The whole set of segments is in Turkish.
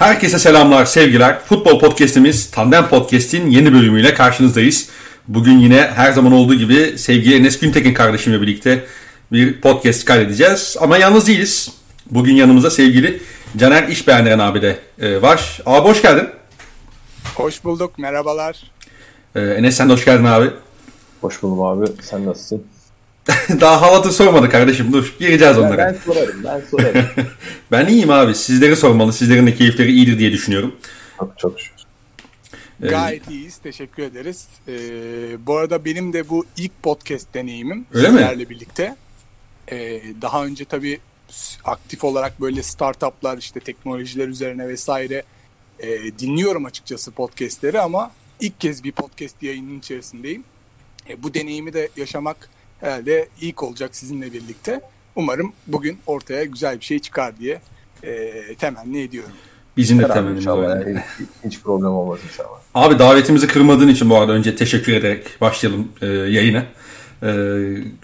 Herkese selamlar, sevgiler. Futbol podcast'imiz Tandem Podcast'in yeni bölümüyle karşınızdayız. Bugün yine her zaman olduğu gibi sevgili Enes Güntekin kardeşimle birlikte bir podcast kaydedeceğiz. Ama yalnız değiliz. Bugün yanımızda sevgili Caner İşbeğendiren abi de e, var. Abi hoş geldin. Hoş bulduk, merhabalar. Ee, Enes sen de hoş geldin abi. Hoş buldum abi. Sen nasılsın? Daha halatı sormadı kardeşim. Dur gireceğiz onlara. Ben sorarım. Ben sorarım. ben iyiyim abi. Sizleri sormalı. Sizlerin de keyifleri iyidir diye düşünüyorum. çok çok şükür. Ee, Gayet iyiyiz. Teşekkür ederiz. Ee, bu arada benim de bu ilk podcast deneyimim. Öyle sizlerle mi? birlikte. Ee, daha önce tabii aktif olarak böyle startuplar işte teknolojiler üzerine vesaire e, dinliyorum açıkçası podcastleri ama ilk kez bir podcast yayının içerisindeyim. E, bu deneyimi de yaşamak herhalde ilk olacak sizinle birlikte. Umarım bugün ortaya güzel bir şey çıkar diye e, temenni ediyorum. Bizim de temennimiz o inşallah. yani. Hiç, problem olmaz inşallah. Abi davetimizi kırmadığın için bu arada önce teşekkür ederek başlayalım e, yayına. E,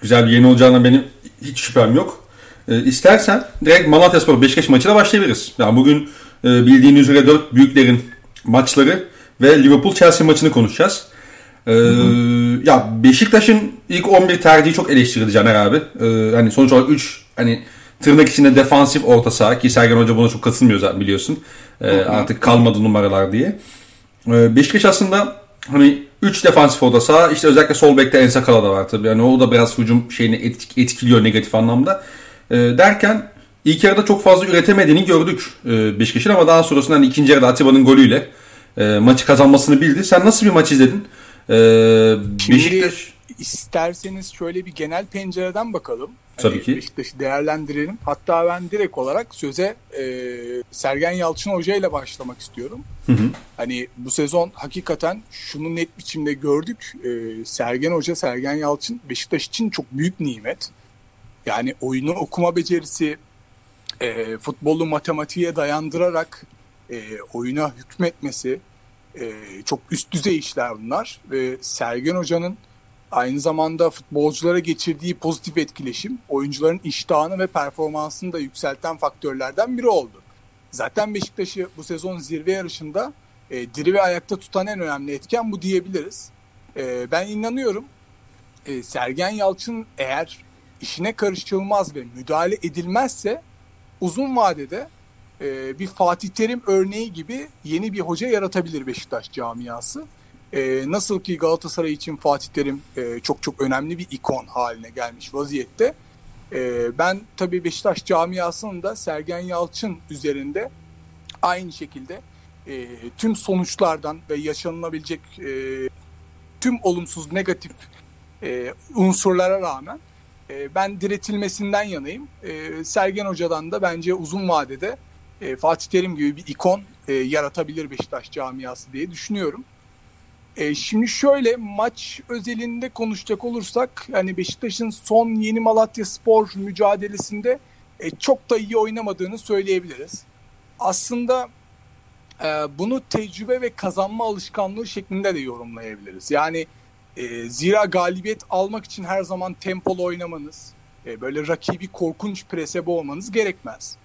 güzel bir yayın olacağına benim hiç şüphem yok. E, istersen direkt Malatya Spor Beşiktaş maçıyla başlayabiliriz. Yani bugün e, bildiğiniz üzere dört büyüklerin maçları ve Liverpool Chelsea maçını konuşacağız. E, ya Beşiktaş'ın ilk 11 tercihi çok eleştirildi Caner abi. E, hani sonuç olarak 3 hani tırnak içinde defansif orta saha ki Sergen Hoca buna çok katılmıyor zaten biliyorsun. E, artık kalmadı numaralar diye. Ee, Beşiktaş aslında hani 3 defansif orta saha işte özellikle sol bekte Ensa Kala da var tabii. Yani o da biraz hücum şeyini etk- etkiliyor negatif anlamda. Ee, derken ilk yarıda çok fazla üretemediğini gördük e, Beşiktaş'ın ama daha sonrasında hani ikinci yarıda Atiba'nın golüyle e, maçı kazanmasını bildi. Sen nasıl bir maç izledin? Ee, Beşiktaş isterseniz şöyle bir genel pencereden bakalım. Tabii ki. Beşiktaş'ı değerlendirelim. Hatta ben direkt olarak söze e, Sergen Yalçın Hoca ile başlamak istiyorum. Hı hı. Hani bu sezon hakikaten şunu net biçimde gördük. E, Sergen Hoca, Sergen Yalçın Beşiktaş için çok büyük nimet. Yani oyunu okuma becerisi, e, futbolu matematiğe dayandırarak e, oyuna hükmetmesi e, çok üst düzey işler bunlar. Ve Sergen Hoca'nın aynı zamanda futbolculara geçirdiği pozitif etkileşim oyuncuların iştahını ve performansını da yükselten faktörlerden biri oldu. Zaten Beşiktaş'ı bu sezon zirve yarışında e, diri ve ayakta tutan en önemli etken bu diyebiliriz. E, ben inanıyorum e, Sergen Yalçın eğer işine karışılmaz ve müdahale edilmezse uzun vadede e, bir Fatih Terim örneği gibi yeni bir hoca yaratabilir Beşiktaş camiası. E, nasıl ki Galatasaray için Fatih Terim e, çok çok önemli bir ikon haline gelmiş vaziyette. E, ben tabii Beşiktaş camiasının da Sergen Yalçın üzerinde aynı şekilde e, tüm sonuçlardan ve yaşanılabilecek e, tüm olumsuz negatif e, unsurlara rağmen e, ben diretilmesinden yanayım. E, Sergen Hoca'dan da bence uzun vadede e, Fatih Terim gibi bir ikon e, yaratabilir Beşiktaş camiası diye düşünüyorum. E, şimdi şöyle maç özelinde konuşacak olursak hani Beşiktaş'ın son Yeni Malatya Spor mücadelesinde e, çok da iyi oynamadığını söyleyebiliriz. Aslında e, bunu tecrübe ve kazanma alışkanlığı şeklinde de yorumlayabiliriz. Yani e, zira galibiyet almak için her zaman tempolu oynamanız, e, böyle rakibi korkunç prese boğmanız gerekmez.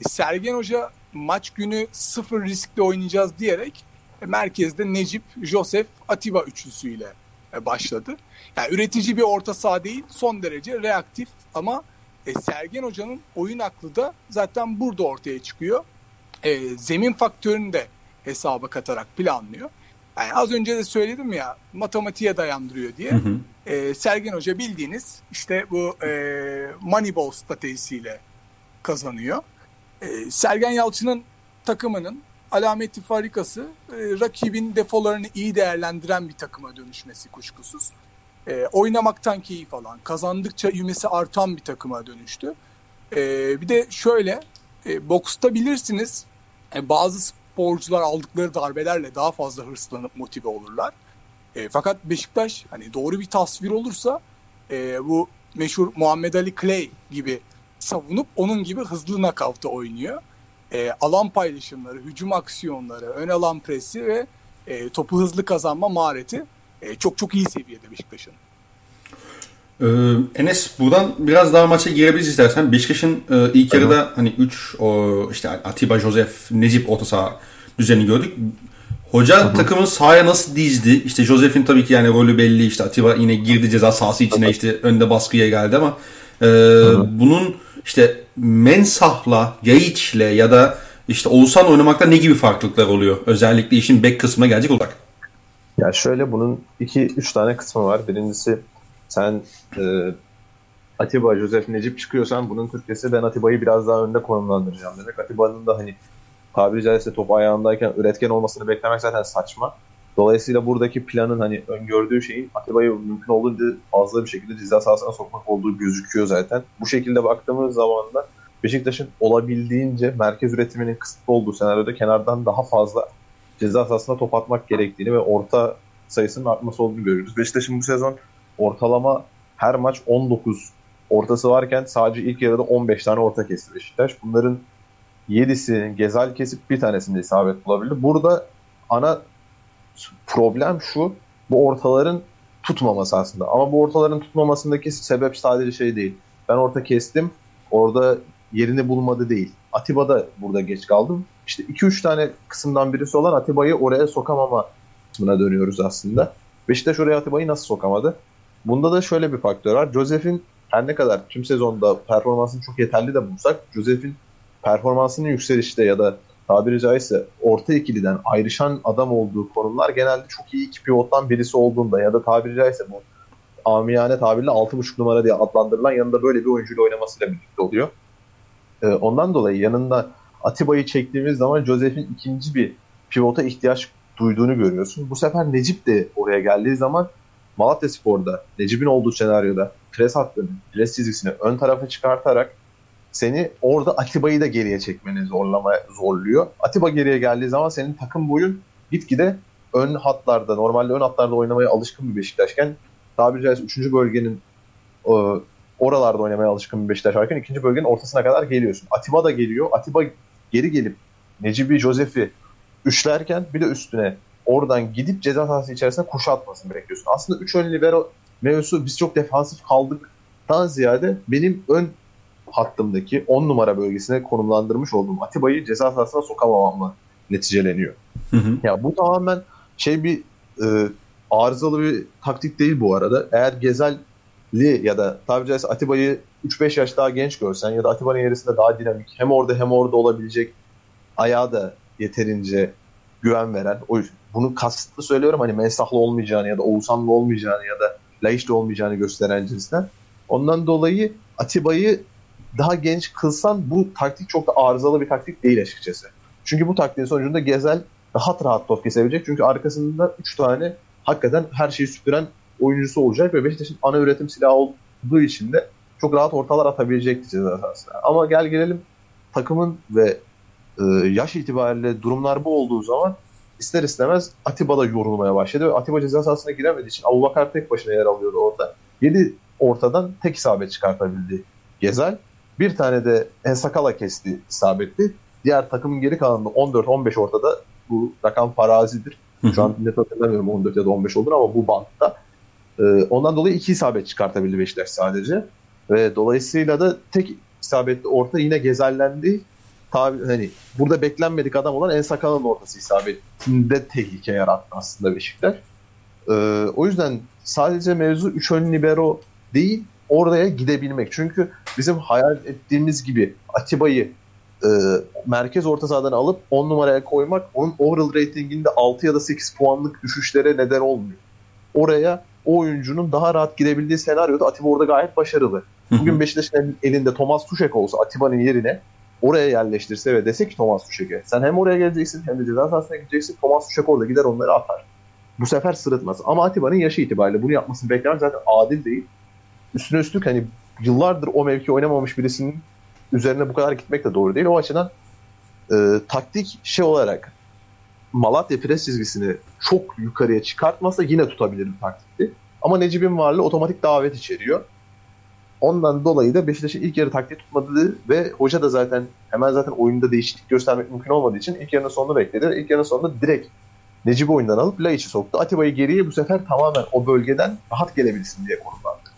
E, Sergen Hoca maç günü sıfır riskle oynayacağız diyerek e, merkezde Necip, Josef, Atiba üçlüsüyle e, başladı. Yani üretici bir orta saha değil, son derece reaktif ama e, Sergen Hoca'nın oyun aklı da zaten burada ortaya çıkıyor. E, zemin faktörünü de hesaba katarak planlıyor. Yani az önce de söyledim ya matematiğe dayandırıyor diye. Hı hı. E, Sergen Hoca bildiğiniz işte bu e, Moneyball stratejisiyle kazanıyor. E, Sergen Yalçın'ın takımının alameti farikası e, rakibin defolarını iyi değerlendiren bir takıma dönüşmesi kuşkusuz. E, oynamaktan keyif alan, kazandıkça ivmesi artan bir takıma dönüştü. E, bir de şöyle, e, boksta bilirsiniz bazı sporcular aldıkları darbelerle daha fazla hırslanıp motive olurlar. Fakat Beşiktaş hani doğru bir tasvir olursa bu meşhur Muhammed Ali Clay gibi savunup onun gibi hızlı knockout'ta oynuyor. E, alan paylaşımları, hücum aksiyonları, ön alan presi ve e, topu hızlı kazanma mahareti e, çok çok iyi seviyede Beşiktaş'ın. Ee, Enes buradan biraz daha maça girebiliriz istersen. Beşiktaş'ın e, ilk yarıda hani 3 işte Atiba, Josef, Necip orta saha düzenini gördük. Hoca takımın sahaya nasıl dizdi? İşte Josef'in tabii ki yani rolü belli. İşte Atiba yine girdi ceza sahası içine işte önde baskıya geldi ama e, bunun işte Mensah'la, Yayiç'le ya da işte Oğuzhan oynamakta ne gibi farklılıklar oluyor? Özellikle işin bek kısmına gelecek olarak. Ya şöyle bunun iki üç tane kısmı var. Birincisi sen e, Atiba, Josef, Necip çıkıyorsan bunun Türkçesi ben Atiba'yı biraz daha önde konumlandıracağım demek. Atiba'nın da hani tabiri caizse top ayağındayken üretken olmasını beklemek zaten saçma. Dolayısıyla buradaki planın hani öngördüğü şeyin Atiba'yı mümkün olduğunca fazla bir şekilde ceza sahasına sokmak olduğu gözüküyor zaten. Bu şekilde baktığımız zaman da Beşiktaş'ın olabildiğince merkez üretiminin kısıtlı olduğu senaryoda kenardan daha fazla ceza sahasına top atmak gerektiğini ve orta sayısının artması olduğunu görüyoruz. Beşiktaş'ın bu sezon ortalama her maç 19 ortası varken sadece ilk yarıda 15 tane orta kesti Beşiktaş. Bunların 7'si Gezal kesip bir tanesinde isabet bulabildi. Burada ana problem şu bu ortaların tutmaması aslında. Ama bu ortaların tutmamasındaki sebep sadece şey değil. Ben orta kestim. Orada yerini bulmadı değil. Atiba da burada geç kaldım. İşte 2-3 tane kısımdan birisi olan Atiba'yı oraya sokamama kısmına dönüyoruz aslında. Beşiktaş oraya Atiba'yı nasıl sokamadı? Bunda da şöyle bir faktör var. Josef'in her ne kadar tüm sezonda performansını çok yeterli de bulsak Josef'in performansının yükselişte ya da tabiri caizse orta ikiliden ayrışan adam olduğu konular genelde çok iyi iki pivottan birisi olduğunda ya da tabiri caizse bu amiyane tabirle 6.5 numara diye adlandırılan yanında böyle bir oyuncuyla oynamasıyla birlikte oluyor. Ee, ondan dolayı yanında Atiba'yı çektiğimiz zaman Josef'in ikinci bir pivota ihtiyaç duyduğunu görüyorsun. Bu sefer Necip de oraya geldiği zaman Malatya Spor'da Necip'in olduğu senaryoda pres hattını, pres çizgisini ön tarafa çıkartarak seni orada Atiba'yı da geriye çekmeni zorlamaya zorluyor. Atiba geriye geldiği zaman senin takım boyun gitgide ön hatlarda, normalde ön hatlarda oynamaya alışkın bir Beşiktaşken tabiri caizse 3. bölgenin e, oralarda oynamaya alışkın bir Beşiktaş varken ikinci bölgenin ortasına kadar geliyorsun. Atiba da geliyor. Atiba geri gelip Necip'i, Josef'i üçlerken bir de üstüne oradan gidip ceza sahası içerisine kuşatmasını bekliyorsun. Aslında 3 ön libero mevzusu biz çok defansif kaldıktan ziyade benim ön hattımdaki 10 numara bölgesine konumlandırmış olduğum Atiba'yı ceza sahasına sokamamamla neticeleniyor. Hı hı. Ya bu tamamen şey bir e, arızalı bir taktik değil bu arada. Eğer Gezelli ya da tabiri caizse Atiba'yı 3-5 yaş daha genç görsen ya da Atiba'nın yerisinde daha dinamik hem orada hem orada olabilecek ayağı da yeterince güven veren o bunu kasıtlı söylüyorum hani Mensahlı olmayacağını ya da Oğuzhanlı olmayacağını ya da Laiç'li olmayacağını gösteren cinsten. Ondan dolayı Atiba'yı daha genç kılsan bu taktik çok da arızalı bir taktik değil açıkçası. Çünkü bu taktiğin sonucunda Gezel rahat rahat top kesebilecek. Çünkü arkasında 3 tane hakikaten her şeyi süpüren oyuncusu olacak ve Beşiktaş'ın ana üretim silahı olduğu için de çok rahat ortalar atabilecekti ceza sahasına. Ama gel gelelim takımın ve e, yaş itibariyle durumlar bu olduğu zaman ister istemez Atiba da yorulmaya başladı Atiba ceza sahasına giremediği için Abubakar tek başına yer alıyordu orada. 7 ortadan tek isabet çıkartabildi Gezel. Bir tane de Ensakala kesti isabetli. Diğer takımın geri kalanında 14-15 ortada bu rakam farazidir. Şu an net hatırlamıyorum 14 ya da 15 olur ama bu bantta. Ee, ondan dolayı iki isabet çıkartabildi Beşiktaş sadece. Ve dolayısıyla da tek isabetli orta yine gezellendi. Tabi hani burada beklenmedik adam olan Ensakala'nın ortası isabetinde tehlike yarattı aslında Beşiktaş. Ee, o yüzden sadece mevzu 3 ön libero değil oraya gidebilmek. Çünkü bizim hayal ettiğimiz gibi Atiba'yı e, merkez orta sahadan alıp 10 numaraya koymak onun overall ratinginde 6 ya da 8 puanlık düşüşlere neden olmuyor. Oraya o oyuncunun daha rahat girebildiği senaryoda Atiba orada gayet başarılı. Bugün Beşiktaş'ın elinde Thomas Tuchel olsa Atiba'nın yerine oraya yerleştirse ve dese ki Thomas Tuchel'e sen hem oraya geleceksin hem de ceza sahasına gideceksin. Thomas Tuchel orada gider onları atar. Bu sefer sırıtmaz. Ama Atiba'nın yaşı itibariyle bunu yapmasını beklemek zaten adil değil. Üstüne üstlük hani yıllardır o mevki oynamamış birisinin üzerine bu kadar gitmek de doğru değil. O açıdan e, taktik şey olarak Malatya pres çizgisini çok yukarıya çıkartmasa yine tutabilir bir taktikti. Ama Necip'in varlığı otomatik davet içeriyor. Ondan dolayı da Beşiktaş'ın ilk yarı taktiği tutmadı ve hoca da zaten hemen zaten oyunda değişiklik göstermek mümkün olmadığı için ilk yarının sonunu bekledi. İlk yarının sonunda direkt Necip'i oyundan alıp Laiç'i soktu. Atiba'yı geriye bu sefer tamamen o bölgeden rahat gelebilsin diye konumlandı.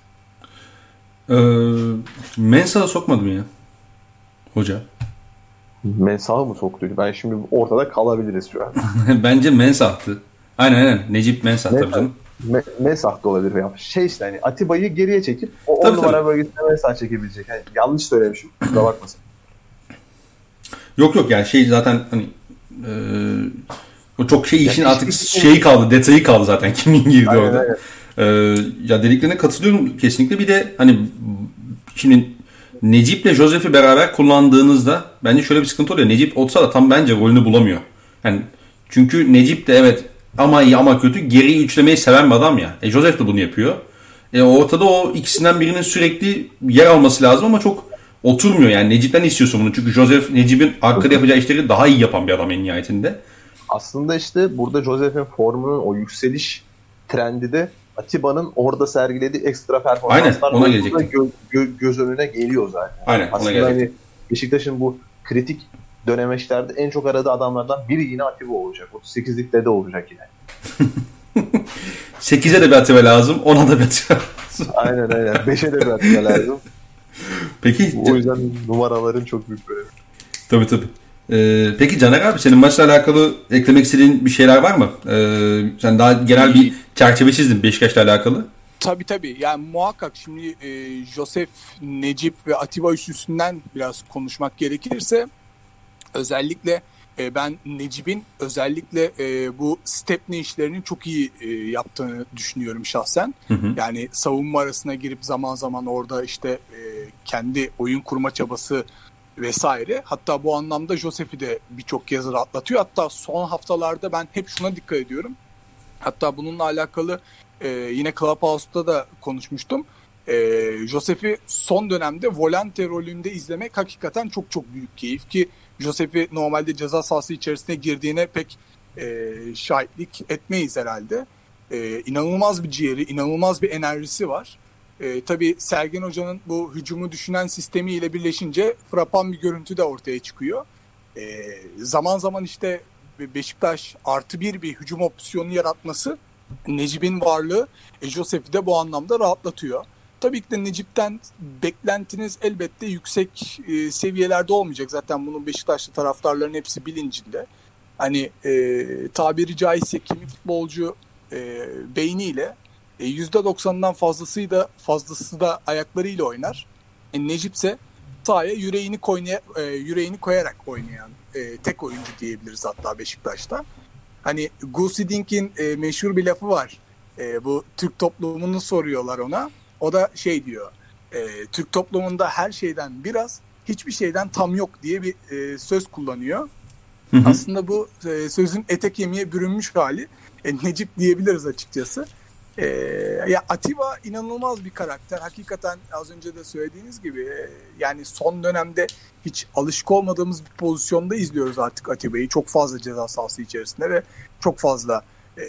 Ee, Mensah'ı sokmadım ya. Hoca. Mensah'ı mı soktu? Ben şimdi ortada kalabiliriz şu an. Bence Mensah'tı. Aynen aynen. Necip Mensah tabii canım. Me- Mensah da olabilir ya. Şey işte hani Atiba'yı geriye çekip o 10 Tabii, numara tabii. bölgesine Mensah çekebilecek. Yani yanlış söylemişim. Kusura bakmasın. Yok yok yani şey zaten hani e, o çok şey işin Ya artık şeyi kaldı, detayı kaldı zaten kimin girdi Aynen, orada. aynen. E, ya dediklerine katılıyorum kesinlikle. Bir de hani şimdi Necip'le Josef'i beraber kullandığınızda bence şöyle bir sıkıntı oluyor. Necip olsa da tam bence rolünü bulamıyor. Yani çünkü Necip de evet ama iyi ama kötü geriyi üçlemeyi seven bir adam ya. E Josef de bunu yapıyor. E ortada o ikisinden birinin sürekli yer alması lazım ama çok oturmuyor yani. Necip'ten istiyorsun bunu. Çünkü Josef Necip'in arkada yapacağı işleri daha iyi yapan bir adam en nihayetinde. Aslında işte burada Josef'in formunun o yükseliş trendi de Atiba'nın orada sergilediği ekstra performanslar Aynen, ona gelecektim. gö- gö- göz önüne geliyor zaten. Aynen ona Aslında gelecek. hani Beşiktaş'ın bu kritik dönemeçlerde en çok aradığı adamlardan biri yine Atiba olacak. 38'likte de olacak yani. 8'e de bir Atiba lazım. 10'a da bir Atiba lazım. Aynen aynen. 5'e de bir Atiba lazım. Peki O yüzden numaraların çok büyük böyle. Tabii tabii. Ee, peki Caner abi senin maçla alakalı eklemek istediğin bir şeyler var mı? Ee, sen daha genel bir çerçeve çizdin Beşiktaş'la alakalı. Tabii tabii. Yani muhakkak şimdi e, Josef, Necip ve Atiba üçlüsünden biraz konuşmak gerekirse özellikle e, ben Necip'in özellikle e, bu Stepney işlerini çok iyi e, yaptığını düşünüyorum şahsen. Hı hı. Yani savunma arasına girip zaman zaman orada işte e, kendi oyun kurma çabası vesaire. Hatta bu anlamda Josef'i de birçok kez rahatlatıyor. Hatta son haftalarda ben hep şuna dikkat ediyorum. Hatta bununla alakalı e, yine Clubhouse'da da konuşmuştum. E, Josef'i son dönemde volante rolünde izlemek hakikaten çok çok büyük keyif ki Josef'i normalde ceza sahası içerisine girdiğine pek e, şahitlik etmeyiz herhalde. E, inanılmaz bir ciğeri, inanılmaz bir enerjisi var. E, tabii Sergen Hoca'nın bu hücumu düşünen sistemiyle birleşince frapan bir görüntü de ortaya çıkıyor. E, zaman zaman işte Beşiktaş artı bir bir hücum opsiyonu yaratması Necip'in varlığı e, Josef'i de bu anlamda rahatlatıyor. Tabii ki de Necip'ten beklentiniz elbette yüksek e, seviyelerde olmayacak. Zaten bunun Beşiktaşlı taraftarların hepsi bilincinde. Hani e, tabiri caizse kimi futbolcu e, beyniyle e, %90'dan fazlası da fazlası da ayaklarıyla oynar. E, Necip ise sahaya yüreğini, koynaya, e, yüreğini koyarak oynayan e, tek oyuncu diyebiliriz hatta Beşiktaş'ta. Hani Gusi Dink'in e, meşhur bir lafı var. E, bu Türk toplumunu soruyorlar ona. O da şey diyor. E, Türk toplumunda her şeyden biraz, hiçbir şeyden tam yok diye bir e, söz kullanıyor. Hı hı. Aslında bu e, sözün ete kemiğe bürünmüş hali. E, Necip diyebiliriz açıkçası. E, ya Atiba inanılmaz bir karakter. Hakikaten az önce de söylediğiniz gibi yani son dönemde hiç alışık olmadığımız bir pozisyonda izliyoruz artık Atiba'yı. Çok fazla ceza sahası içerisinde ve çok fazla e,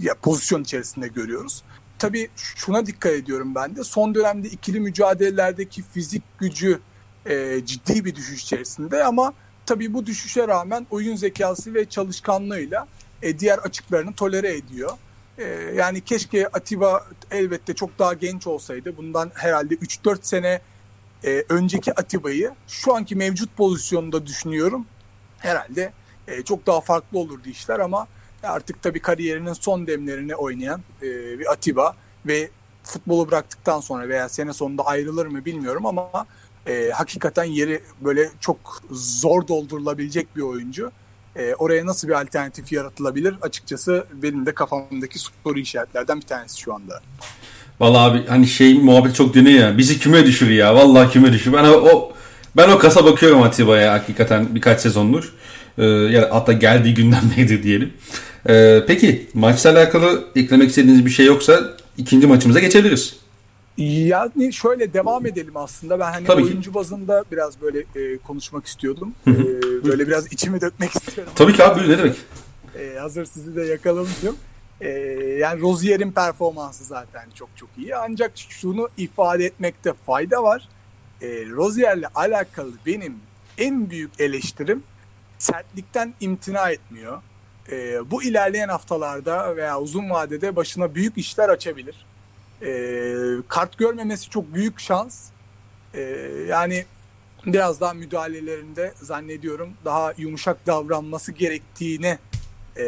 ya pozisyon içerisinde görüyoruz. Tabii şuna dikkat ediyorum ben de. Son dönemde ikili mücadelelerdeki fizik gücü e, ciddi bir düşüş içerisinde ama tabii bu düşüşe rağmen oyun zekası ve çalışkanlığıyla e, diğer açıklarını tolere ediyor. E, yani keşke Atiba elbette çok daha genç olsaydı. Bundan herhalde 3-4 sene e, önceki Atiba'yı şu anki mevcut pozisyonda düşünüyorum. Herhalde e, çok daha farklı olurdu işler ama artık tabii kariyerinin son demlerini oynayan e, bir Atiba ve futbolu bıraktıktan sonra veya sene sonunda ayrılır mı bilmiyorum ama e, hakikaten yeri böyle çok zor doldurulabilecek bir oyuncu. E, oraya nasıl bir alternatif yaratılabilir açıkçası benim de kafamdaki soru işaretlerden bir tanesi şu anda. Vallahi abi hani şey muhabbet çok dönüyor ya. Bizi küme düşür ya. Vallahi küme düşür. Ben o ben o kasa bakıyorum Atiba'ya hakikaten birkaç sezondur. Ee, ya hatta geldiği günden beridir diyelim. Ee, peki maçla alakalı eklemek istediğiniz bir şey yoksa ikinci maçımıza geçebiliriz. Yani şöyle devam edelim aslında. Ben hani Tabii ki. oyuncu bazında biraz böyle e, konuşmak istiyordum. E, böyle biraz içimi dökmek istiyorum. Tabii ki abi ne demek. E, hazır sizi de yakalamışım. E, yani Rozier'in performansı zaten çok çok iyi. Ancak şunu ifade etmekte fayda var. E, Rozier'le alakalı benim en büyük eleştirim sertlikten imtina etmiyor. E, bu ilerleyen haftalarda veya uzun vadede başına büyük işler açabilir. E, kart görmemesi çok büyük şans. E, yani biraz daha müdahalelerinde zannediyorum daha yumuşak davranması gerektiğine e,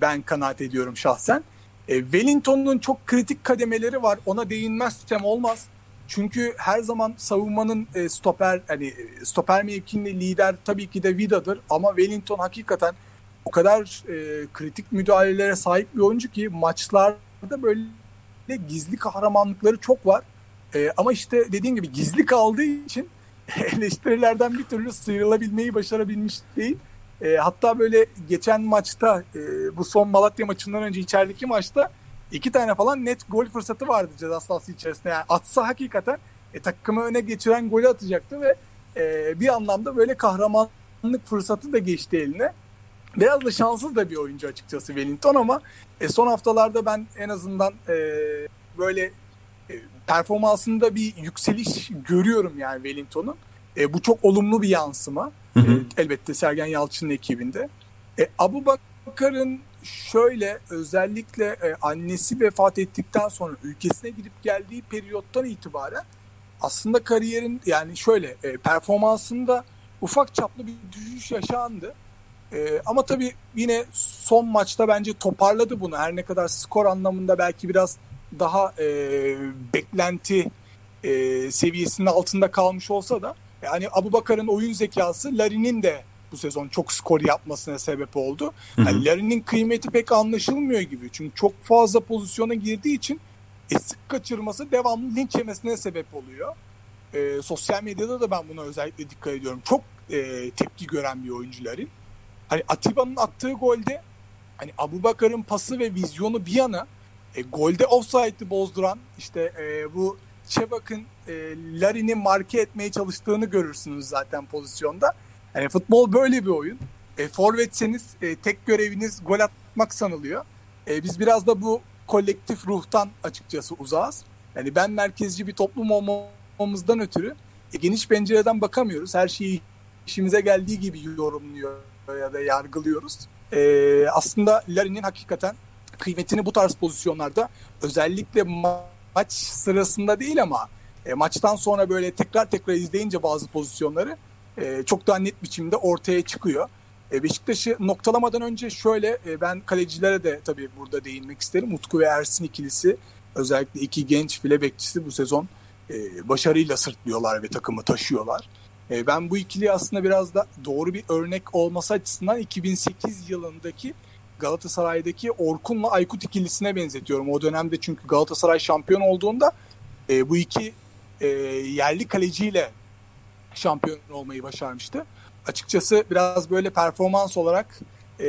ben kanaat ediyorum şahsen. E, Wellington'un çok kritik kademeleri var. Ona değinmezsem olmaz. Çünkü her zaman savunmanın e, stoper hani stoper mevkinde lider tabii ki de Vida'dır ama Wellington hakikaten o kadar e, kritik müdahalelere sahip bir oyuncu ki maçlarda böyle gizli kahramanlıkları çok var. E, ama işte dediğim gibi gizli kaldığı için eleştirilerden bir türlü sıyrılabilmeyi başarabilmiş değil. E, hatta böyle geçen maçta e, bu son Malatya maçından önce içerideki maçta iki tane falan net gol fırsatı vardı ceza sahası içerisinde. Yani atsa hakikaten e, takımı öne geçiren golü atacaktı ve e, bir anlamda böyle kahramanlık fırsatı da geçti eline. Biraz da şanssız da bir oyuncu açıkçası Wellington ama e, son haftalarda ben en azından e, böyle e, performansında bir yükseliş görüyorum yani Wellington'un. E, bu çok olumlu bir yansıma. Hı hı. E, elbette Sergen Yalçın'ın ekibinde. E, Abu Bakar'ın şöyle özellikle e, annesi vefat ettikten sonra ülkesine gidip geldiği periyottan itibaren aslında kariyerin yani şöyle e, performansında ufak çaplı bir düşüş yaşandı. E, ama tabii yine son maçta bence toparladı bunu. Her ne kadar skor anlamında belki biraz daha e, beklenti e, seviyesinin altında kalmış olsa da yani Abu Bakar'ın oyun zekası Larin'in de bu sezon çok skor yapmasına sebep oldu. Yani Larin'in kıymeti pek anlaşılmıyor gibi. Çünkü çok fazla pozisyona girdiği için e, sık kaçırması devamlı linç yemesine sebep oluyor. E, sosyal medyada da ben buna özellikle dikkat ediyorum. Çok e, tepki gören bir oyuncu Larin. Hani Atiba'nın attığı golde hani Abu Bakar'ın pası ve vizyonu bir yana e, golde offside'ı bozduran işte e, bu Çebak'ın e, Larin'i marke etmeye çalıştığını görürsünüz zaten pozisyonda. Yani futbol böyle bir oyun. E, forvetseniz e, tek göreviniz gol atmak sanılıyor. E, biz biraz da bu kolektif ruhtan açıkçası uzağız. Yani ben merkezci bir toplum olmamızdan ötürü e, geniş pencereden bakamıyoruz. Her şeyi işimize geldiği gibi yorumluyor ya da yargılıyoruz. E, aslında Larin'in hakikaten kıymetini bu tarz pozisyonlarda özellikle ma- maç sırasında değil ama e, maçtan sonra böyle tekrar tekrar izleyince bazı pozisyonları e, çok daha net biçimde ortaya çıkıyor. E, Beşiktaş'ı noktalamadan önce şöyle e, ben kalecilere de tabii burada değinmek isterim. Utku ve Ersin ikilisi özellikle iki genç file bekçisi bu sezon e, başarıyla sırtlıyorlar ve takımı taşıyorlar. E, ben bu ikili aslında biraz da doğru bir örnek olması açısından 2008 yılındaki Galatasaray'daki Orkun'la Aykut ikilisine benzetiyorum. O dönemde çünkü Galatasaray şampiyon olduğunda e, bu iki e, yerli kaleciyle şampiyon olmayı başarmıştı. Açıkçası biraz böyle performans olarak e,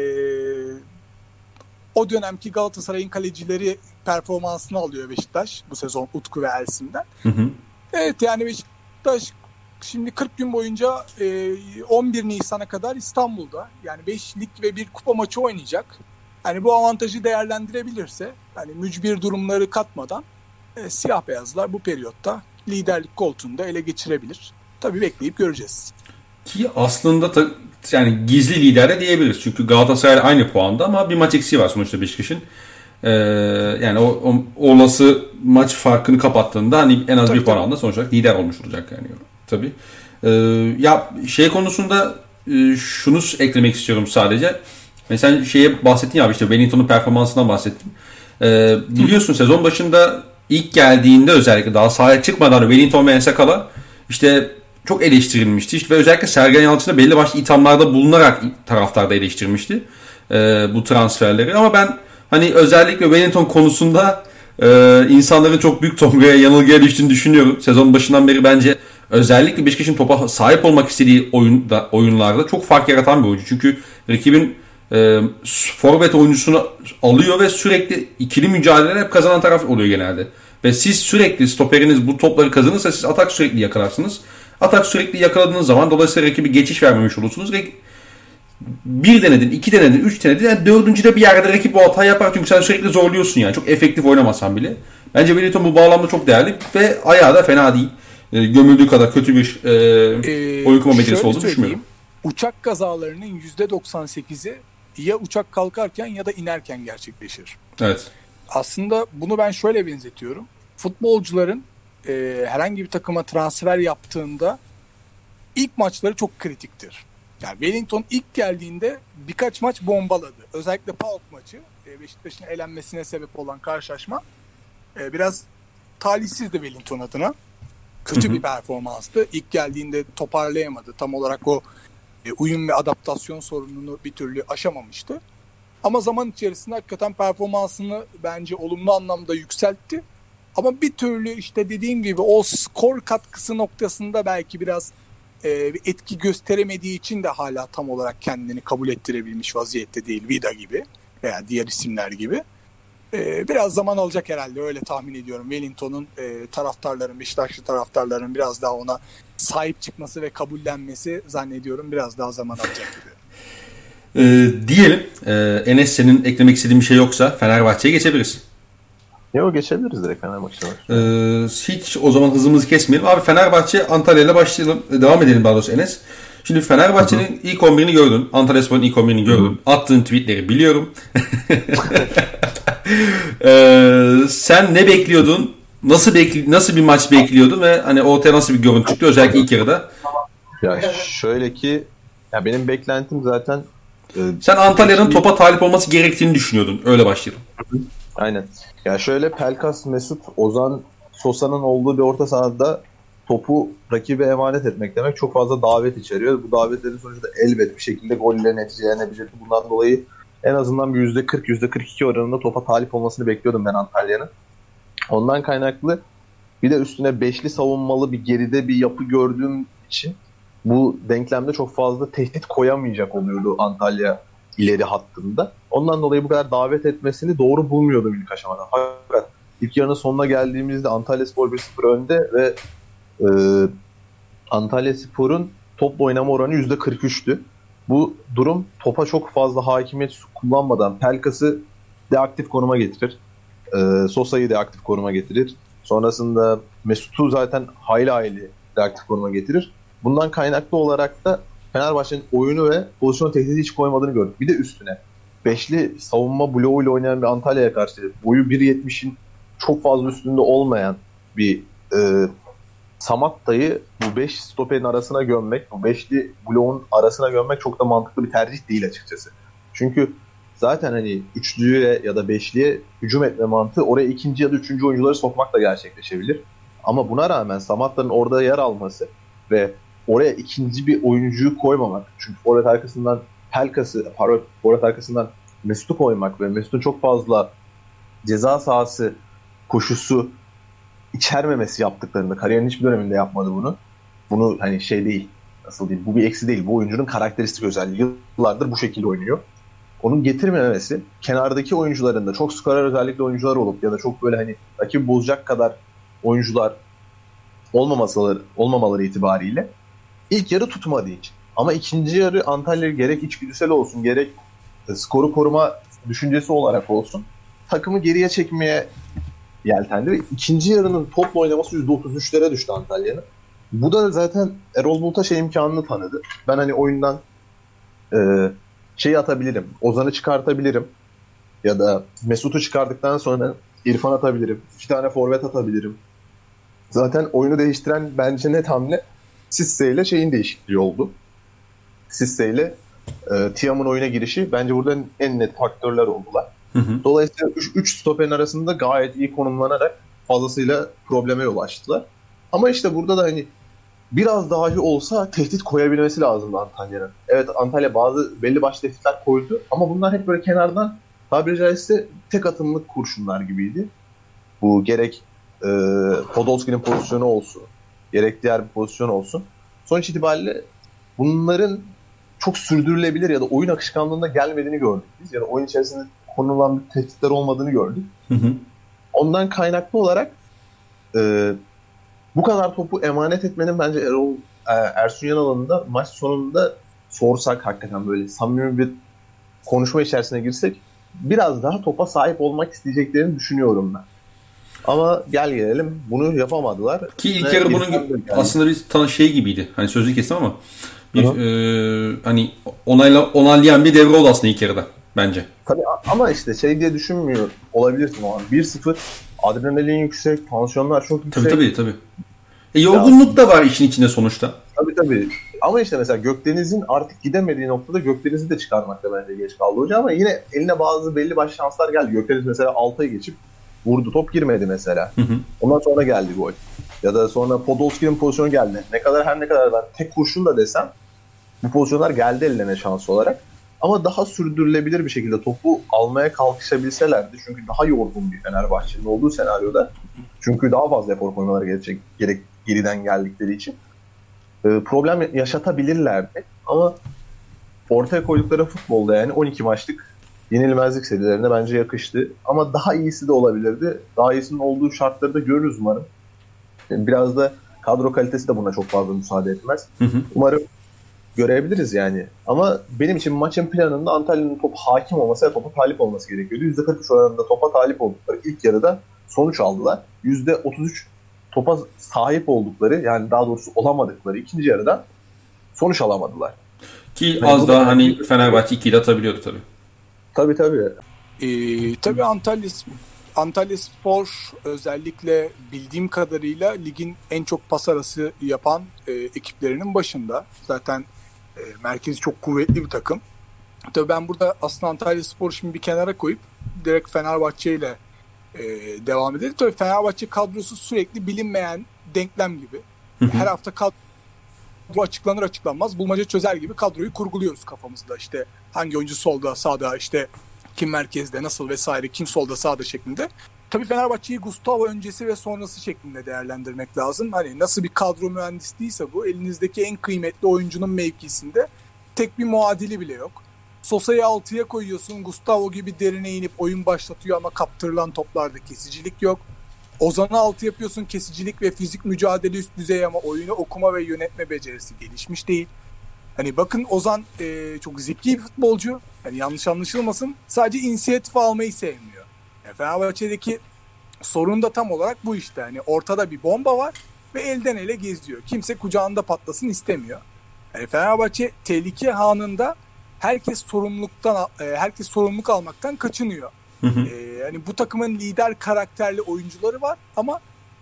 o dönemki Galatasaray'ın kalecileri performansını alıyor Beşiktaş bu sezon Utku ve Ersin'den. Hı hı. Evet yani Beşiktaş şimdi 40 gün boyunca e, 11 Nisan'a kadar İstanbul'da yani 5 lig ve bir kupa maçı oynayacak. Yani bu avantajı değerlendirebilirse yani mücbir durumları katmadan e, siyah beyazlar bu periyotta liderlik koltuğunda ele geçirebilir. Tabii bekleyip göreceğiz. Ki aslında ta, yani gizli lider de diyebiliriz. Çünkü Galatasaray aynı puanda ama bir maç eksiği var sonuçta Beşiktaş'ın. Ee, yani o, o olası maç farkını kapattığında hani en az tabii, bir puan alanda sonuç olarak lider olmuş olacak yani. Tabii. Ee, ya şey konusunda e, şunu eklemek istiyorum sadece. Mesela şeye bahsettin ya işte Wellington'un performansından bahsettim. Ee, biliyorsun sezon başında ilk geldiğinde özellikle daha sahaya çıkmadan Wellington ve Ensakala işte çok eleştirilmişti. İşte ve özellikle Sergen Yalçın'a belli başlı ithamlarda bulunarak taraftarda eleştirmişti e, bu transferleri. Ama ben hani özellikle Wellington konusunda e, insanların çok büyük tongaya yanılgıya düştüğünü düşünüyorum. Sezon başından beri bence özellikle Beşiktaş'ın topa sahip olmak istediği oyunda, oyunlarda çok fark yaratan bir oyuncu. Çünkü rakibin e, forvet oyuncusunu alıyor ve sürekli ikili mücadeleler hep kazanan taraf oluyor genelde. Ve siz sürekli stoperiniz bu topları kazanırsa siz atak sürekli yakalarsınız. Atak sürekli yakaladığınız zaman dolayısıyla rakibi geçiş vermemiş olursunuz. Bir denedin, iki denedin, üç denedin. Yani dördüncüde bir yerde rakip o hata yapar. Çünkü sen sürekli zorluyorsun yani. Çok efektif oynamasan bile. Bence Wellington bu bağlamda çok değerli ve ayağı da fena değil. E, gömüldüğü kadar kötü bir e, ee, oyun kurma olduğunu düşünmüyorum. Uçak kazalarının %98'i ya uçak kalkarken ya da inerken gerçekleşir. Evet. Aslında bunu ben şöyle benzetiyorum. futbolcuların e, herhangi bir takıma transfer yaptığında ilk maçları çok kritiktir. Yani Wellington ilk geldiğinde birkaç maç bombaladı. Özellikle PAOK maçı e, Beşiktaş'ın elenmesine sebep olan karşılaşma e, biraz talihsizdi Wellington adına. Kötü bir performanstı. İlk geldiğinde toparlayamadı. Tam olarak o e, uyum ve adaptasyon sorununu bir türlü aşamamıştı. Ama zaman içerisinde hakikaten performansını bence olumlu anlamda yükseltti. Ama bir türlü işte dediğim gibi o skor katkısı noktasında belki biraz e, etki gösteremediği için de hala tam olarak kendini kabul ettirebilmiş vaziyette değil Vida gibi veya diğer isimler gibi. E, biraz zaman alacak herhalde öyle tahmin ediyorum. Wellington'un e, taraftarların, Beşiktaşlı taraftarların biraz daha ona sahip çıkması ve kabullenmesi zannediyorum biraz daha zaman alacak gibi. Ee, diyelim e, Enes senin eklemek istediğin bir şey yoksa Fenerbahçe'ye geçebiliriz. Yok geçebiliriz direkt Fenerbahçe'ye. Ee, hiç o zaman hızımızı kesmeyelim. Abi Fenerbahçe Antalya ile başlayalım. e, Devam edelim daha doğrusu Enes. Şimdi Fenerbahçe'nin ilk 11'ini gördün. Antalya Spor'un ilk 11'ini gördün. Attığın tweetleri biliyorum. Ee, sen ne bekliyordun? Nasıl bekli nasıl bir maç bekliyordun ve hani ortaya nasıl bir görüntü çıktı özellikle ilk yarıda? Ya şöyle ki ya benim beklentim zaten e, Sen Antalya'nın topa talip olması gerektiğini düşünüyordun. Öyle başlayalım. Aynen. Ya şöyle Pelkas, Mesut, Ozan, Sosa'nın olduğu bir orta sahada topu rakibe emanet etmek demek çok fazla davet içeriyor. Bu davetlerin sonucunda elbet bir şekilde golle neticelenebilir. Bundan dolayı en azından bir %40, %42 oranında topa talip olmasını bekliyordum ben Antalya'nın. Ondan kaynaklı bir de üstüne beşli savunmalı bir geride bir yapı gördüğüm için bu denklemde çok fazla tehdit koyamayacak oluyordu Antalya ileri hattında. Ondan dolayı bu kadar davet etmesini doğru bulmuyordum ilk aşamada. Fakat ilk yarının sonuna geldiğimizde Antalya Spor 1-0 önde ve e, Antalya Spor'un topla oynama oranı %43'tü. Bu durum topa çok fazla hakimiyet kullanmadan Pelkas'ı deaktif konuma getirir. E, Sosa'yı deaktif konuma getirir. Sonrasında Mesut'u zaten hayli hayli deaktif konuma getirir. Bundan kaynaklı olarak da Fenerbahçe'nin oyunu ve pozisyon tehdidi hiç koymadığını gördük. Bir de üstüne beşli savunma bloğuyla oynayan bir Antalya'ya karşı boyu 1.70'in çok fazla üstünde olmayan bir e, Samatta'yı bu 5 stoperin arasına gömmek, bu beşli bloğun arasına gömmek çok da mantıklı bir tercih değil açıkçası. Çünkü zaten hani üçlüye ya da beşliye hücum etme mantığı oraya ikinci ya da üçüncü oyuncuları sokmakla gerçekleşebilir. Ama buna rağmen Samatta'nın orada yer alması ve oraya ikinci bir oyuncuyu koymamak. Çünkü forvet arkasından Pelkas'ı, pardon, forvet arkasından Mesut'u koymak ve Mesut'un çok fazla ceza sahası koşusu içermemesi yaptıklarında kariyerin hiçbir döneminde yapmadı bunu. Bunu hani şey değil, nasıl diyeyim, bu bir eksi değil. Bu oyuncunun karakteristik özelliği. Yıllardır bu şekilde oynuyor. Onun getirmemesi kenardaki oyuncuların da çok skorer özellikle oyuncular olup ya da çok böyle hani rakibi bozacak kadar oyuncular olmamaları, olmamaları itibariyle ilk yarı tutmadığı için. Ama ikinci yarı Antalya gerek içgüdüsel olsun gerek skoru koruma düşüncesi olarak olsun takımı geriye çekmeye yeltendi ve ikinci yarının topla oynaması %33'lere düştü Antalya'nın. Bu da zaten Erol Bulut'a şey imkanını tanıdı. Ben hani oyundan e, şey atabilirim, Ozan'ı çıkartabilirim ya da Mesut'u çıkardıktan sonra İrfan atabilirim, iki tane forvet atabilirim. Zaten oyunu değiştiren bence net hamle Sisse ile şeyin değişikliği oldu. Sisse ile e, Tiam'ın oyuna girişi bence burada en net faktörler oldular. Hı hı. Dolayısıyla 3 stoperin arasında gayet iyi konumlanarak fazlasıyla probleme yol açtılar. Ama işte burada da hani biraz dahi olsa tehdit koyabilmesi lazımdı Antalya'nın. Evet Antalya bazı belli başlı tehditler koydu ama bunlar hep böyle kenardan tabiri caizse tek atımlık kurşunlar gibiydi. Bu gerek e, Podolski'nin pozisyonu olsun, gerek diğer bir pozisyon olsun. Sonuç itibariyle bunların çok sürdürülebilir ya da oyun akışkanlığında gelmediğini gördük biz. Ya da oyun içerisinde konulan bir tehditler olmadığını gördük. Hı hı. Ondan kaynaklı olarak e, bu kadar topu emanet etmenin bence Erol e, Ersun Yanal'ın da maç sonunda sorsak hakikaten böyle samimi bir konuşma içerisine girsek biraz daha topa sahip olmak isteyeceklerini düşünüyorum ben. Ama gel gelelim bunu yapamadılar. Ki ilk yarı bunun geldi. aslında bir tan şey gibiydi. Hani sözü kestim ama bir Hı hı. e, hani onayla onaylayan bir devre oldu aslında ilk yarıda bence. Tabii ama işte şey diye düşünmüyor olabilirsin o an. 1-0 adrenalin yüksek, tansiyonlar çok yüksek. Tabii tabii tabii. E, yorgunluk da var işin içinde sonuçta. Tabii tabii. Ama işte mesela Gökdeniz'in artık gidemediği noktada Gökdeniz'i de çıkarmakta bence geç kaldı hoca ama yine eline bazı belli başlı şanslar geldi. Gökdeniz mesela Altay'ı geçip vurdu. Top girmedi mesela. Hı hı. Ondan sonra geldi gol. Ya da sonra Podolski'nin pozisyonu geldi. Ne kadar her ne kadar ben tek kurşun da desem bu pozisyonlar geldi eline şans olarak. Ama daha sürdürülebilir bir şekilde topu almaya kalkışabilselerdi. Çünkü daha yorgun bir Fenerbahçe'nin olduğu senaryoda. Çünkü daha fazla efor koymaları gerekecek gerek geriden geldikleri için. e, problem yaşatabilirlerdi. Ama ortaya koydukları futbolda yani 12 maçlık yenilmezlik serilerine bence yakıştı. Ama daha iyisi de olabilirdi. Daha iyisinin olduğu şartları da görürüz umarım. Yani Biraz da kadro kalitesi de buna çok fazla müsaade etmez. Hı hı. Umarım görebiliriz yani. Ama benim için maçın planında Antalya'nın top hakim olması ve topa talip olması gerekiyordu. %43 oranında topa talip oldukları ilk yarıda sonuç aldılar. %33 topa sahip oldukları yani daha doğrusu olamadıkları ikinci yarıda sonuç alamadılar. Ki Ben az da- daha hani Fenerbahçe 2 ile atabiliyordu tabii. Tabii tabii. Ee, tabii Antalya, Antalya Spor özellikle bildiğim kadarıyla ligin en çok pas arası yapan e, ekiplerinin başında. Zaten e, merkezi çok kuvvetli bir takım. Tabii ben burada aslında Antalya Spor'u şimdi bir kenara koyup direkt Fenerbahçe ile e, devam edelim. Tabii Fenerbahçe kadrosu sürekli bilinmeyen denklem gibi. Her hafta kadro açıklanır açıklanmaz bulmaca çözer gibi kadroyu kurguluyoruz kafamızda. İşte hangi oyuncu solda sağda işte kim merkezde nasıl vesaire kim solda sağda şeklinde. Tabii Fenerbahçe'yi Gustavo öncesi ve sonrası şeklinde değerlendirmek lazım. Hani nasıl bir kadro mühendisliğiyse bu elinizdeki en kıymetli oyuncunun mevkisinde tek bir muadili bile yok. Sosa'yı altıya koyuyorsun. Gustavo gibi derine inip oyun başlatıyor ama kaptırılan toplarda kesicilik yok. Ozan'ı altı yapıyorsun kesicilik ve fizik mücadele üst düzey ama oyunu okuma ve yönetme becerisi gelişmiş değil. Hani bakın Ozan e, çok zeki bir futbolcu. Hani yanlış anlaşılmasın. Sadece inisiyatif almayı sevmiyor. Yani Fenerbahçe'deki sorun da tam olarak bu işte. Hani ortada bir bomba var ve elden ele geziyor. Kimse kucağında patlasın istemiyor. Yani Fenerbahçe tehlike anında herkes sorumluluktan e, herkes sorumluluk almaktan kaçınıyor. Hı hı. Ee, yani bu takımın lider karakterli oyuncuları var ama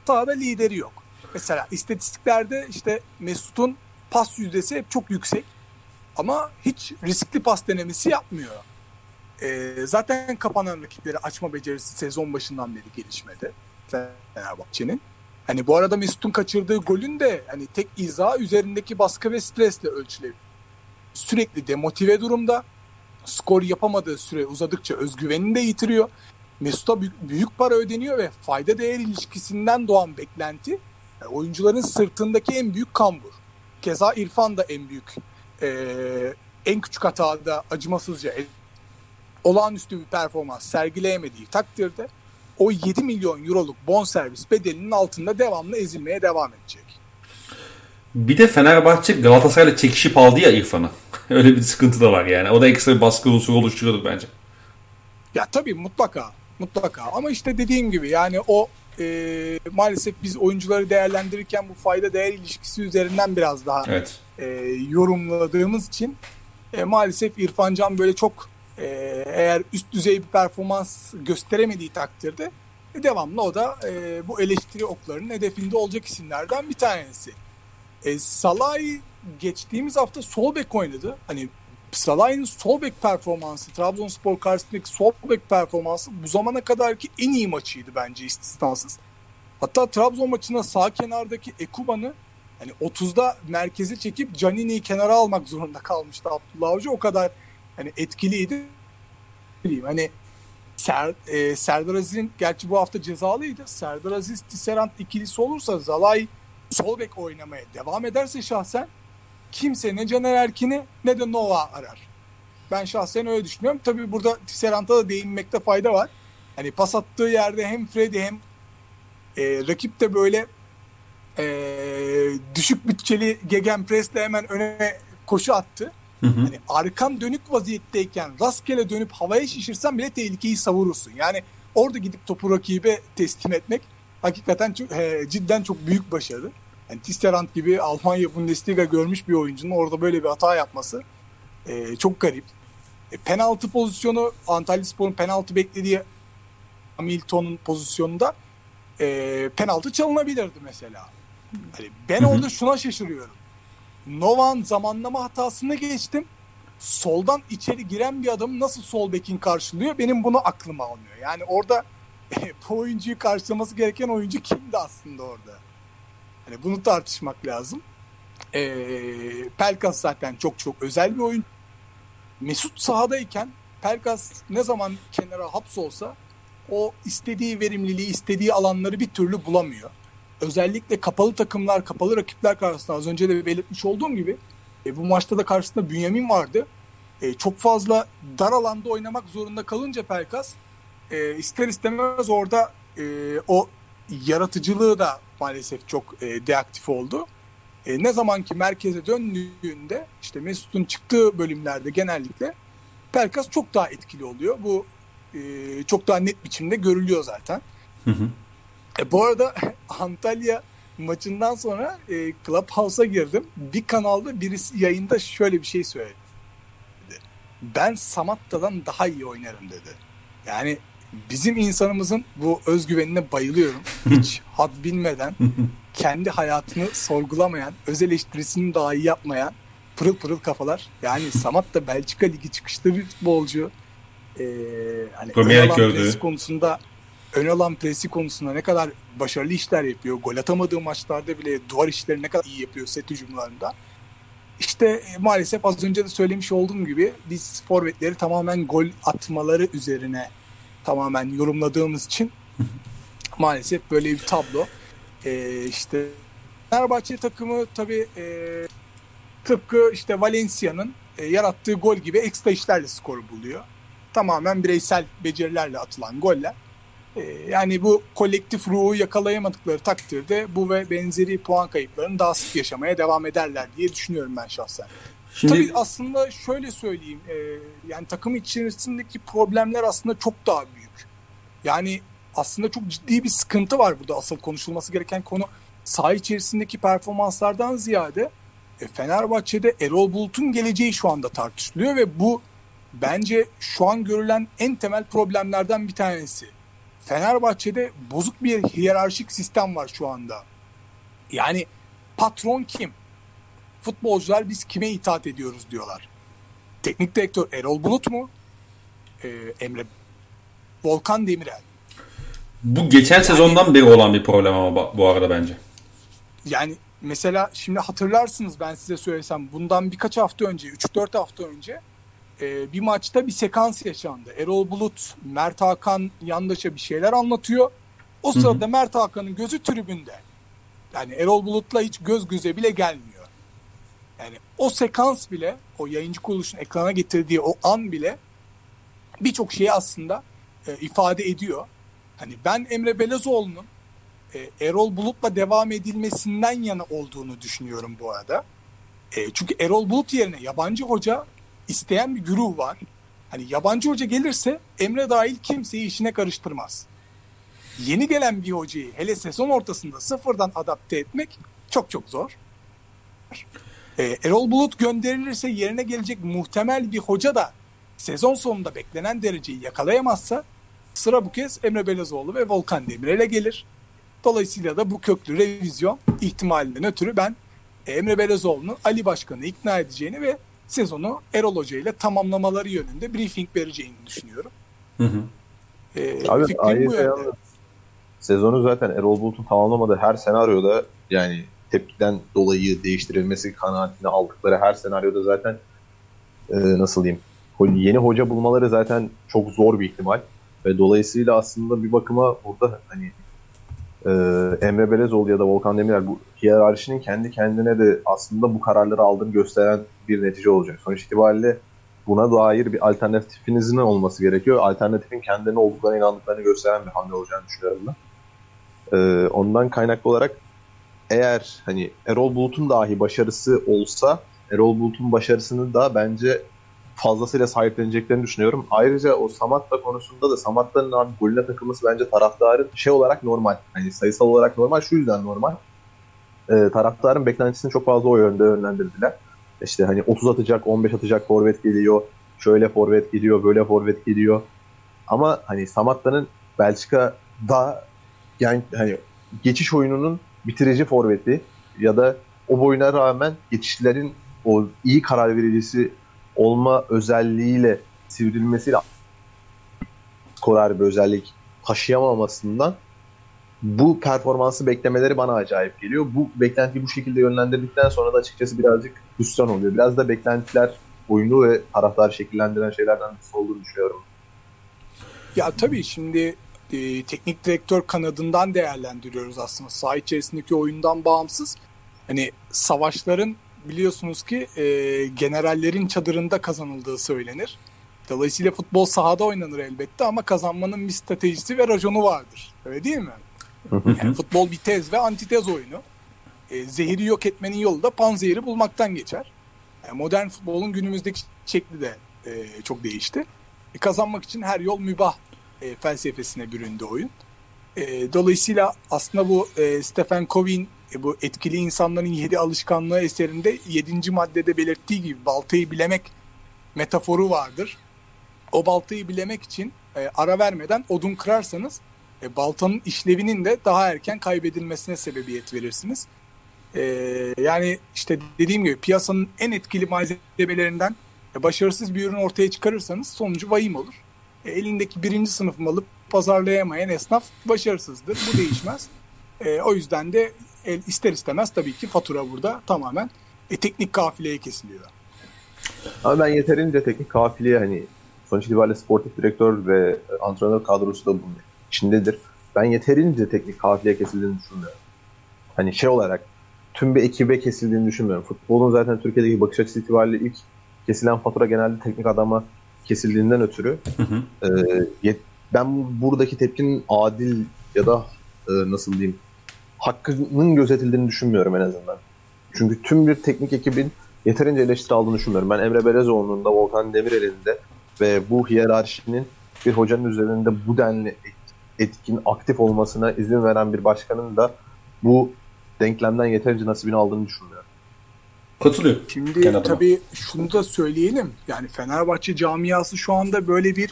sahada lideri yok. Mesela istatistiklerde işte Mesut'un pas yüzdesi hep çok yüksek ama hiç riskli pas denemesi yapmıyor. Ee, zaten kapanan rakipleri açma becerisi sezon başından beri gelişmedi Fenerbahçe'nin. Hani bu arada Mesut'un kaçırdığı golün de hani tek izah üzerindeki baskı ve stresle ölçülebilir. Sürekli demotive durumda skor yapamadığı süre uzadıkça özgüvenini de yitiriyor. Mesut'a büyük, para ödeniyor ve fayda değer ilişkisinden doğan beklenti yani oyuncuların sırtındaki en büyük kambur. Keza İrfan da en büyük eee, en küçük hatada acımasızca el- olağanüstü bir performans sergileyemediği takdirde o 7 milyon euroluk bonservis bedelinin altında devamlı ezilmeye devam edecek. Bir de Fenerbahçe Galatasaray'la çekişip aldı ya İrfan'ı. Öyle bir sıkıntı da var yani. O da ekstra bir baskı unsuru oluşturuyordur bence. Ya tabii mutlaka. Mutlaka. Ama işte dediğim gibi yani o e, maalesef biz oyuncuları değerlendirirken bu fayda değer ilişkisi üzerinden biraz daha Evet. e, yorumladığımız için e, maalesef İrfan Can böyle çok e, eğer üst düzey bir performans gösteremediği takdirde e, devamlı o da e, bu eleştiri oklarının hedefinde olacak isimlerden bir tanesi. E, Salah geçtiğimiz hafta sol bek oynadı. Hani Salah'ın sol bek performansı, Trabzonspor karşısındaki sol bek performansı bu zamana kadarki en iyi maçıydı bence istisnasız. Hatta Trabzon maçında sağ kenardaki Ekuban'ı hani 30'da merkezi çekip Canini'yi kenara almak zorunda kalmıştı Abdullah Avcı. O kadar hani etkiliydi. Hani Ser, e, Serdar Aziz'in gerçi bu hafta cezalıydı. Serdar Aziz Tisserant ikilisi olursa Zalay sol bek oynamaya devam ederse şahsen kimse ne Caner Erkin'i ne de Nova arar. Ben şahsen öyle düşünüyorum. Tabii burada Tisserant'a da değinmekte fayda var. Hani pas attığı yerde hem Freddy hem e, rakip de böyle e, düşük bütçeli gegenpressle hemen öne koşu attı. Hı hı. Hani arkan dönük vaziyetteyken rastgele dönüp havaya şişirsen bile tehlikeyi savurursun. Yani orada gidip topu rakibe teslim etmek hakikaten çok, e, cidden çok büyük başarı. Yani Tisserand gibi Almanya Bundesliga görmüş bir oyuncunun orada böyle bir hata yapması e, çok garip. E, penaltı pozisyonu Antalya Spor'un penaltı beklediği Hamilton'un pozisyonunda e, penaltı çalınabilirdi mesela. Hani ben orada şuna şaşırıyorum. Novan zamanlama hatasını geçtim. Soldan içeri giren bir adam nasıl sol bekin karşılıyor? Benim bunu aklıma almıyor. Yani orada bu oyuncuyu karşılaması gereken oyuncu kimdi aslında orada? Hani bunu tartışmak lazım. Ee, Pelkas zaten çok çok özel bir oyun. Mesut sahadayken Pelkas ne zaman kenara hapsolsa o istediği verimliliği, istediği alanları bir türlü bulamıyor. Özellikle kapalı takımlar, kapalı rakipler karşısında az önce de belirtmiş olduğum gibi e, bu maçta da karşısında Bünyamin vardı. E, çok fazla dar alanda oynamak zorunda kalınca Pelkas e, ister istemez orada e, o yaratıcılığı da maalesef çok e, deaktif oldu. E, ne zaman ki merkeze döndüğünde işte Mesut'un çıktığı bölümlerde genellikle Pelkas çok daha etkili oluyor. Bu e, çok daha net biçimde görülüyor zaten. Hı hı. E, bu arada Antalya maçından sonra e, Clubhouse'a girdim. Bir kanalda birisi yayında şöyle bir şey söyledi. Ben Samatta'dan daha iyi oynarım dedi. Yani bizim insanımızın bu özgüvenine bayılıyorum. Hiç had bilmeden kendi hayatını sorgulamayan, öz eleştirisini dahi yapmayan pırıl pırıl kafalar. Yani Samat da Belçika Ligi çıkışlı bir futbolcu. Ee, hani presi konusunda ön alan presi konusunda ne kadar başarılı işler yapıyor. Gol atamadığı maçlarda bile duvar işleri ne kadar iyi yapıyor set hücumlarında. İşte e, maalesef az önce de söylemiş olduğum gibi biz forvetleri tamamen gol atmaları üzerine tamamen yorumladığımız için maalesef böyle bir tablo. Ee, işte Fenerbahçe takımı tabii e, tıpkı işte Valencia'nın e, yarattığı gol gibi ekstra işlerle skoru buluyor. Tamamen bireysel becerilerle atılan goller. E, yani bu kolektif ruhu yakalayamadıkları takdirde bu ve benzeri puan kayıplarını daha sık yaşamaya devam ederler diye düşünüyorum ben şahsen. Şimdi... Tabii aslında şöyle söyleyeyim, e, yani takım içerisindeki problemler aslında çok daha büyük. Yani aslında çok ciddi bir sıkıntı var burada. Asıl konuşulması gereken konu saha içerisindeki performanslardan ziyade e, Fenerbahçe'de Erol Bulut'un geleceği şu anda tartışılıyor ve bu bence şu an görülen en temel problemlerden bir tanesi. Fenerbahçe'de bozuk bir hiyerarşik sistem var şu anda. Yani patron kim? Futbolcular biz kime itaat ediyoruz diyorlar. Teknik direktör Erol Bulut mu? Ee, Emre Volkan Demirel. Bu geçen yani, sezondan beri olan bir problem ama bu arada bence. Yani mesela şimdi hatırlarsınız ben size söylesem bundan birkaç hafta önce 3-4 hafta önce e, bir maçta bir sekans yaşandı. Erol Bulut Mert Hakan yandaşa bir şeyler anlatıyor. O sırada Hı-hı. Mert Hakan'ın gözü tribünde. Yani Erol Bulut'la hiç göz göze bile gelmiyor. Yani o sekans bile o yayıncı kuruluşun ekrana getirdiği o an bile birçok şeyi aslında e, ifade ediyor. Hani ben Emre Belezoğlu'nun e, Erol Bulut'la devam edilmesinden yana olduğunu düşünüyorum bu arada. E, çünkü Erol Bulut yerine yabancı hoca isteyen bir güruh var. Hani yabancı hoca gelirse Emre dahil kimseyi işine karıştırmaz. Yeni gelen bir hocayı hele sezon ortasında sıfırdan adapte etmek çok çok zor. Ee, Erol Bulut gönderilirse yerine gelecek muhtemel bir hoca da sezon sonunda beklenen dereceyi yakalayamazsa sıra bu kez Emre Belezoğlu ve Volkan Demirel'e gelir. Dolayısıyla da bu köklü revizyon ihtimalinden ötürü ben Emre Belezoğlu'nun Ali Başkan'ı ikna edeceğini ve sezonu Erol Hoca ile tamamlamaları yönünde briefing vereceğini düşünüyorum. Hı hı. Ee, Abi bu Sezonu zaten Erol Bulut'un tamamlamadığı her senaryoda yani tepkiden dolayı değiştirilmesi kanaatini aldıkları her senaryoda zaten e, nasıl diyeyim yeni hoca bulmaları zaten çok zor bir ihtimal ve dolayısıyla aslında bir bakıma burada hani e, Emre Belezoğlu ya da Volkan Demirel bu hiyerarşinin kendi kendine de aslında bu kararları aldığını gösteren bir netice olacak. Sonuç itibariyle buna dair bir alternatifinizin olması gerekiyor. Alternatifin kendilerine olduklarına inandıklarını gösteren bir hamle olacağını düşünüyorum ben. Ee, ondan kaynaklı olarak eğer hani Erol Bulut'un dahi başarısı olsa Erol Bulut'un başarısını da bence fazlasıyla sahipleneceklerini düşünüyorum. Ayrıca o Samatta konusunda da Samatta'nın abi golüne takılması bence taraftarın şey olarak normal. Hani sayısal olarak normal. Şu yüzden normal. Ee, taraftarın beklentisini çok fazla o yönde yönlendirdiler. İşte hani 30 atacak, 15 atacak forvet geliyor. Şöyle forvet geliyor, böyle forvet geliyor. Ama hani Samatta'nın Belçika'da yani hani geçiş oyununun bitirici forveti ya da o boyuna rağmen geçişlerin o iyi karar vericisi olma özelliğiyle sivrilmesiyle skorer bir özellik taşıyamamasından bu performansı beklemeleri bana acayip geliyor. Bu beklentiyi bu şekilde yönlendirdikten sonra da açıkçası birazcık hüsran oluyor. Biraz da beklentiler oyunu ve taraftarı şekillendiren şeylerden birisi olduğunu düşünüyorum. Ya tabii şimdi e, teknik direktör kanadından değerlendiriyoruz aslında. Saha içerisindeki oyundan bağımsız. Hani savaşların biliyorsunuz ki e, generallerin çadırında kazanıldığı söylenir. Dolayısıyla futbol sahada oynanır elbette ama kazanmanın bir stratejisi ve raconu vardır. Öyle değil mi? Yani futbol bir tez ve antitez oyunu. E, zehiri yok etmenin yolu da panzehiri bulmaktan geçer. Yani modern futbolun günümüzdeki şekli de e, çok değişti. E, kazanmak için her yol mübah e, felsefesine büründü oyun. E, dolayısıyla aslında bu e, Stephen Covey'in e, bu etkili insanların yedi alışkanlığı eserinde yedinci maddede belirttiği gibi baltayı bilemek metaforu vardır. O baltayı bilemek için e, ara vermeden odun kırarsanız e, baltanın işlevinin de daha erken kaybedilmesine sebebiyet verirsiniz. E, yani işte dediğim gibi piyasanın en etkili malzemelerinden e, başarısız bir ürün ortaya çıkarırsanız sonucu vahim olur. E, elindeki birinci sınıf malı pazarlayamayan esnaf başarısızdır. Bu değişmez. E, o yüzden de el, ister istemez tabii ki fatura burada tamamen e, teknik kafileye kesiliyor. Ama ben yeterince teknik kafileye hani sonuç itibariyle sportif direktör ve antrenör kadrosu da bunun içindedir. Ben yeterince teknik kafileye kesildiğini düşünmüyorum. Hani şey olarak tüm bir ekibe kesildiğini düşünmüyorum. Futbolun zaten Türkiye'deki bakış açısı itibariyle ilk kesilen fatura genelde teknik adama kesildiğinden ötürü hı hı. E, ben buradaki tepkinin adil ya da e, nasıl diyeyim hakkının gözetildiğini düşünmüyorum en azından. Çünkü tüm bir teknik ekibin yeterince eleştiri aldığını düşünmüyorum. Ben Emre Belezoğlu'nun da Volkan Demirel'in de ve bu hiyerarşinin bir hocanın üzerinde bu denli etkin, aktif olmasına izin veren bir başkanın da bu denklemden yeterince nasibini aldığını düşünüyorum. Katılıyor. Şimdi tabii şunu da söyleyelim. Yani Fenerbahçe camiası şu anda böyle bir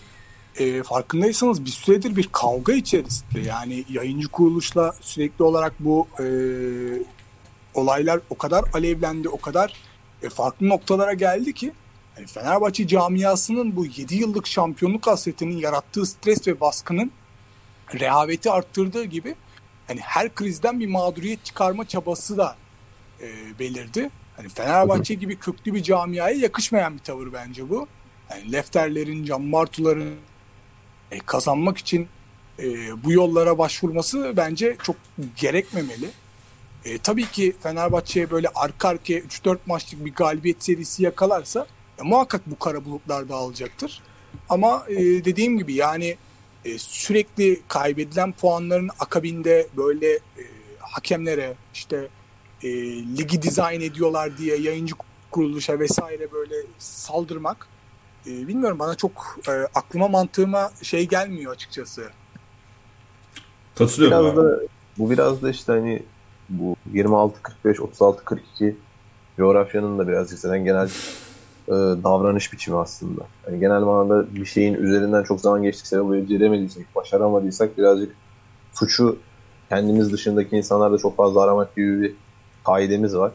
e, farkındaysanız bir süredir bir kavga içerisinde. Yani yayıncı kuruluşla sürekli olarak bu e, olaylar o kadar alevlendi, o kadar e, farklı noktalara geldi ki yani Fenerbahçe camiasının bu 7 yıllık şampiyonluk hasretinin yarattığı stres ve baskının rehaveti arttırdığı gibi hani her krizden bir mağduriyet çıkarma çabası da e, belirdi. Hani Fenerbahçe gibi köklü bir camiaya yakışmayan bir tavır bence bu. Yani Lefterlerin, Can Martuların e, kazanmak için e, bu yollara başvurması bence çok gerekmemeli. E, tabii ki Fenerbahçe'ye böyle arka arkaya 3-4 maçlık bir galibiyet serisi yakalarsa e, muhakkak bu kara bulutlar dağılacaktır. Ama e, dediğim gibi yani e, sürekli kaybedilen puanların akabinde böyle e, hakemlere işte e, ligi dizayn ediyorlar diye yayıncı kuruluşa vesaire böyle saldırmak e, bilmiyorum bana çok e, aklıma mantığıma şey gelmiyor açıkçası. Katılıyorum. Biraz da, bu biraz da işte hani bu 26-45, 36-42 coğrafyanın da birazcık zaten genel e, davranış biçimi aslında. Yani genel manada bir şeyin üzerinden çok zaman geçtikse ve beceremediysek, başaramadıysak birazcık suçu kendimiz dışındaki insanlarda çok fazla aramak gibi bir kaidemiz var.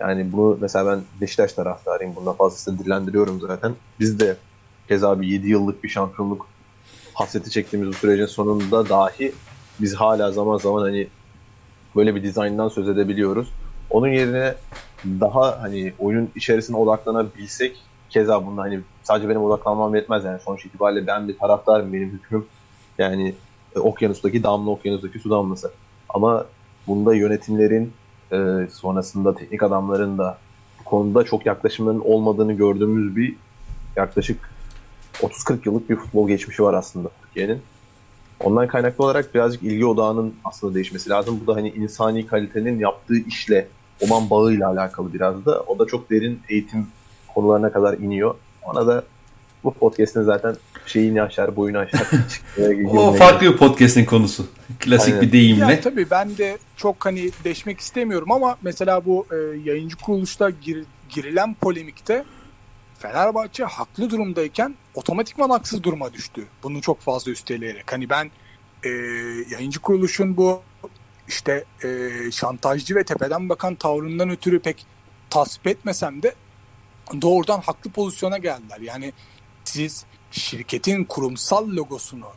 Yani bunu mesela ben Beşiktaş taraftarıyım. Bundan fazlasını dillendiriyorum zaten. Biz de keza bir 7 yıllık bir şampiyonluk hasreti çektiğimiz bu sürecin sonunda dahi biz hala zaman zaman hani böyle bir dizayndan söz edebiliyoruz. Onun yerine daha hani oyun içerisine odaklanabilsek keza bunda hani sadece benim odaklanmam yetmez yani sonuç itibariyle ben bir taraftarım benim hükmüm yani e, okyanustaki damla okyanustaki su damlası. Ama bunda yönetimlerin e, sonrasında teknik adamların da bu konuda çok yaklaşımların olmadığını gördüğümüz bir yaklaşık 30-40 yıllık bir futbol geçmişi var aslında Türkiye'nin. Ondan kaynaklı olarak birazcık ilgi odağının aslında değişmesi lazım. Bu da hani insani kalitenin yaptığı işle olan bağıyla alakalı biraz da. O da çok derin eğitim konularına kadar iniyor. Ona da bu podcast'in zaten şeyini aşar, boyunu aşar. o farklı bir podcast'in konusu. Klasik Aynen. bir deyimle. Ya, tabii ben de çok hani deşmek istemiyorum ama mesela bu e, yayıncı kuruluşta gir, girilen polemikte Fenerbahçe haklı durumdayken otomatikman haksız duruma düştü. Bunu çok fazla üsteleyerek. Hani ben e, yayıncı kuruluşun bu işte e, şantajcı ve tepeden bakan tavrından ötürü pek tasvip etmesem de doğrudan haklı pozisyona geldiler. Yani siz şirketin kurumsal logosunu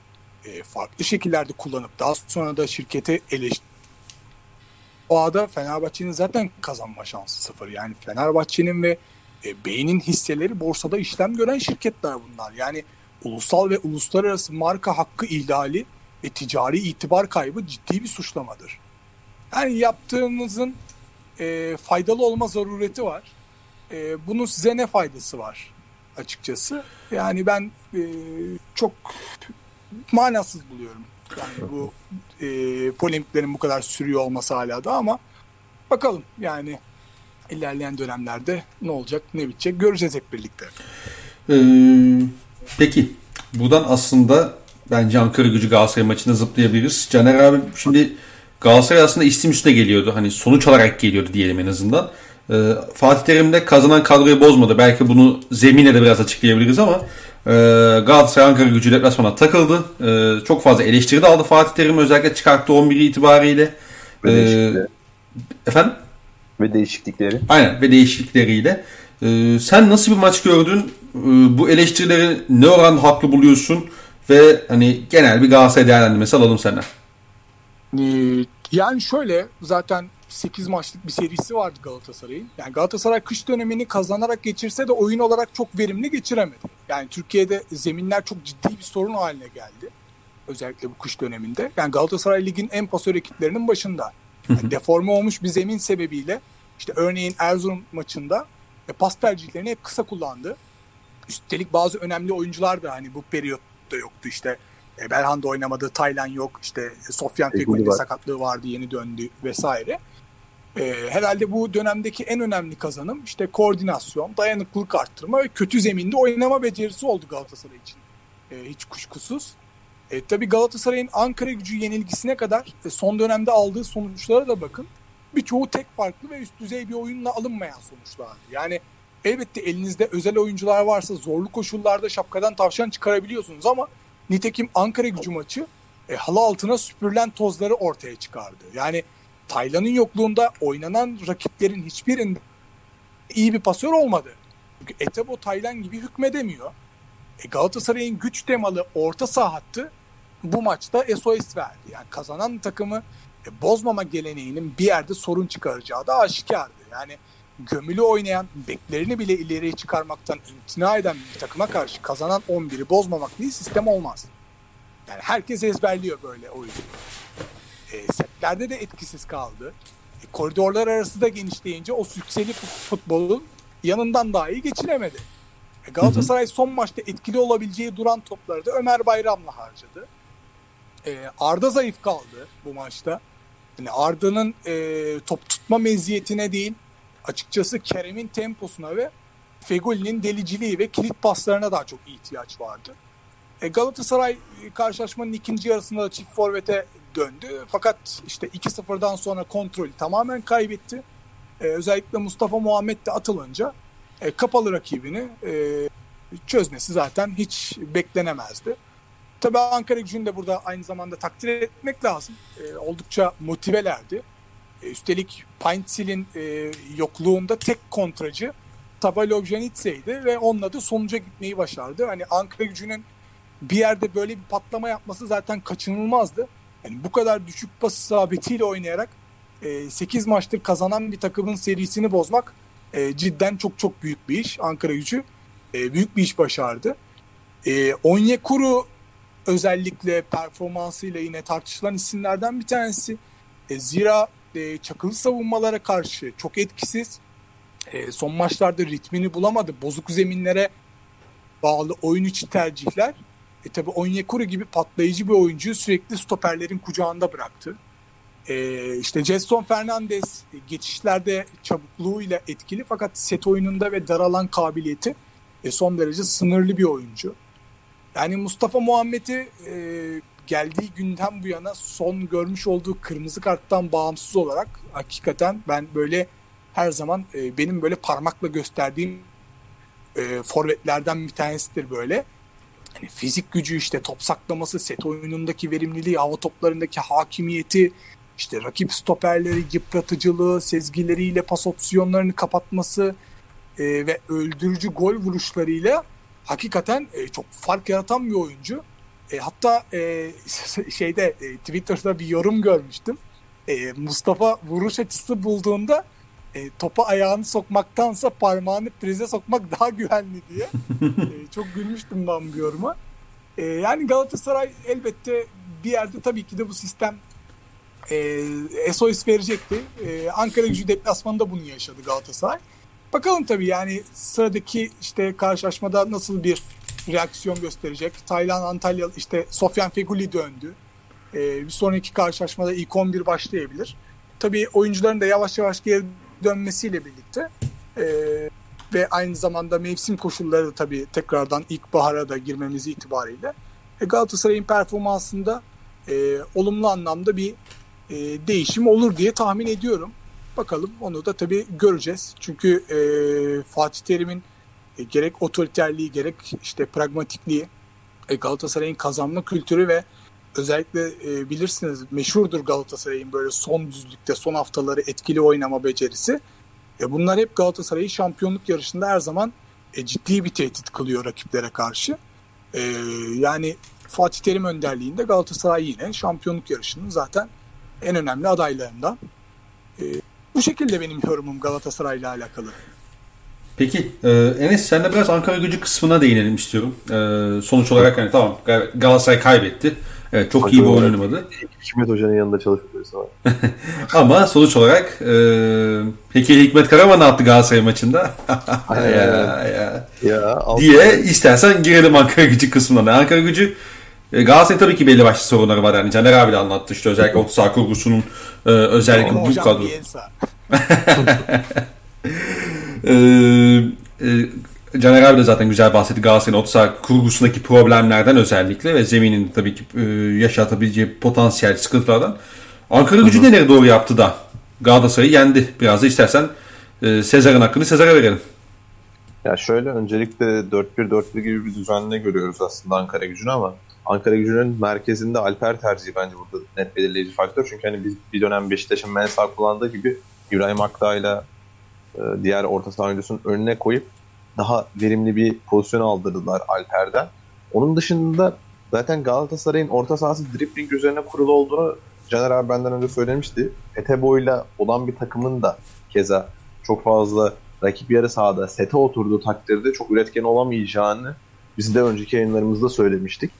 e, farklı şekillerde kullanıp daha sonra da şirketi eleştir o ada Fenerbahçe'nin zaten kazanma şansı sıfır. Yani Fenerbahçe'nin ve e, Bey'in hisseleri borsada işlem gören şirketler bunlar. Yani ulusal ve uluslararası marka hakkı ihlali ve ticari itibar kaybı ciddi bir suçlamadır. Yani yaptığınızın e, faydalı olma zarureti var. E, bunun size ne faydası var açıkçası? Yani ben e, çok manasız buluyorum. Yani bu e, polemiklerin bu kadar sürüyor olması hala da ama bakalım yani ilerleyen dönemlerde ne olacak ne bitecek göreceğiz hep birlikte. Ee, peki buradan aslında bence Ankara gücü Galatasaray maçına zıplayabiliriz. Caner abi şimdi Galatasaray aslında istim üstüne geliyordu. Hani sonuç olarak geliyordu diyelim en azından. Ee, Fatih Terim de kazanan kadroyu bozmadı. Belki bunu zemine de biraz açıklayabiliriz ama e, Galatasaray Ankara gücü deplasmana takıldı. E, çok fazla eleştiri de aldı Fatih Terim özellikle çıkarttığı 11 itibariyle. Ve değişiklikleri. efendim? Ve değişiklikleri. Aynen ve değişiklikleriyle. Ee, sen nasıl bir maç gördün? Bu eleştirileri ne oran haklı buluyorsun? Ve hani genel bir Galatasaray değerlendirmesi alalım senden. Yani şöyle zaten 8 maçlık bir serisi vardı Galatasaray'ın. Yani Galatasaray kış dönemini kazanarak geçirse de oyun olarak çok verimli geçiremedi. Yani Türkiye'de zeminler çok ciddi bir sorun haline geldi. Özellikle bu kış döneminde. Yani Galatasaray ligin en pasör ekiplerinin başında. Yani deforme olmuş bir zemin sebebiyle işte örneğin Erzurum maçında e, pas tercihlerini hep kısa kullandı. Üstelik bazı önemli oyuncular da hani bu periyotta yoktu işte. E, Belhanda oynamadı, Taylan yok, işte Sofyan Feguli Fegoli'de var. sakatlığı vardı, yeni döndü vesaire. E, herhalde bu dönemdeki en önemli kazanım işte koordinasyon, dayanıklılık arttırma ve kötü zeminde oynama becerisi oldu Galatasaray için. E, hiç kuşkusuz. E, tabii Galatasaray'ın Ankara gücü yenilgisine kadar e, son dönemde aldığı sonuçlara da bakın. Birçoğu tek farklı ve üst düzey bir oyunla alınmayan sonuçlardı. Yani elbette elinizde özel oyuncular varsa zorlu koşullarda şapkadan tavşan çıkarabiliyorsunuz ama nitekim Ankara gücü maçı e, halı altına süpürülen tozları ortaya çıkardı. Yani Taylan'ın yokluğunda oynanan rakiplerin hiçbirinde iyi bir pasör olmadı. Çünkü Etebo Taylan gibi hükmedemiyor. E, Galatasaray'ın güç temalı orta saha hattı bu maçta SOS verdi. Yani kazanan takımı e, bozmama geleneğinin bir yerde sorun çıkaracağı da aşikardı. Yani gömülü oynayan, beklerini bile ileriye çıkarmaktan imtina eden bir takıma karşı kazanan 11'i bozmamak değil sistem olmaz. Yani herkes ezberliyor böyle oyunu. E, setlerde de etkisiz kaldı. E, koridorlar arası da genişleyince o sükseli fut- futbolun yanından daha iyi geçiremedi. E, Galatasaray son maçta etkili olabileceği duran topları da Ömer Bayram'la harcadı. E, Arda zayıf kaldı bu maçta. Yani Arda'nın e, top tutma meziyetine değil, açıkçası Kerem'in temposuna ve Fegoli'nin deliciliği ve kilit paslarına daha çok ihtiyaç vardı. E, Galatasaray karşılaşmanın ikinci yarısında da çift forvete döndü. Fakat işte 2-0'dan sonra kontrolü tamamen kaybetti. E, özellikle Mustafa Muhammed de atılınca e, kapalı rakibini e, çözmesi zaten hiç beklenemezdi. Tabii Ankara gücünü de burada aynı zamanda takdir etmek lazım. E, oldukça motivelerdi. E, üstelik Paintsil'in e, yokluğunda tek kontracı Tabalov Janitse'ydi ve onunla da sonuca gitmeyi başardı. Hani Ankara gücünün bir yerde böyle bir patlama yapması zaten kaçınılmazdı. Yani bu kadar düşük pas isabetiyle oynayarak e, 8 maçtır kazanan bir takımın serisini bozmak e, cidden çok çok büyük bir iş. Ankara gücü e, büyük bir iş başardı. E, Onyekuru özellikle performansıyla yine tartışılan isimlerden bir tanesi. E, zira e, çakılı savunmalara karşı çok etkisiz. E, son maçlarda ritmini bulamadı. Bozuk zeminlere bağlı oyun içi tercihler. E tabi Onyekuru gibi patlayıcı bir oyuncuyu sürekli stoperlerin kucağında bıraktı. E, işte Jetson Fernandez e, geçişlerde çabukluğuyla etkili fakat set oyununda ve daralan kabiliyeti e, son derece sınırlı bir oyuncu. Yani Mustafa Muhammed'i e, geldiği günden bu yana son görmüş olduğu kırmızı karttan bağımsız olarak hakikaten ben böyle her zaman e, benim böyle parmakla gösterdiğim e, forvetlerden bir tanesidir böyle. Hani fizik gücü işte top saklaması, set oyunundaki verimliliği, hava toplarındaki hakimiyeti, işte rakip stoperleri yıpratıcılığı, sezgileriyle pas opsiyonlarını kapatması e, ve öldürücü gol vuruşlarıyla hakikaten e, çok fark yaratan bir oyuncu. E, hatta e, şeyde e, Twitter'da bir yorum görmüştüm. E, Mustafa vuruş açısı bulduğunda e, topa ayağını sokmaktansa parmağını prize sokmak daha güvenli diye. e, çok gülmüştüm ben bu yoruma. E, yani Galatasaray elbette bir yerde tabii ki de bu sistem e, SOS verecekti. E, Ankara gücü deplasmanında bunu yaşadı Galatasaray. Bakalım tabii yani sıradaki işte karşılaşmada nasıl bir reaksiyon gösterecek. Taylan Antalya işte Sofyan Feguli döndü. E, bir sonraki karşılaşmada ilk 11 başlayabilir. Tabii oyuncuların da yavaş yavaş geri dönmesiyle birlikte e, ve aynı zamanda mevsim koşulları tabii tekrardan ilkbahara da girmemiz itibariyle e, Galatasaray'ın performansında e, olumlu anlamda bir e, değişim olur diye tahmin ediyorum. Bakalım onu da tabii göreceğiz. Çünkü e, Fatih Terim'in e, gerek otoriterliği gerek işte pragmatikliği e, Galatasaray'ın kazanma kültürü ve özellikle e, bilirsiniz meşhurdur Galatasaray'ın böyle son düzlükte son haftaları etkili oynama becerisi. E, bunlar hep Galatasaray'ı şampiyonluk yarışında her zaman e, ciddi bir tehdit kılıyor rakiplere karşı. E, yani Fatih Terim önderliğinde Galatasaray yine şampiyonluk yarışının zaten en önemli adaylarından. E, bu şekilde benim yorumum Galatasaray ile alakalı. Peki e, Enes sen de biraz Ankara gücü kısmına değinelim istiyorum. E, sonuç olarak hani tamam Galatasaray kaybetti. Evet, çok Hoca iyi bir oyun oynamadı. Hikmet Hoca'nın yanında çalışıyoruz ama. ama sonuç olarak e, peki Hikmet Karaman ne yaptı Galatasaray maçında? ya, ya. ya diye istersen girelim Ankara gücü kısmına. Ankara gücü e, Galatasaray tabii ki belli başlı sorunları var. Yani Caner abi de anlattı işte özellikle orta saha kurgusunun e, özellikle bu kadro. e, e, Caner abi de zaten güzel bahsetti Galatasaray'ın orta saha kurgusundaki problemlerden özellikle ve zeminin tabii ki e, yaşatabileceği potansiyel sıkıntılardan. Ankara gücü nereye doğru yaptı da Galatasaray'ı yendi. Biraz da istersen e, Sezar'ın hakkını Sezar'a verelim. Ya şöyle öncelikle 4-1-4-1 gibi bir düzenle görüyoruz aslında Ankara gücünü ama Ankara gücünün merkezinde Alper tercihi bence burada net belirleyici faktör. Çünkü hani biz bir dönem Beşiktaş'ın Mensah kullandığı gibi İbrahim Akdağ'la e, diğer orta saha oyuncusunun önüne koyup daha verimli bir pozisyon aldırdılar Alper'den. Onun dışında zaten Galatasaray'ın orta sahası dribbling üzerine kurulu olduğunu Caner abi benden önce söylemişti. Etebo'yla olan bir takımın da keza çok fazla rakip yarı sahada sete oturduğu takdirde çok üretken olamayacağını biz de önceki yayınlarımızda söylemiştik.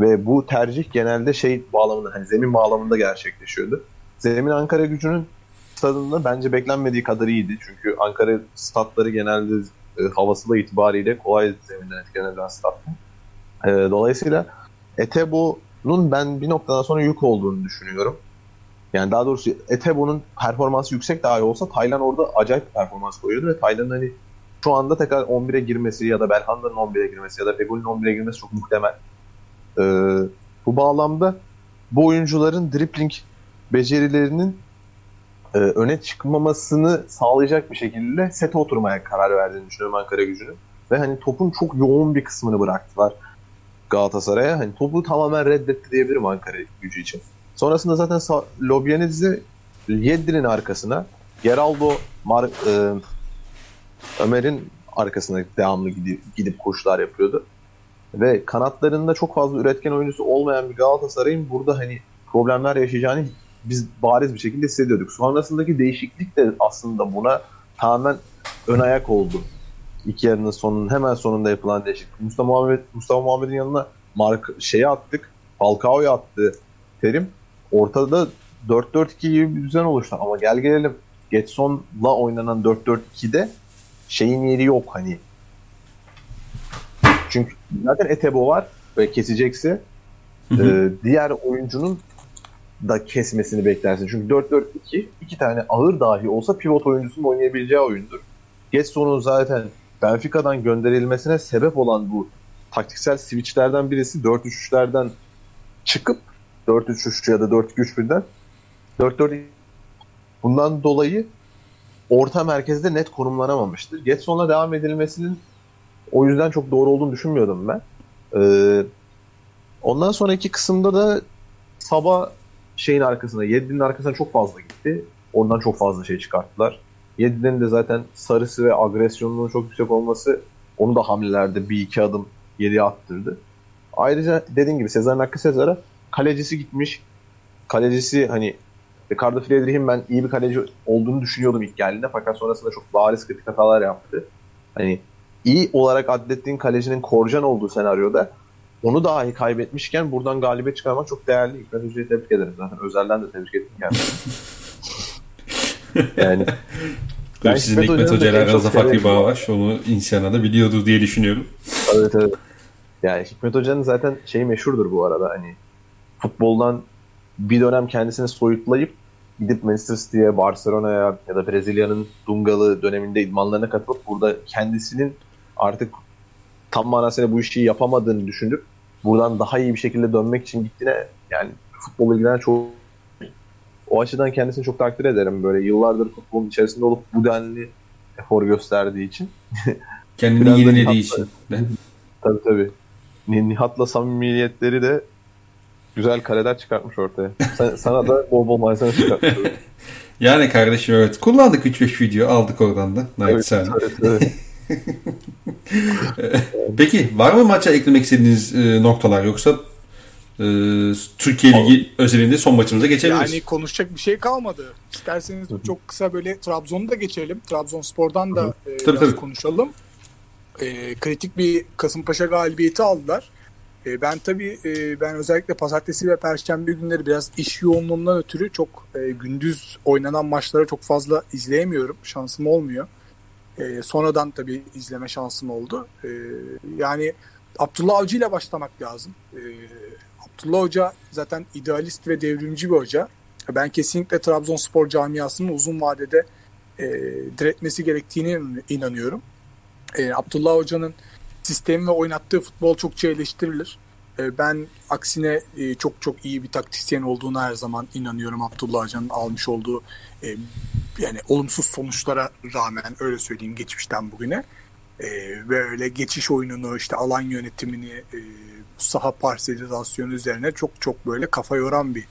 Ve bu tercih genelde şey bağlamında hani zemin bağlamında gerçekleşiyordu. Zemin Ankara gücünün stadında bence beklenmediği kadar iyiydi. Çünkü Ankara statları genelde e, havası da itibariyle kolay zeminden etkilenen stattı. E, dolayısıyla Etebo'nun ben bir noktadan sonra yük olduğunu düşünüyorum. Yani daha doğrusu Etebo'nun performansı yüksek daha iyi olsa Taylan orada acayip performans koyuyordu ve Taylan'ın hani şu anda tekrar 11'e girmesi ya da Belhanda'nın 11'e girmesi ya da Fegül'ün 11'e girmesi çok muhtemel. Ee, bu bağlamda bu oyuncuların dribbling becerilerinin e, öne çıkmamasını sağlayacak bir şekilde sete oturmaya karar verdiğini düşünüyorum Ankara gücünün. Ve hani topun çok yoğun bir kısmını bıraktılar Galatasaray'a. Hani topu tamamen reddetti diyebilirim Ankara gücü için. Sonrasında zaten Lobyaniz'i Yedlin'in arkasına Geraldo Mar e, Ömer'in arkasına devamlı gidip, gidip koşular yapıyordu. Ve kanatlarında çok fazla üretken oyuncusu olmayan bir Galatasaray'ın burada hani problemler yaşayacağını biz bariz bir şekilde hissediyorduk. Sonrasındaki değişiklik de aslında buna tamamen ön ayak oldu. İki yarının sonunun hemen sonunda yapılan değişiklik. Mustafa Muhammed Mustafa Muhammed'in yanına mark şeyi attık. Falcao'yu attı Terim. Ortada 4-4-2 gibi bir düzen oluştu ama gel gelelim Getson'la oynanan 4-4-2'de şeyin yeri yok hani. Çünkü zaten Etebo var ve kesecekse E, diğer oyuncunun da kesmesini beklersin. Çünkü 4-4-2 iki tane ağır dahi olsa pivot oyuncusunun oynayabileceği oyundur. Getson'un zaten Benfica'dan gönderilmesine sebep olan bu taktiksel switchlerden birisi 4-3-3'lerden çıkıp 4-3-3 ya da 4-2-3-1'den 4-4 bundan dolayı orta merkezde net konumlanamamıştır. Getson'la devam edilmesinin o yüzden çok doğru olduğunu düşünmüyordum ben. Ee, ondan sonraki kısımda da Sabah şeyin arkasına, Yedlin'in arkasına çok fazla gitti. Oradan çok fazla şey çıkarttılar. Yedlin'in de zaten sarısı ve agresyonunun çok yüksek olması onu da hamlelerde bir iki adım geriye attırdı. Ayrıca dediğim gibi Sezar'ın hakkı Sezar'a kalecisi gitmiş. Kalecisi hani Ricardo Friedrich'in ben iyi bir kaleci olduğunu düşünüyordum ilk geldiğinde fakat sonrasında çok bariz kritik hatalar yaptı. Hani iyi olarak adlettiğin kalecinin korcan olduğu senaryoda onu dahi kaybetmişken buradan galibiyet çıkarmak çok değerli. İkram Hoca'yı tebrik ederim zaten. Özelden de tebrik ettim yani. yani ben Sizin Hikmet Hoca ile aranızda farklı bir bağ var. Onu insana da biliyordur diye düşünüyorum. Evet evet. Yani Hikmet Hoca'nın zaten şeyi meşhurdur bu arada. Hani futboldan bir dönem kendisini soyutlayıp gidip Manchester City'ye, Barcelona'ya ya da Brezilya'nın Dungalı döneminde idmanlarına katılıp burada kendisinin artık tam manasıyla bu işi yapamadığını düşünüp buradan daha iyi bir şekilde dönmek için gittiğine yani futbol ilgilenen çok o açıdan kendisini çok takdir ederim. Böyle yıllardır futbolun içerisinde olup bu denli efor gösterdiği için. Kendini yenilediği için. Tabii tabii. Nihat'la samimiyetleri de güzel kareler çıkartmış ortaya. Sen, sana da bol bol malzeme çıkartmış. yani kardeşim evet. Kullandık 3-5 video aldık oradan da. Evet, evet, evet. Peki var mı maça eklemek istediğiniz e, noktalar yoksa e, Türkiye Ligi özelinde son maçımıza geçebiliriz. Yani konuşacak bir şey kalmadı. İsterseniz çok kısa böyle Trabzon'u da geçelim. Trabzonspor'dan da e, tabii, biraz tabii. konuşalım. E, kritik bir Kasımpaşa galibiyeti aldılar. E, ben tabii e, ben özellikle pazartesi ve perşembe günleri biraz iş yoğunluğundan ötürü çok e, gündüz oynanan maçları çok fazla izleyemiyorum. Şansım olmuyor. E, sonradan tabii izleme şansım oldu. E, yani Abdullah Avcı ile başlamak lazım. E, Abdullah Hoca zaten idealist ve devrimci bir hoca. Ben kesinlikle Trabzonspor camiasının uzun vadede e, diretmesi gerektiğine inanıyorum. E, Abdullah Hoca'nın sistemi ve oynattığı futbol çokça eleştirilir. E, ben aksine e, çok çok iyi bir taktisyen olduğuna her zaman inanıyorum Abdullah Hoca'nın almış olduğu e, yani olumsuz sonuçlara rağmen öyle söyleyeyim geçmişten bugüne e, ve öyle geçiş oyununu işte alan yönetimini saha parselizasyonu üzerine çok çok böyle kafa yoran bir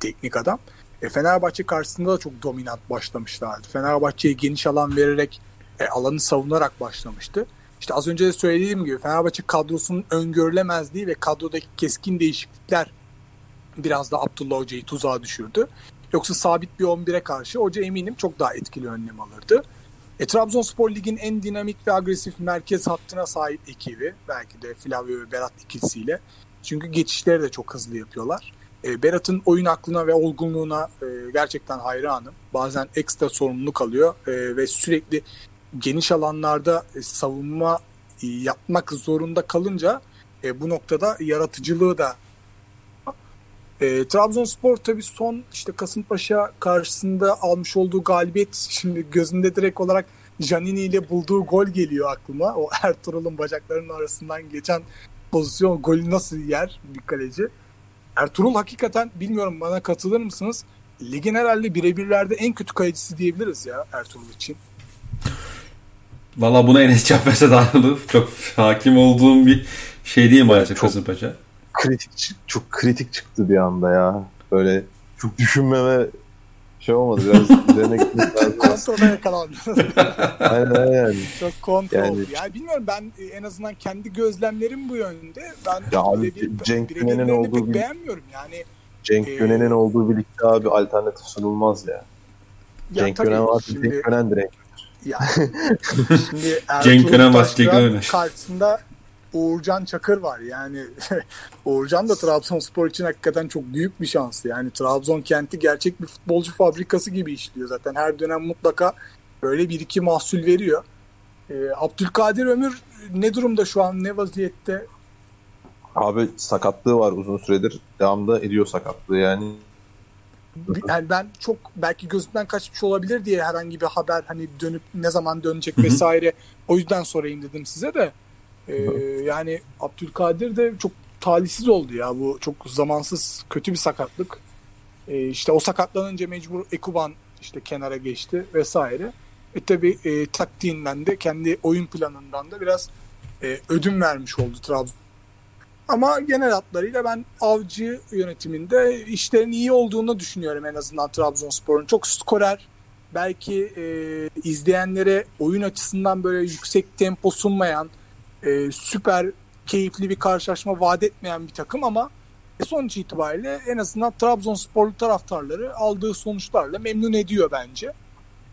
teknik adam. Fenerbahçe karşısında da çok dominant başlamışlardı. Fenerbahçe'ye geniş alan vererek alanı savunarak başlamıştı. İşte az önce de söylediğim gibi Fenerbahçe kadrosunun öngörülemezliği ve kadrodaki keskin değişiklikler biraz da Abdullah Hoca'yı tuzağa düşürdü. Yoksa sabit bir 11'e karşı hoca eminim çok daha etkili önlem alırdı. E, Trabzonspor Lig'in en dinamik ve agresif merkez hattına sahip ekibi. Belki de Flavio ve Berat ikilisiyle. Çünkü geçişleri de çok hızlı yapıyorlar. E, Berat'ın oyun aklına ve olgunluğuna e, gerçekten hayranım. Bazen ekstra sorumluluk alıyor e, ve sürekli geniş alanlarda e, savunma e, yapmak zorunda kalınca e, bu noktada yaratıcılığı da e, Trabzonspor tabii son işte Kasımpaşa karşısında almış olduğu galibiyet şimdi gözümde direkt olarak Janini ile bulduğu gol geliyor aklıma. O Ertuğrul'un bacaklarının arasından geçen pozisyon golü nasıl yer bir kaleci. Ertuğrul hakikaten bilmiyorum bana katılır mısınız? Ligin herhalde birebirlerde en kötü kalecisi diyebiliriz ya Ertuğrul için. Valla buna Enes daha olur. Çok hakim olduğum bir şey değil maalesef Kasımpaşa kritik çok kritik çıktı bir anda ya. Böyle çok düşünmeme şey olmadı biraz üzerine gitmek lazım. Kontrola aynen aynen. Çok kontrol. Yani, yani bilmiyorum ben e, en azından kendi gözlemlerim bu yönde. Ben ya abi bir, Cenk Günen'in olduğu bir, beğenmiyorum yani. Cenk e, Günen'in olduğu birlikte abi alternatif sunulmaz ya. ya Cenk Günen var şimdi, Cenk direkt. Ya, şimdi Cenk var Cenk karşısında Uğurcan Çakır var. Yani Uğurcan da Trabzonspor için hakikaten çok büyük bir şans. Yani Trabzon kenti gerçek bir futbolcu fabrikası gibi işliyor zaten. Her dönem mutlaka böyle bir iki mahsul veriyor. Ee, Abdülkadir Ömür ne durumda şu an? Ne vaziyette? Abi sakatlığı var uzun süredir. Devamda ediyor sakatlığı yani. Yani ben çok belki gözümden kaçmış olabilir diye herhangi bir haber hani dönüp ne zaman dönecek vesaire o yüzden sorayım dedim size de. Ee, yani Abdülkadir de çok talihsiz oldu ya bu çok zamansız kötü bir sakatlık. Ee, işte o sakatlanınca mecbur Ekuban işte kenara geçti vesaire. E tabi e, taktiğinden de kendi oyun planından da biraz e, ödün vermiş oldu Trabzon Ama genel hatlarıyla ben avcı yönetiminde işlerin iyi olduğunu düşünüyorum en azından Trabzonspor'un. Çok skorer, belki e, izleyenlere oyun açısından böyle yüksek tempo sunmayan, e, süper keyifli bir karşılaşma vaat etmeyen bir takım ama sonuç itibariyle en azından Trabzonsporlu taraftarları aldığı sonuçlarla memnun ediyor bence.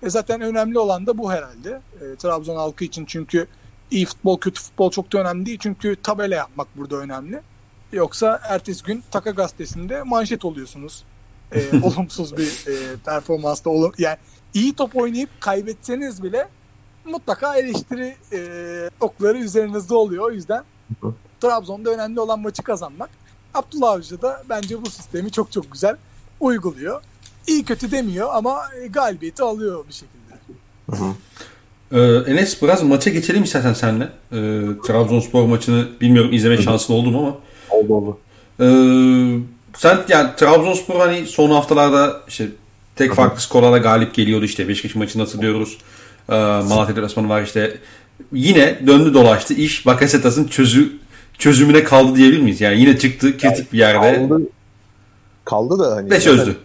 E zaten önemli olan da bu herhalde. E, Trabzon halkı için çünkü iyi futbol kötü futbol çok da önemli değil. Çünkü tabela yapmak burada önemli. Yoksa ertesi gün Taka gazetesinde manşet oluyorsunuz. E, olumsuz bir e, performansta. Olum, yani iyi top oynayıp kaybetseniz bile mutlaka eleştiri e, okları üzerinizde oluyor. O yüzden Trabzon'da önemli olan maçı kazanmak. Abdullah Avcı da bence bu sistemi çok çok güzel uyguluyor. İyi kötü demiyor ama galibiyeti alıyor bir şekilde. Hı hı. Ee, Enes biraz maça geçelim istersen senle. Ee, Trabzonspor maçını bilmiyorum izleme şansın oldu mu ama. Oldu oldu. Ee, sen yani Trabzonspor hani son haftalarda işte tek farklı skorlarla galip geliyordu işte. Beşiktaş maçını hatırlıyoruz. Ee, Malatya deplasmanı var işte. Yine döndü dolaştı. İş Bakasetas'ın çözü çözümüne kaldı diyebilir miyiz? Yani yine çıktı kritik bir yerde. Kaldı, kaldı da hani. Ve çözdü.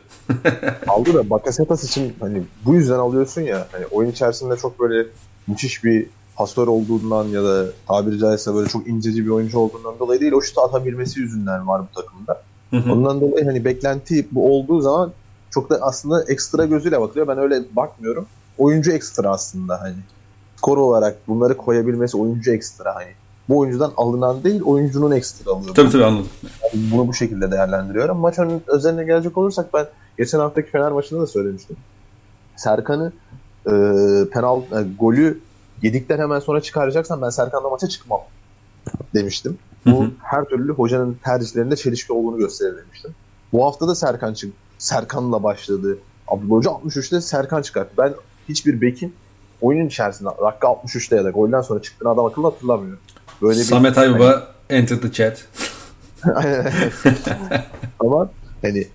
Kaldı da Bakasetas için hani bu yüzden alıyorsun ya hani oyun içerisinde çok böyle müthiş bir pasör olduğundan ya da tabiri caizse böyle çok inceci bir oyuncu olduğundan dolayı değil o şutu atabilmesi yüzünden var bu takımda. Hı hı. Ondan dolayı hani beklenti bu olduğu zaman çok da aslında ekstra gözüyle bakılıyor. Ben öyle bakmıyorum. Oyuncu ekstra aslında hani. Skor olarak bunları koyabilmesi oyuncu ekstra hani. Bu oyuncudan alınan değil oyuncunun ekstra alıyor. Tabii tabii anladım. Yani bunu bu şekilde değerlendiriyorum. Maç özeline gelecek olursak ben geçen haftaki Fener maçında da söylemiştim. Serkan'ı e, penal e, golü yedikten hemen sonra çıkaracaksan ben Serkan'la maça çıkmam demiştim. Bu hı hı. her türlü hocanın tercihlerinde çelişki olduğunu gösterir demiştim. Bu hafta da Serkan çık Serkan'la başladı. Abdullah Hoca 63'te Serkan çıkarttı. Ben hiçbir bekin oyunun içerisinde dakika 63'te ya da golden sonra çıktığını adam akıllı hatırlamıyorum. Böyle Samet bir, Ayba hani, enter the chat. Ama hani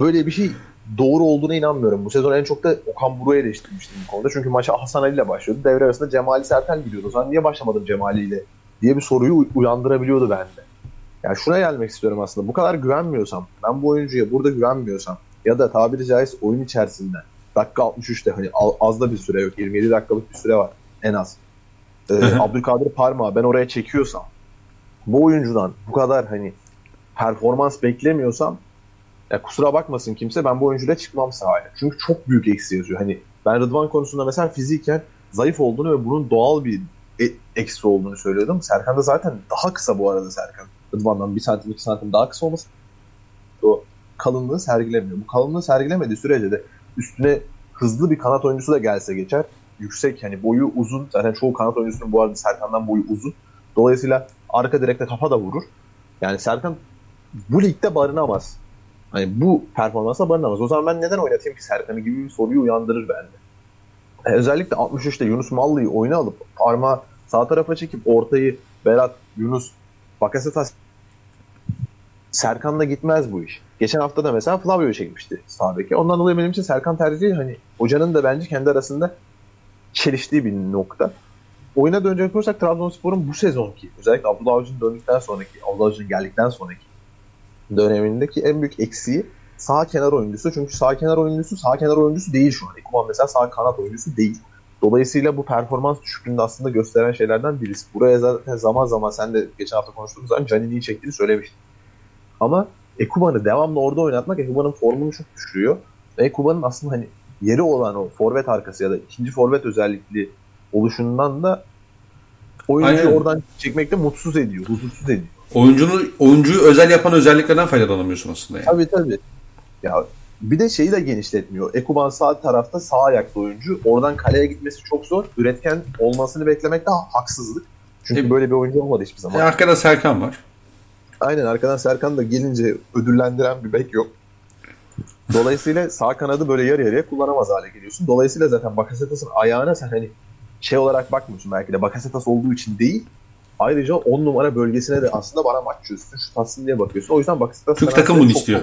böyle bir şey doğru olduğuna inanmıyorum. Bu sezon en çok da Okan Buruk'u eleştirmiştim bu konuda. Çünkü maça Hasan Ali ile başlıyordu. Devre arasında Cemali Sertel gidiyordu. O zaman niye başlamadım Cemali ile diye bir soruyu uyandırabiliyordu bende. Yani şuna gelmek istiyorum aslında. Bu kadar güvenmiyorsam, ben bu oyuncuya burada güvenmiyorsam ya da tabiri caizse oyun içerisinde dakika 63'te hani az da bir süre yok. 27 dakikalık bir süre var en az. Ee, Abdülkadir Parma ben oraya çekiyorsam bu oyuncudan bu kadar hani performans beklemiyorsam ya kusura bakmasın kimse ben bu oyuncuyla çıkmam sahaya. Çünkü çok büyük eksi yazıyor. Hani ben Rıdvan konusunda mesela fiziken zayıf olduğunu ve bunun doğal bir e- eksi olduğunu söylüyordum. Serkan da zaten daha kısa bu arada Serkan. Rıdvan'dan bir santim iki santim daha kısa olması o kalınlığı sergilemiyor. Bu kalınlığı sergilemediği sürece de üstüne hızlı bir kanat oyuncusu da gelse geçer. Yüksek hani boyu uzun. Zaten çoğu kanat oyuncusunun bu arada Serkan'dan boyu uzun. Dolayısıyla arka direkte kafa da vurur. Yani Serkan bu ligde barınamaz. Hani bu performansa barınamaz. O zaman ben neden oynatayım ki Serkan'ı gibi bir soruyu uyandırır bende. E, özellikle 63'te Yunus Mallı'yı oyuna alıp parmağı sağ tarafa çekip ortayı Berat, Yunus, Bakasetas Serkan'la gitmez bu iş. Geçen hafta da mesela Flavio çekmişti sağdaki. Ondan dolayı benim için Serkan tercihi hani hocanın da bence kendi arasında çeliştiği bir nokta. Oyuna dönecek olursak Trabzonspor'un bu sezonki özellikle Abdullah Avcı'nın döndükten sonraki, Abdullah Avcı'nın geldikten sonraki dönemindeki en büyük eksiği sağ kenar oyuncusu. Çünkü sağ kenar oyuncusu sağ kenar oyuncusu değil şu an. Ekuban mesela sağ kanat oyuncusu değil. Dolayısıyla bu performans düşüklüğünde aslında gösteren şeylerden birisi. Buraya zaten zaman zaman sen de geçen hafta konuştuğumuz zaman Canini'yi çektiğini söylemiştin. Ama Ekuban'ı devamlı orada oynatmak Ekuban'ın formunu çok düşürüyor. Ve Ekuban'ın aslında hani yeri olan o forvet arkası ya da ikinci forvet özellikli oluşundan da oyuncuyu Aynen. oradan çekmekte mutsuz ediyor, huzursuz ediyor. Oyuncunu, oyuncuyu özel yapan özelliklerden faydalanamıyorsun aslında yani. Tabii tabii. Ya bir de şeyi de genişletmiyor. Ekuban sağ tarafta sağ ayaklı oyuncu. Oradan kaleye gitmesi çok zor. Üretken olmasını beklemek de haksızlık. Çünkü e, böyle bir oyuncu olmadı hiçbir zaman. E, arkada Serkan var. Aynen arkadan Serkan da gelince ödüllendiren bir bek yok. Dolayısıyla sağ kanadı böyle yarı yarıya kullanamaz hale geliyorsun. Dolayısıyla zaten Bakasetas'ın ayağına sen hani şey olarak bakmıyorsun belki de Bakasetas olduğu için değil. Ayrıca 10 numara bölgesine de aslında bana maç çözsün, şu tatsın diye bakıyorsun. O yüzden Bakasetas... Çünkü takım bunu istiyor.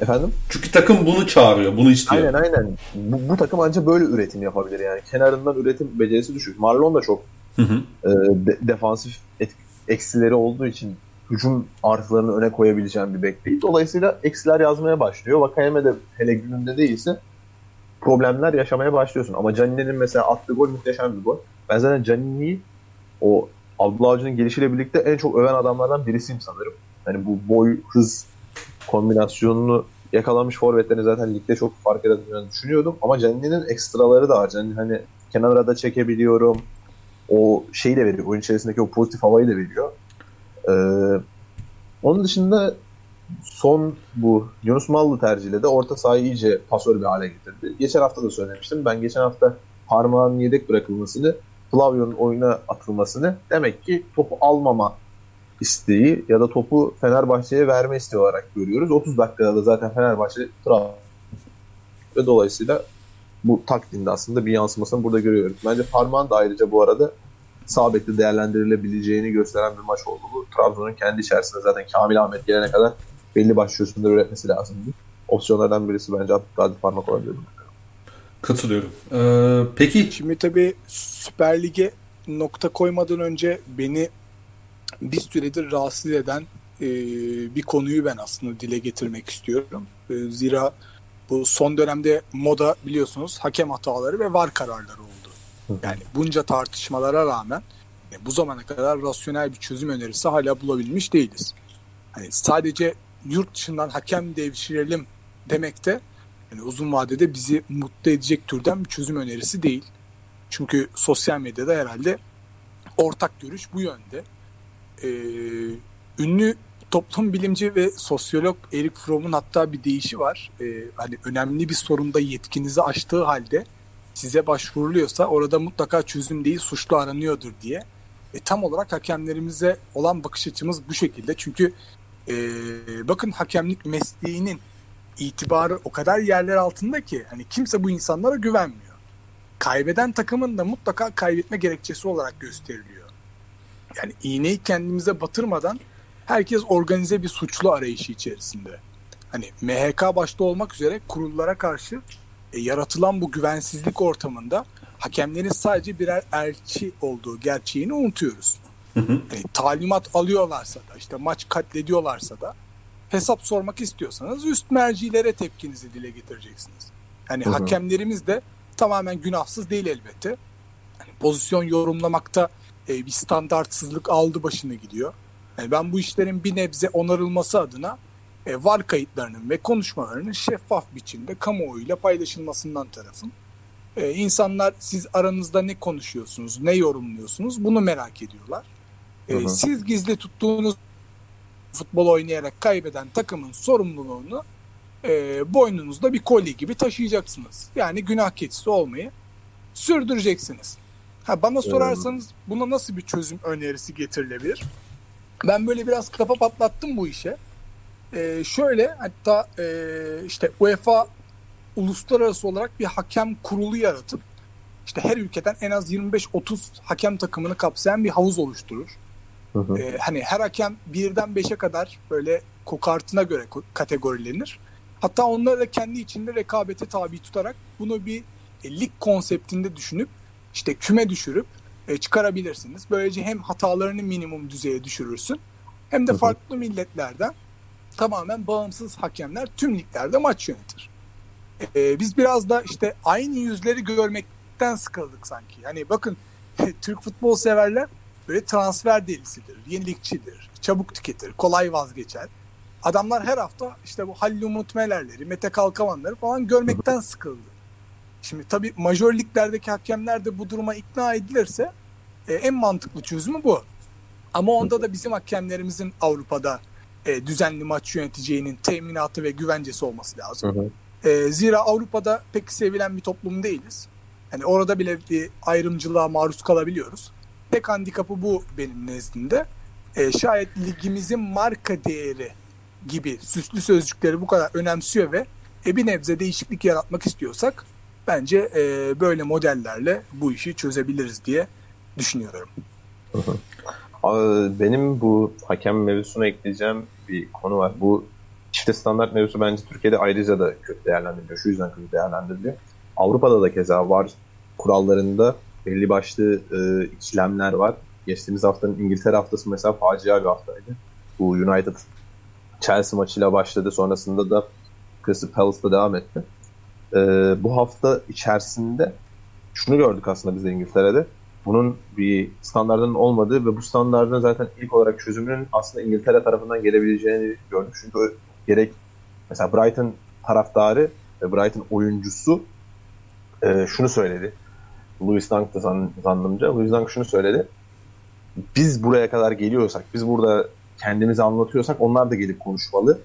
Efendim? Çünkü takım bunu çağırıyor, bunu istiyor. Aynen aynen. Bu, bu takım ancak böyle üretim yapabilir yani. Kenarından üretim becerisi düşük. Marlon da çok hı hı. E, de, defansif et, eksileri olduğu için hücum artılarını öne koyabileceğim bir bek değil. Dolayısıyla eksiler yazmaya başlıyor. Vakayeme de hele gününde değilse problemler yaşamaya başlıyorsun. Ama Canini'nin mesela attığı gol muhteşem bir gol. Ben zaten Canini'yi o Abdullah Avcı'nın gelişiyle birlikte en çok öven adamlardan birisiyim sanırım. Hani bu boy, hız kombinasyonunu yakalamış forvetlerini zaten ligde çok fark edeceğini düşünüyordum. Ama Canini'nin ekstraları da var. Canini hani kenara da çekebiliyorum. O şeyi de veriyor. Oyun içerisindeki o pozitif havayı da veriyor. Ee, onun dışında son bu Yunus Mallı tercihiyle de orta sahayı iyice pasör bir hale getirdi. Geçen hafta da söylemiştim. Ben geçen hafta parmağın yedek bırakılmasını, Flavio'nun oyuna atılmasını demek ki topu almama isteği ya da topu Fenerbahçe'ye verme isteği olarak görüyoruz. 30 dakikada da zaten Fenerbahçe Trabzon ve dolayısıyla bu taktiğinde aslında bir yansımasını burada görüyoruz. Bence Parmağın da ayrıca bu arada sağ değerlendirilebileceğini gösteren bir maç oldu bu. Trabzon'un kendi içerisinde zaten Kamil Ahmet gelene kadar belli başlı çözümler üretmesi lazımdı. Opsiyonlardan birisi bence Abdülkadir Parmak olabilir. Katılıyorum. Ee, peki Şimdi tabii Süper Lig'e nokta koymadan önce beni bir süredir rahatsız eden e, bir konuyu ben aslında dile getirmek istiyorum. E, zira bu son dönemde moda biliyorsunuz hakem hataları ve var kararları oldu. Yani bunca tartışmalara rağmen e, bu zamana kadar rasyonel bir çözüm önerisi hala bulabilmiş değiliz. Hani sadece yurt dışından hakem devşirelim demek de yani uzun vadede bizi mutlu edecek türden bir çözüm önerisi değil. Çünkü sosyal medyada herhalde ortak görüş bu yönde. Ee, ünlü toplum bilimci ve sosyolog Eric Fromm'un hatta bir deyişi var. Ee, hani önemli bir sorunda yetkinizi aştığı halde size başvuruluyorsa orada mutlaka çözüm değil suçlu aranıyordur diye. E, tam olarak hakemlerimize olan bakış açımız bu şekilde. Çünkü e, bakın hakemlik mesleğinin itibarı o kadar yerler altında ki hani kimse bu insanlara güvenmiyor. Kaybeden takımın da mutlaka kaybetme gerekçesi olarak gösteriliyor. Yani iğneyi kendimize batırmadan herkes organize bir suçlu arayışı içerisinde. Hani MHK başta olmak üzere kurullara karşı e, yaratılan bu güvensizlik ortamında hakemlerin sadece birer elçi olduğu gerçeğini unutuyoruz. Hı hı. Yani talimat alıyorlarsa da işte maç katlediyorlarsa da hesap sormak istiyorsanız üst mercilere tepkinizi dile getireceksiniz. Yani Hı hı. hakemlerimiz de tamamen günahsız değil elbette. Yani pozisyon yorumlamakta e, bir standartsızlık aldı başını gidiyor. Yani ben bu işlerin bir nebze onarılması adına e, var kayıtlarının ve konuşmalarının şeffaf biçimde kamuoyuyla paylaşılmasından tarafım. E, insanlar siz aranızda ne konuşuyorsunuz, ne yorumluyorsunuz bunu merak ediyorlar. E, Hı hı. siz gizli tuttuğunuz futbol oynayarak kaybeden takımın sorumluluğunu e, boynunuzda bir kolye gibi taşıyacaksınız. Yani günah keçisi olmayı sürdüreceksiniz. Ha, bana sorarsanız buna nasıl bir çözüm önerisi getirilebilir? Ben böyle biraz kafa patlattım bu işe. E, şöyle hatta e, işte UEFA uluslararası olarak bir hakem kurulu yaratıp işte her ülkeden en az 25-30 hakem takımını kapsayan bir havuz oluşturur. Hı hı. Ee, hani her hakem birden beşe kadar böyle kokartına göre kategorilenir. Hatta onları da kendi içinde rekabete tabi tutarak bunu bir e, lig konseptinde düşünüp işte küme düşürüp e, çıkarabilirsiniz. Böylece hem hatalarını minimum düzeye düşürürsün hem de Hı hı. farklı milletlerden tamamen bağımsız hakemler tüm liglerde maç yönetir. E, biz biraz da işte aynı yüzleri görmekten sıkıldık sanki. Hani bakın Türk futbol severler böyle transfer delisidir, yenilikçidir, çabuk tüketir, kolay vazgeçer. Adamlar her hafta işte bu Halil Umut Meler'leri, Mete Kalkavanları falan görmekten sıkıldı. Şimdi tabii majör liglerdeki hakemler de bu duruma ikna edilirse e, en mantıklı çözümü bu. Ama onda da bizim hakemlerimizin Avrupa'da e, düzenli maç yöneteceğinin teminatı ve güvencesi olması lazım. Hı hı. E, zira Avrupa'da pek sevilen bir toplum değiliz. Hani orada bile bir ayrımcılığa maruz kalabiliyoruz. Tek handikapı bu benim nezdimde. E, şayet ligimizin marka değeri gibi süslü sözcükleri bu kadar önemsiyor ve e, bir nebze değişiklik yaratmak istiyorsak bence e, böyle modellerle bu işi çözebiliriz diye düşünüyorum. Abi, Benim bu hakem mevzusuna ekleyeceğim bir konu var. Bu çifte standart mevzusu bence Türkiye'de ayrıca da kötü değerlendiriliyor. Şu yüzden kötü değerlendiriliyor. Avrupa'da da keza var kurallarında belli başlı e, ikilemler var. geçtiğimiz haftanın İngiltere haftası mesela facia bir haftaydı. Bu United Chelsea maçıyla başladı. Sonrasında da Crystal Palace'da devam etti. Ee, bu hafta içerisinde şunu gördük aslında biz de İngiltere'de. Bunun bir standartının olmadığı ve bu standartın zaten ilk olarak çözümünün aslında İngiltere tarafından gelebileceğini gördük. Çünkü gerek mesela Brighton taraftarı ve Brighton oyuncusu e, şunu söyledi. Louis Dunk da zan, zannımca. Louis Dunk şunu söyledi. Biz buraya kadar geliyorsak, biz burada kendimizi anlatıyorsak onlar da gelip konuşmalı.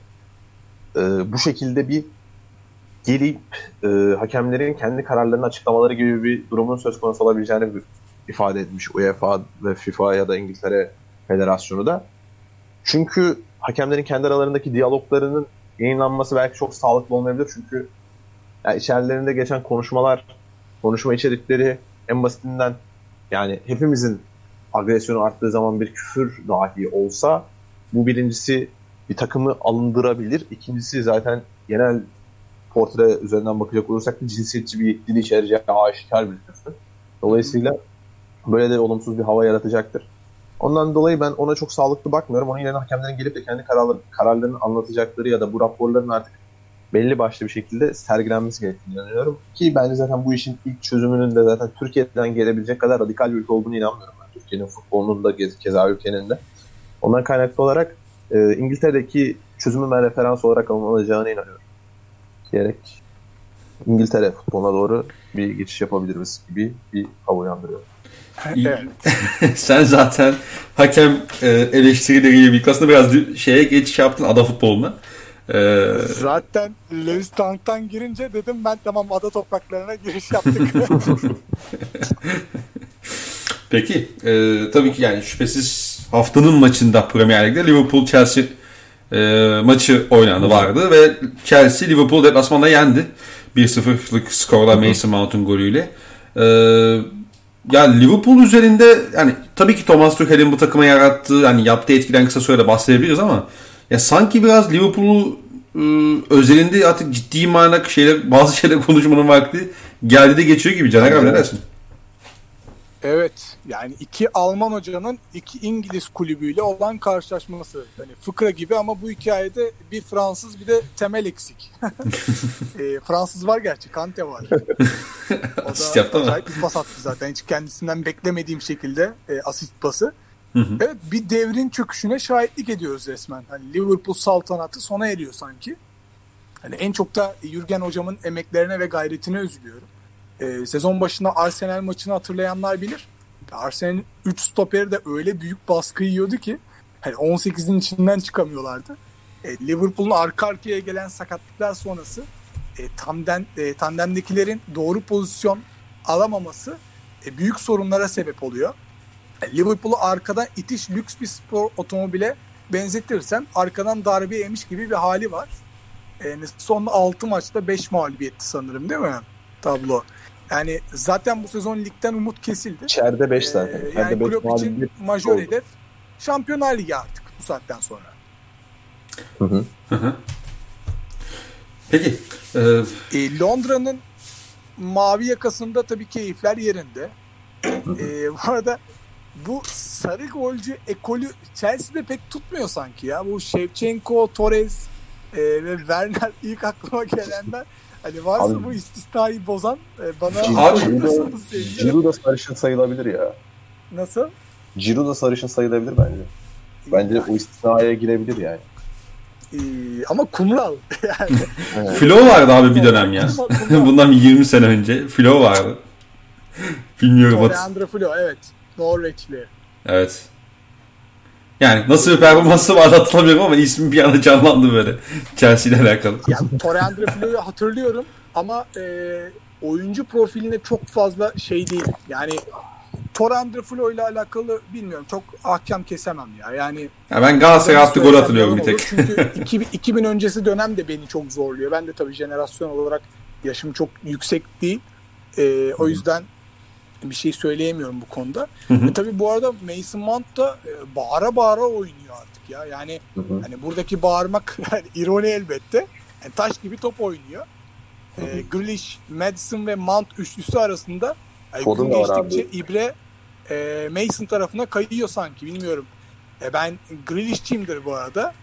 E, bu şekilde bir gelip e, hakemlerin kendi kararlarını açıklamaları gibi bir durumun söz konusu olabileceğini ifade etmiş UEFA ve FIFA ya da İngiltere Federasyonu da. Çünkü hakemlerin kendi aralarındaki diyaloglarının yayınlanması belki çok sağlıklı olmayabilir. Çünkü yani içerilerinde geçen konuşmalar, konuşma içerikleri en basitinden yani hepimizin agresyonu arttığı zaman bir küfür dahi olsa bu birincisi bir takımı alındırabilir. İkincisi zaten genel portre üzerinden bakacak olursak da cinsiyetçi bir dil içereceği aşikar bir küfür. Dolayısıyla böyle de olumsuz bir hava yaratacaktır. Ondan dolayı ben ona çok sağlıklı bakmıyorum. Onun yerine hakemlerin gelip de kendi kararları, kararlarını anlatacakları ya da bu raporların artık belli başlı bir şekilde sergilenmesi gerektiğini inanıyorum. Ki bence zaten bu işin ilk çözümünün de zaten Türkiye'den gelebilecek kadar radikal bir ülke olduğunu inanmıyorum ben. Türkiye'nin futbolunun da keza ülkenin de. Ondan kaynaklı olarak e, İngiltere'deki çözümün ben referans olarak alınacağına inanıyorum. Diyerek İngiltere futboluna doğru bir geçiş yapabiliriz gibi bir hava uyandırıyor. Evet. Sen zaten hakem e, eleştirileriyle birlikte aslında biraz şeye geçiş yaptın ada futboluna. Ee, Zaten Lewis Dunk'tan girince dedim ben tamam ada topraklarına giriş yaptık. Peki e, tabii ki yani şüphesiz haftanın maçında Premier Lig'de Liverpool Chelsea e, maçı oynandı vardı ve Chelsea Liverpool deplasmanda yendi. 1-0'lık skorla Mason Mount'un golüyle. E, ya Liverpool üzerinde yani tabii ki Thomas Tuchel'in bu takıma yarattığı hani yaptığı etkiden kısa sürede bahsedebiliriz ama ya sanki biraz Liverpool'u e, özelinde artık ciddi manada şeyler bazı şeyler konuşmanın vakti geldi de geçiyor gibi Caner abi ne dersin? Evet yani iki Alman hocanın iki İngiliz kulübüyle olan karşılaşması. Hani fıkra gibi ama bu hikayede bir Fransız bir de temel eksik. e, Fransız var gerçi Kante var. O asist yaptı mı? bir pas attı zaten. Hiç kendisinden beklemediğim şekilde e, asist pası. Evet bir devrin çöküşüne şahitlik ediyoruz resmen. Hani Liverpool saltanatı sona eriyor sanki. Hani en çok da Jürgen hocamın emeklerine ve gayretine üzülüyorum. Ee, sezon başında Arsenal maçını hatırlayanlar bilir. Arsenal'in 3 stoperi de öyle büyük baskı yiyordu ki hani 18'in içinden çıkamıyorlardı. E, Liverpool'un arka arkaya gelen sakatlıklar sonrası e, tandem, e, tandemdekilerin doğru pozisyon alamaması e, büyük sorunlara sebep oluyor. Liverpool'u arkadan itiş lüks bir spor otomobile benzetirsen arkadan darbe yemiş gibi bir hali var. Yani son 6 maçta 5 mağlubiyetti sanırım değil mi tablo? Yani zaten bu sezon ligden umut kesildi. İçeride 5 zaten. Ee, yani beş Klopp için majör oldu. hedef Şampiyonlar Ligi artık bu saatten sonra. Hı hı. Peki. E, E, Londra'nın mavi yakasında tabii keyifler yerinde. e, bu arada bu sarı golcü ekolü Chelsea'de pek tutmuyor sanki ya. Bu Shevchenko, Torres e, ve Werner ilk aklıma gelenler. Hani varsa Abi- bu istisnayı bozan e, bana Ciro- anlatırsanız sevinirim. Ciro da sarışın sayılabilir ya. Nasıl? Ciro da sarışın sayılabilir bence. Bence o istisnaya girebilir yani. E, ama kumral. yani. Evet. Flo vardı abi bir dönem ya. Bundan bir 20 sene önce Flo vardı. Bilmiyorum. Andre Flo evet. Norveçli. Evet. Yani nasıl bir performansı vardı hatırlamıyorum ama ismi bir anda canlandı böyle. Chelsea ile alakalı. Ya Tore Andre hatırlıyorum ama e, oyuncu profiline çok fazla şey değil. Yani Tore Andre ile alakalı bilmiyorum. Çok ahkam kesemem ya. Yani Ya ben Galatasaray attı gol hatırlıyorum bir tek. Çünkü 2000, 2000 öncesi dönem de beni çok zorluyor. Ben de tabii jenerasyon olarak yaşım çok yüksek değil. E, o yüzden bir şey söyleyemiyorum bu konuda. Hı hı. E, tabii bu arada Mason Mount da e, bağıra bağıra oynuyor artık ya. Yani Hı hı. Hani buradaki bağırmak yani ironi elbette. Yani taş gibi top oynuyor. Ee, Grealish, Madison ve Mount üçlüsü arasında Foden gün geçtikçe İbre e, Mason tarafına kayıyor sanki bilmiyorum. E, ben Grealish'çiyimdir bu arada.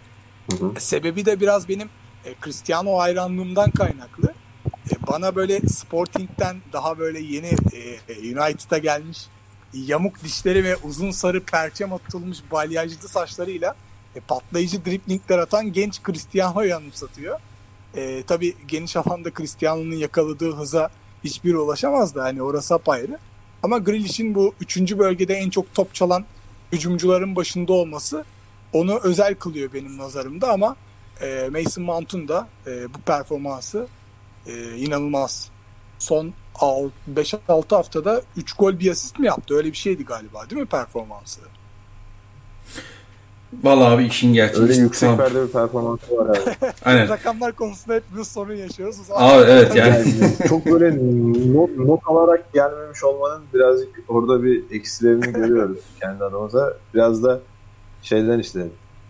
Hı hı. E, sebebi de biraz benim e, Cristiano hayranlığımdan kaynaklı. E, bana böyle Sporting'den daha böyle yeni e, United'a gelmiş yamuk dişleri ve uzun sarı perçem atılmış balyajlı saçlarıyla e, patlayıcı driplingler atan genç Cristiano'yu anımsatıyor. E, tabii geniş alanda Cristiano'nun yakaladığı hıza hiçbir ulaşamaz da hani orası apayrı. Ama Grealish'in bu üçüncü bölgede en çok top çalan hücumcuların başında olması onu özel kılıyor benim nazarımda ama e, Mason Mount'un da e, bu performansı e, inanılmaz. Son 5-6 haftada 3 gol bir asist mi yaptı? Öyle bir şeydi galiba değil mi performansı? Vallahi abi işin gerçeği. Öyle yükseklerde Tamam. bir performansı var abi. Aynen. Rakamlar konusunda hepimiz sorun yaşıyoruz. O zaman Abi evet yani. Yani çok böyle not, not alarak gelmemiş olmanın birazcık orada bir eksilerini görüyoruz kendi adımıza. Biraz da şeyden işte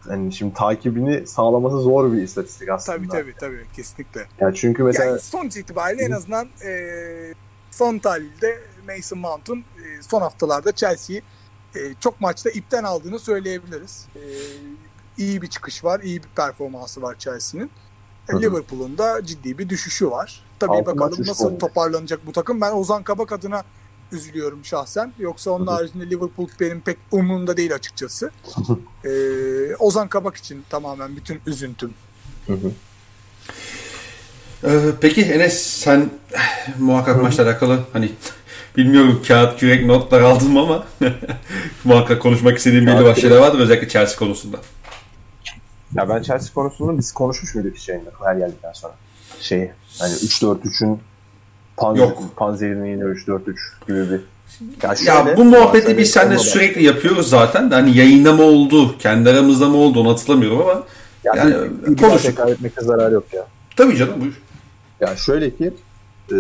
hani şimdi takibini sağlaması zor bir istatistik aslında. tabii tabii tabii kesinlikle. Yani çünkü mesela Yani sonuç itibariyle en azından e, son tahlilde Mason Mount'un e, son haftalarda Chelsea'yi e, çok maçta ipten aldığını söyleyebiliriz. E, iyi bir çıkış var, iyi bir performansı var Chelsea'nin. Liverpool'un da ciddi bir düşüşü var. Tabii Altı bakalım nasıl gol. toparlanacak bu takım. Ben Ozan Kabak adına üzülüyorum şahsen. Yoksa onun Hı hı. haricinde Liverpool benim pek umurumda değil açıkçası. E, Ozan Kabak için tamamen bütün üzüntüm. Hı hı. Ee, peki Enes sen muhakkak maçla alakalı hani bilmiyorum kağıt kürek notlar aldın mı ama muhakkak konuşmak istediğim belli başlı şeyler vardır özellikle Chelsea konusunda. Ya ben Chelsea konusunda biz konuşmuş muyduk hiç yayında her geldikten sonra? Şeyi hani 3-4-3'ün pan, Yok. panzerini yine 3-4-3 gibi bir ya, Ya şöyle, bu muhabbeti biz seninle sürekli yapıyoruz zaten. Hani yayında mı oldu, kendi aramızda mı oldu onu hatırlamıyorum ama yani, yani bir, konuştuk. tekrar etmekte zarar yok ya. tabii canım buyur. Ya şöyle ki e,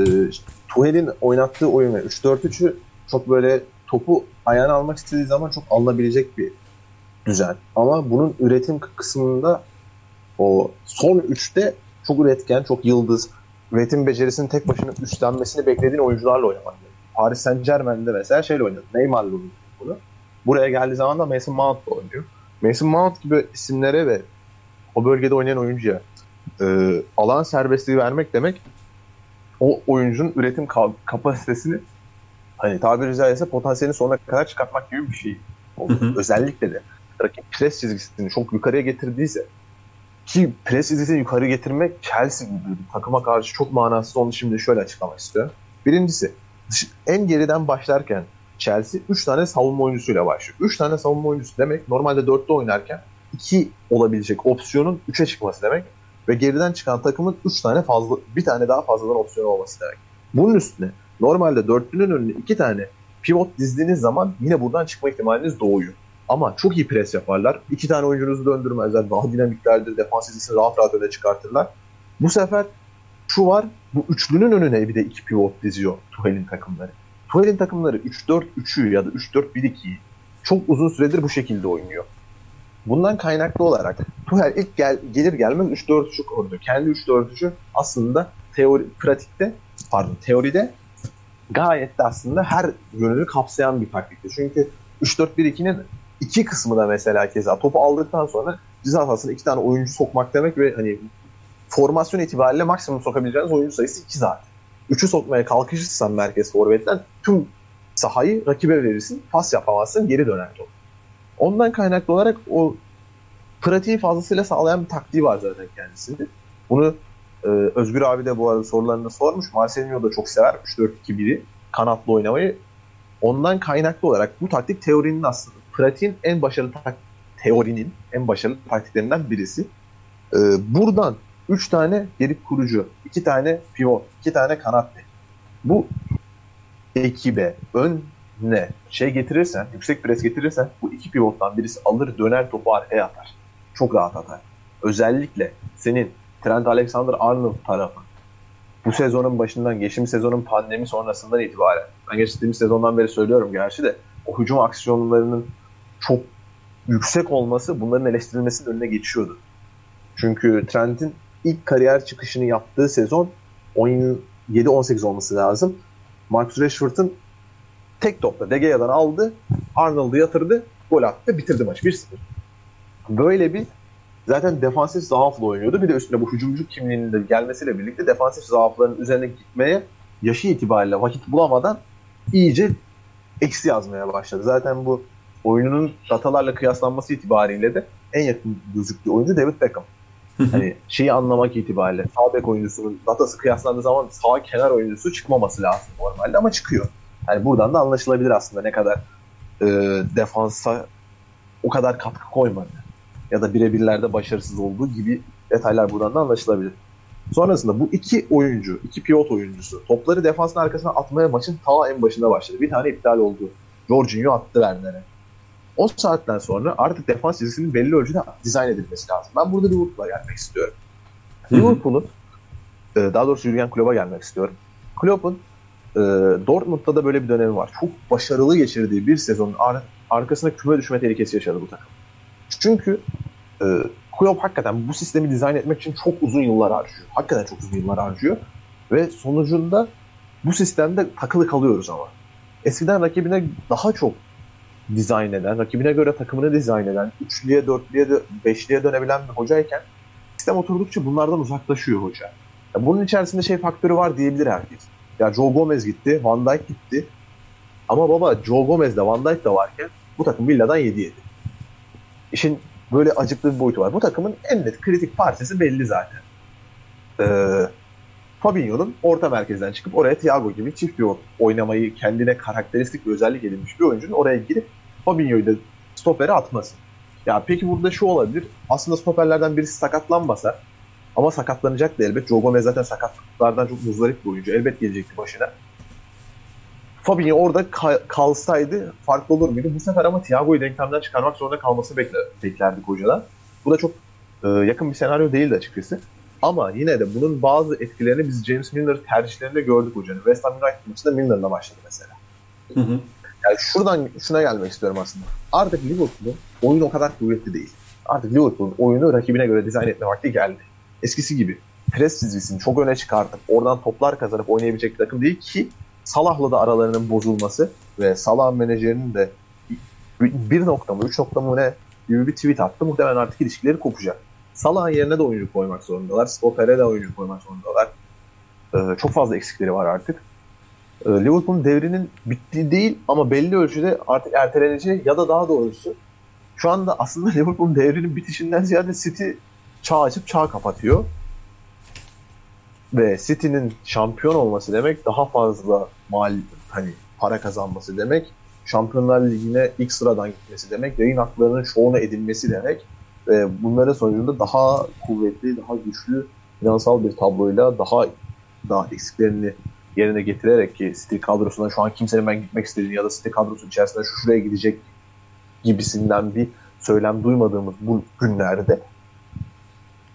Tuhel'in oynattığı oyunu 3-4-3'ü çok böyle topu ayağına almak istediği zaman çok alınabilecek bir düzen. Ama bunun üretim kısmında o son 3'te çok üretken, çok yıldız, üretim becerisinin tek başına üstlenmesini beklediğin oyuncularla oynamak. Paris Saint Germain'de mesela şeyle oynadı. Neymar'la oynadı bunu. Buraya geldiği zaman da Mason Mount'la oynuyor. Mason Mount gibi isimlere ve o bölgede oynayan oyuncuya e, alan serbestliği vermek demek o oyuncunun üretim ka- kapasitesini hani tabiri caizse potansiyelini sonuna kadar çıkartmak gibi bir şey. Hı hı. Özellikle de rakip pres çizgisini çok yukarıya getirdiyse ki pres çizgisini yukarı getirmek Chelsea gibi bir takıma karşı çok manasız onu şimdi şöyle açıklamak istiyorum. Birincisi en geriden başlarken Chelsea 3 tane savunma oyuncusuyla başlıyor. 3 tane savunma oyuncusu demek normalde 4'te oynarken 2 olabilecek opsiyonun 3'e çıkması demek ve geriden çıkan takımın 3 tane fazla bir tane daha fazladan opsiyon olması demek. Bunun üstüne normalde dörtlünün önüne 2 tane pivot dizdiğiniz zaman yine buradan çıkma ihtimaliniz doğuyor. Ama çok iyi pres yaparlar. İki tane oyuncunuzu döndürmezler. Daha dinamiklerdir. Defans dizisini rahat rahat öne çıkartırlar. Bu sefer şu var. Bu üçlünün önüne bir de iki pivot diziyor Tuhel'in takımları. Tuhel'in takımları 3-4-3'ü ya da 3-4-1-2'yi çok uzun süredir bu şekilde oynuyor. Bundan kaynaklı olarak Tuhel ilk gel, gelir gelmez 3-4-3'ü kurdu. Kendi 3-4-3'ü aslında teori, pratikte pardon teoride gayet de aslında her yönünü kapsayan bir taktikti. Çünkü 3-4-1-2'nin iki kısmı da mesela keza topu aldıktan sonra ceza sahasına iki tane oyuncu sokmak demek ve hani formasyon itibariyle maksimum sokabileceğiniz oyuncu sayısı 2 zaten. 3'ü sokmaya kalkışırsan merkez forvetten tüm sahayı rakibe verirsin, pas yapamazsın, geri döner top. Ondan kaynaklı olarak o pratiği fazlasıyla sağlayan bir taktiği var zaten kendisinde. Bunu e, Özgür abi de bu arada sorularını sormuş. Marcelinho da çok sever 3-4-2-1'i kanatlı oynamayı. Ondan kaynaklı olarak bu taktik teorinin aslında pratiğin en başarılı tak teorinin en başarılı taktiklerinden birisi. E, buradan 3 tane geri kurucu, 2 tane pivot, 2 tane kanat bek. Bu ekibe önüne şey getirirsen, yüksek pres getirirsen bu iki pivottan birisi alır döner topu arkaya atar. Çok rahat atar. Özellikle senin Trent Alexander-Arnold tarafı bu sezonun başından, geçtiğimiz sezonun pandemi sonrasından itibaren ben geçtiğimiz sezondan beri söylüyorum gerçi de o hücum aksiyonlarının çok yüksek olması bunların eleştirilmesinin önüne geçiyordu. Çünkü Trent'in ilk kariyer çıkışını yaptığı sezon 17-18 olması lazım. Marcus Rashford'un tek topla De aldı. Arnold'u yatırdı. Gol attı. Bitirdi maçı 1-0. Böyle bir zaten defansif zaafla oynuyordu. Bir de üstüne bu hücumcu kimliğinin de gelmesiyle birlikte defansif zaafların üzerine gitmeye yaşı itibariyle vakit bulamadan iyice eksi yazmaya başladı. Zaten bu oyununun datalarla kıyaslanması itibariyle de en yakın gözüktüğü oyuncu David Beckham. hani şeyi anlamak itibariyle sağ bek oyuncusunun datası kıyaslandığı zaman sağ kenar oyuncusu çıkmaması lazım normalde ama çıkıyor. Yani buradan da anlaşılabilir aslında ne kadar e, defansa o kadar katkı koymadı. Ya da birebirlerde başarısız olduğu gibi detaylar buradan da anlaşılabilir. Sonrasında bu iki oyuncu, iki pivot oyuncusu topları defansın arkasına atmaya maçın ta en başında başladı. Bir tane iptal oldu. Jorginho attı Werner'e. O saatten sonra artık defans çizgisinin belli ölçüde dizayn edilmesi lazım. Ben burada Liverpool'a gelmek istiyorum. Liverpool'un e, daha doğrusu Jurgen Klopp'a gelmek istiyorum. Klopp'un e, Dortmund'da da böyle bir dönemi var. Çok başarılı geçirdiği bir sezonun ar- arkasında küme düşme tehlikesi yaşadı bu takım. Çünkü e, Klopp hakikaten bu sistemi dizayn etmek için çok uzun yıllar harcıyor. Hakikaten çok uzun yıllar harcıyor. Ve sonucunda bu sistemde takılı kalıyoruz ama. Eskiden rakibine daha çok dizayn eden, rakibine göre takımını dizayn eden, üçlüye, dörtlüye, beşliye dönebilen bir hocayken sistem oturdukça bunlardan uzaklaşıyor hoca. Ya bunun içerisinde şey faktörü var diyebilir herkes. Ya Joe Gomez gitti, Van Dijk gitti. Ama baba Joe Gomez de Van Dijk de varken bu takım Villa'dan 7 yedi. İşin böyle acıklı bir boyutu var. Bu takımın en net kritik parçası belli zaten. Ee, Fabinho'nun orta merkezden çıkıp oraya Thiago gibi çift bir oynamayı kendine karakteristik bir özellik edinmiş bir oyuncunun oraya girip Fabinho'yu da stopere atması. Ya peki burada şu olabilir. Aslında stoperlerden birisi sakatlanmasa ama sakatlanacak da elbet. Joe Gomez zaten sakatlıklardan çok muzdarip bir oyuncu. Elbet gelecekti başına. Fabinho orada kalsaydı farklı olur muydu? Bu sefer ama Thiago'yu denklemden çıkarmak zorunda kalması bekler, beklerdik hocadan. Bu da çok e, yakın bir senaryo değildi açıkçası. Ama yine de bunun bazı etkilerini biz James Milner tercihlerinde gördük hocanın. West Ham United maçında Milner'la başladı mesela. Hı hı. Yani şuradan şuna gelmek istiyorum aslında. Artık Liverpool'un oyunu o kadar kuvvetli değil. Artık Liverpool'un oyunu rakibine göre dizayn etme vakti geldi. Eskisi gibi pres çizgisini çok öne çıkartıp oradan toplar kazanıp oynayabilecek bir takım değil ki Salah'la da aralarının bozulması ve Salah menajerinin de bir nokta mı, üç nokta mı ne gibi bir tweet attı. Muhtemelen artık ilişkileri kopacak. Salah'ın yerine de oyuncu koymak zorundalar. Stoper'e de oyuncu koymak zorundalar. Ee, çok fazla eksikleri var artık. Ee, Liverpool'un devrinin bittiği değil ama belli ölçüde artık erteleneceği ya da daha doğrusu şu anda aslında Liverpool'un devrinin bitişinden ziyade City çağ açıp çağ kapatıyor. Ve City'nin şampiyon olması demek daha fazla mal hani para kazanması demek. Şampiyonlar Ligi'ne ilk sıradan gitmesi demek. Yayın haklarının çoğunu edilmesi demek. Ve bunların sonucunda daha kuvvetli, daha güçlü finansal bir tabloyla daha daha eksiklerini yerine getirerek ki City kadrosuna şu an kimsenin ben gitmek istediğini ya da City kadrosu içerisinde şu şuraya gidecek gibisinden bir söylem duymadığımız bu günlerde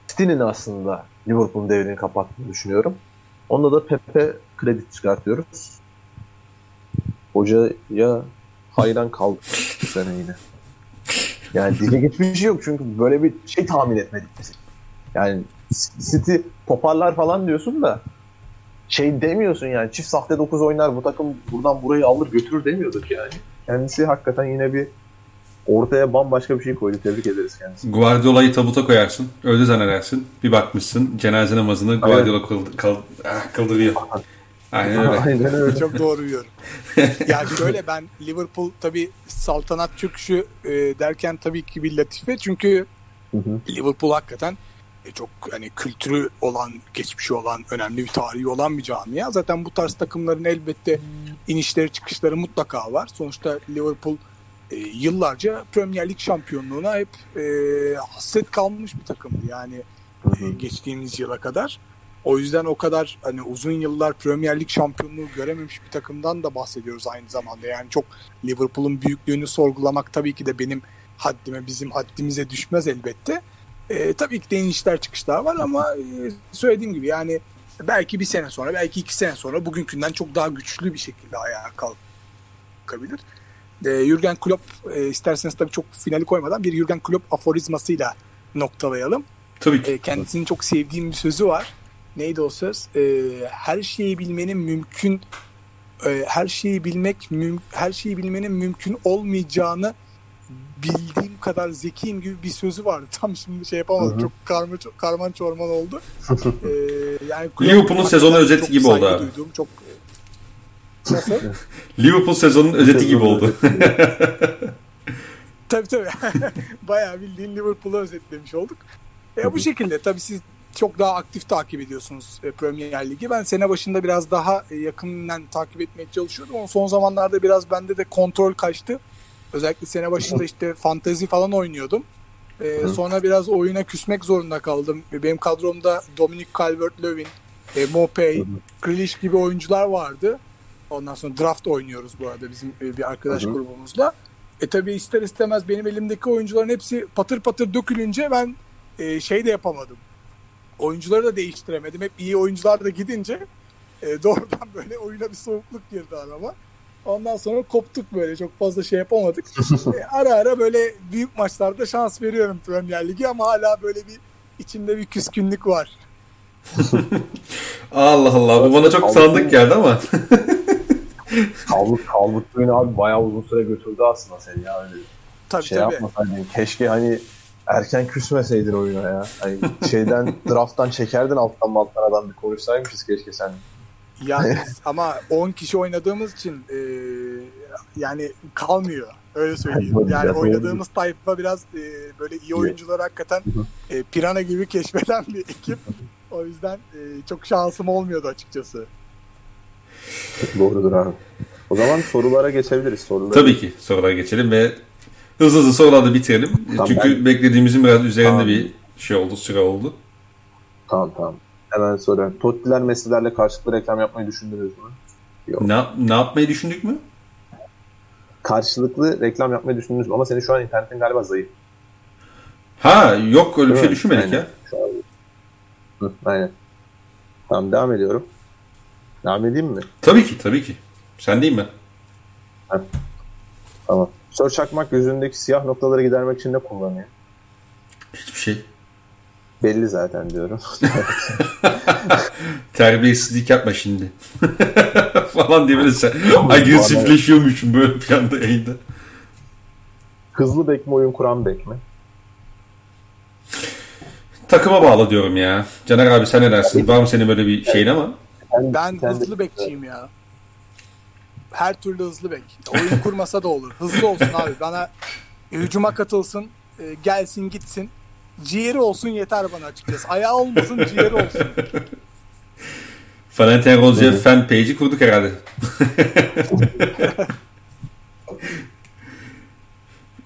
City'nin aslında Liverpool'un devrini kapattığını düşünüyorum. Onda da Pepe kredi çıkartıyoruz. Hocaya hayran kaldık bu sene yine. Yani dile geçmiş şey yok çünkü böyle bir şey tahmin etmedik biz. Yani City toparlar falan diyorsun da şey demiyorsun yani çift sahte 9 oynar bu takım buradan burayı alır götürür demiyorduk yani. Kendisi hakikaten yine bir ortaya bambaşka bir şey koydu. Tebrik ederiz kendisini. Guardiola'yı tabuta koyarsın. Öyle zannedersin. Bir bakmışsın cenaze namazını Guardiola evet. kıldı, kıl, ah, kıldırıyor. Aynen öyle. Aynen öyle. Çok doğru diyorum. yani şöyle ben Liverpool tabi saltanat çöküşü e, derken tabii ki bir latife. Çünkü hı hı. Liverpool hakikaten çok hani kültürü olan, geçmişi olan, önemli bir tarihi olan bir camia. Zaten bu tarz takımların elbette inişleri çıkışları mutlaka var. Sonuçta Liverpool e, yıllarca Premier Lig şampiyonluğuna hep e, hasret kalmış bir takımdı. Yani e, geçtiğimiz yıla kadar. O yüzden o kadar hani uzun yıllar Premier Lig şampiyonluğu görememiş bir takımdan da bahsediyoruz aynı zamanda. Yani çok Liverpool'un büyüklüğünü sorgulamak tabii ki de benim haddime, bizim haddimize düşmez elbette. E, tabii ki de inişler çıkışlar var ama e, söylediğim gibi yani belki bir sene sonra, belki iki sene sonra bugünkünden çok daha güçlü bir şekilde ayağa kalkabilir. E, Jürgen Klopp e, isterseniz tabii çok finali koymadan bir Jürgen Klopp aforizmasıyla noktalayalım. Tabii ki. E, kendisinin çok sevdiğim bir sözü var. Neydi o söz? E, her şeyi bilmenin mümkün e, her şeyi bilmek, müm- her şeyi bilmenin mümkün olmayacağını bildiğim kadar zekiyim gibi bir sözü vardı. Tam şimdi şey yapamadım. Hı hı. Çok karma çok karman çorman oldu. Ee, yani Liverpool'un sezonu özeti gibi oldu abi. duyduğum, çok Nasıl? Liverpool sezonun özeti gibi oldu. tabii tabii. Bayağı bildiğin Liverpool'u özetlemiş olduk. E, bu şekilde tabii siz çok daha aktif takip ediyorsunuz e, Premier Ligi. Ben sene başında biraz daha e, yakından takip etmeye çalışıyordum ama son zamanlarda biraz bende de kontrol kaçtı. Özellikle sene başında işte fantezi falan oynuyordum. E, sonra biraz oyuna küsmek zorunda kaldım. Benim kadromda Dominic Calvert-Lewin, e, Mopey, Grealish gibi oyuncular vardı. Ondan sonra draft oynuyoruz bu arada bizim e, bir arkadaş Hı hı. grubumuzla. E tabi ister istemez benim elimdeki oyuncuların hepsi patır patır dökülünce ben e, şey de yapamadım. Oyuncuları da değiştiremedim. Hep iyi oyuncular da gidince e, doğrudan böyle oyuna bir soğukluk girdi arama. Ondan sonra koptuk böyle çok fazla şey yapamadık. E, ara ara böyle büyük maçlarda şans veriyorum Premier Ligi ama hala böyle bir içimde bir küskünlük var. Allah Allah bu bana çok sandık geldi ama. Calvert, Calvert Lewin abi bayağı uzun süre götürdü aslında seni ya öyle Tabii şey tabii. yapmasaydın. Keşke hani erken küsmeseydin oyuna ya. Hani şeyden drafttan çekerdin alttan alttan adam bir konuşsaymışız keşke sen. Yani ama 10 kişi oynadığımız için e, yani kalmıyor. Öyle söyleyeyim. Yani oynadığımız tayfa biraz e, böyle iyi oyuncular hakikaten e, pirana gibi keşfeden bir ekip. O yüzden e, çok şansım olmuyordu açıkçası. Doğrudur abi. O zaman sorulara geçebiliriz. Soruları. Tabii ki sorulara geçelim ve hızlı hızlı soruları bitirelim. Tamam, Çünkü beklediğimizin biraz üzerinde Tamam. bir şey oldu, süre oldu. Tamam tamam. Hemen soruyorum. Tottiler Messi'lerle karşılıklı reklam yapmayı düşündünüz mü? Yok. Ne, ne yapmayı düşündük mü? Karşılıklı reklam yapmayı düşündünüz mü? Ama senin şu an internetin galiba zayıf. Ha yok öyle bir şey mi? düşünmedik Aynen. ya. Şu an... Hı, aynen. Tamam devam ediyorum. Devam edeyim mi? Tabii ki tabii ki. Sen değil mi? Tamam. Sör Çakmak yüzündeki siyah noktaları gidermek için ne kullanıyor? Hiçbir şey. Belli zaten diyorum. Terbiyesizlik yapma şimdi. Falan diye böyle sen agresifleşiyormuşum böyle bir anda yayında. Hızlı bek mi oyun kuran bek mi? Takıma bağlı diyorum ya. Caner abi sen ne dersin? Var mı senin böyle bir şeyin ama? Ben de- hızlı bekçiyim ya. Her türlü hızlı bek. Oyun kurmasa da olur. Hızlı olsun abi. Bana hücuma katılsın, e, gelsin gitsin. Ciğeri olsun yeter bana açıkçası. Ayağı olmasın ciğeri olsun. Rozier fan page'i kurduk herhalde.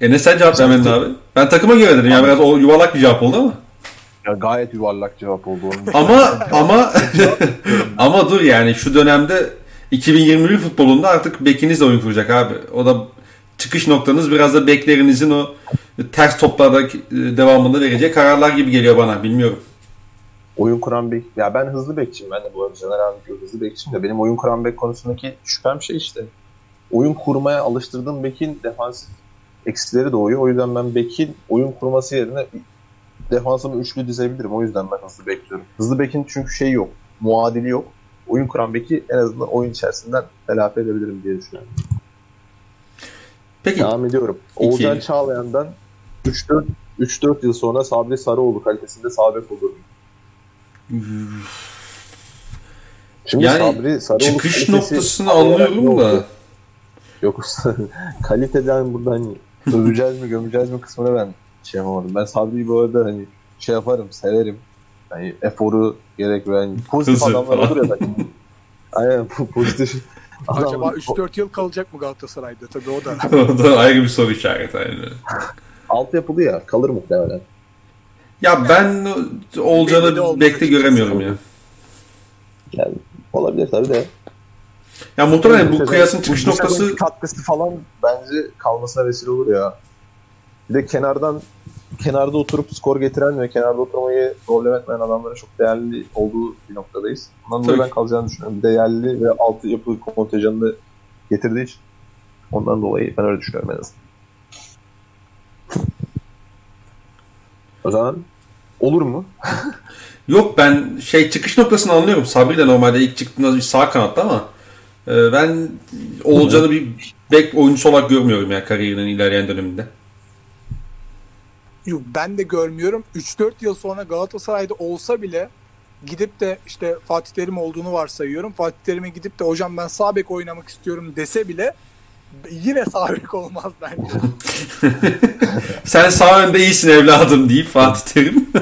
Enes sen cevap vermedin abi. Ben takıma göre dedim ya biraz o yuvarlak bir cevap oldu ama. Ya gayet yuvarlak cevap oldu onun. Ama ama ama dur yani şu dönemde 2021 futbolunda artık bekiniz de oyun kuracak abi. O da çıkış noktanız biraz da beklerinizin o ters toplarda devamında verecek kararlar gibi geliyor bana. Bilmiyorum. oyun kuran bek. Ya ben hızlı bekçiyim. Ben de bu arada abi gibi hızlı bekçiyim de benim oyun kuran bek konusundaki şüphem şey işte. Oyun kurmaya alıştırdığım bekin defansif eksileri doğuyor. O yüzden ben bekin oyun kurması yerine defansımı üçlü dizebilirim. O yüzden ben hızlı bekliyorum. Hızlı bekin çünkü şey yok. Muadili yok. Oyun kuran beki en azından oyun içerisinden telafi edebilirim diye düşünüyorum. Peki. Devam ediyorum. İki. Oğuzhan Çağlayan'dan 3-4 3-4 yıl sonra Sabri Sarıoğlu kalitesinde sağ bek olur. Şimdi Yani Sabri Sarıoğlu Çıkış noktasını anlıyorum da. Yok kaliteden burada hani öveceğiz mi gömeceğiz mi kısmına ben şey yapamadım. Ben Sabri'yi bu arada hani şey yaparım, severim. Hani eforu gerek ve hani pozitif Hızı adamlar falan. olur ya da. Aynen bu Acaba adam- 3-4 yıl kalacak mı Galatasaray'da? Tabii o da. o da ayrı bir soru işareti. Öyle. Altyapılı ya kalır muhtemelen. Ya ben olmaz bekle göremiyorum ya. Yani olabilir tabii de. Ya muhtemelen bu kıyasın çıkış noktası katkısı falan bence kalmasına vesile olur ya. Bir de kenardan kenarda oturup skor getiren ve kenarda oturmayı problem etmeyen adamlara çok değerli olduğu bir noktadayız. Ondan dolayı ben kalacağını düşünüyorum. Bir de yerli ve altı yapı kontenjanını getirdiği için ondan dolayı ben öyle düşünüyorum en azından. O zaman olur mu? Yok ben şey çıkış noktasını anlıyorum. Sabri de normalde ilk çıktığında bir sağ kanatta ama Ee, ben Oğulcan'ı bir bek oyuncusu olarak görmüyorum ya kariyerinin ilerleyen döneminde. Yok, ben de görmüyorum. 3-4 yıl sonra Galatasaray'da olsa bile gidip de işte Fatih Terim olduğunu varsayıyorum. Fatih Terim'e gidip de hocam ben sağ bek oynamak istiyorum dese bile yine sağ bek olmaz bence. Sen sağ önde iyisin evladım deyip Fatih Terim.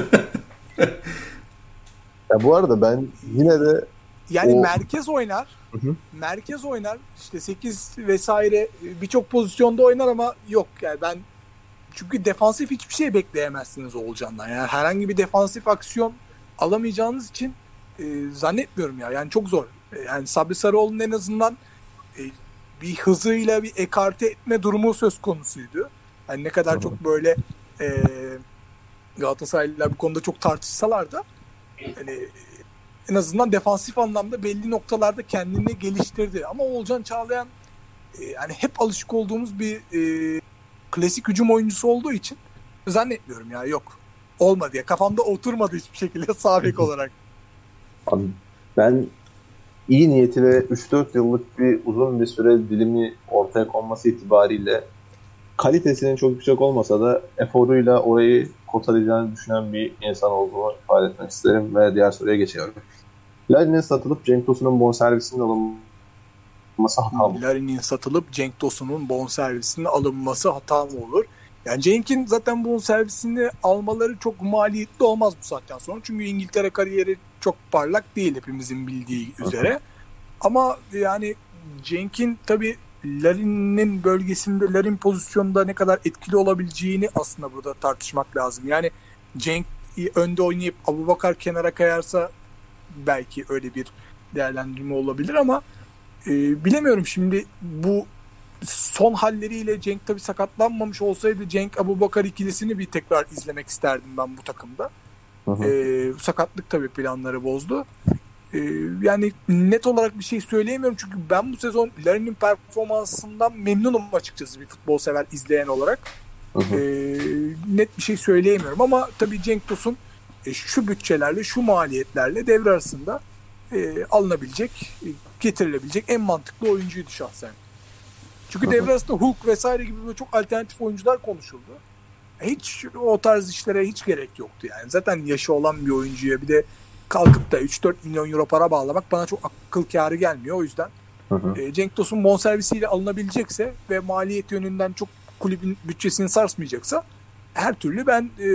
Ya bu arada ben yine de Yani O- merkez oynar. Hı hı. Merkez oynar. İşte 8 vesaire birçok pozisyonda oynar ama yok yani ben çünkü defansif hiçbir şey bekleyemezsiniz Oğulcan'dan. Yani herhangi bir defansif aksiyon alamayacağınız için e, zannetmiyorum ya. Yani çok zor. E, Yani Sabri Sarıoğlu'nun en azından e, bir hızıyla bir ekarte etme durumu söz konusuydu. Yani ne kadar çok böyle e, Galatasaraylılar bu konuda çok tartışsalar da hani en azından defansif anlamda belli noktalarda kendini geliştirdi. Ama Oğulcan Çağlayan e, yani hep alışık olduğumuz bir e, klasik hücum oyuncusu olduğu için zannetmiyorum ya yok. Olmadı ya. Kafamda oturmadı hiçbir şekilde sağ bek olarak. Abi ben iyi niyeti ve 3-4 yıllık bir uzun bir süre dilimi ortaya konması itibariyle kalitesinin çok yüksek olmasa da eforuyla orayı kotalayacağını düşünen bir insan olduğumu ifade etmek isterim ve diğer soruya geçiyorum. Larin'in satılıp Cenk Tosun'un bonservisinin alınması hata mı? Larin'in satılıp Cenk Tosun'un bonservisinin alınması hata mı olur? Yani Cenk'in zaten bonservisini almaları çok maliyetli olmaz bu saatten sonra. Çünkü İngiltere kariyeri çok parlak değil hepimizin bildiği üzere. Ama yani Cenk'in tabii Larin'in bölgesinde Larin pozisyonunda ne kadar etkili olabileceğini aslında burada tartışmak lazım. Yani Cenk önde oynayıp Abubakar kenara kayarsa belki öyle bir değerlendirme olabilir ama e, bilemiyorum şimdi bu son halleriyle Cenk tabii sakatlanmamış olsaydı Cenk Abubakar ikilisini bir tekrar izlemek isterdim ben bu takımda. Hı hı. E, sakatlık tabii planları bozdu. E, yani net olarak bir şey söyleyemiyorum çünkü ben bu sezon Larin'in performansından memnunum açıkçası bir futbol sever izleyen olarak. Hı hı. E, net bir şey söyleyemiyorum ama tabii Cenk Tosun e, şu bütçelerle, şu maliyetlerle devre arasında e, alınabilecek, e, getirilebilecek en mantıklı oyuncuydu şahsen. Çünkü Hı hı. devre arasında Hulk vesaire gibi böyle çok alternatif oyuncular konuşuldu. Hiç o tarz işlere hiç gerek yoktu yani. Zaten yaşı olan bir oyuncuya bir de kalkıp da 3-4 milyon euro para bağlamak bana çok akıl kârı gelmiyor. O yüzden Hı hı. e, Cenk Tosun bonservisiyle alınabilecekse ve maliyet yönünden çok kulübün bütçesini sarsmayacaksa her türlü ben e,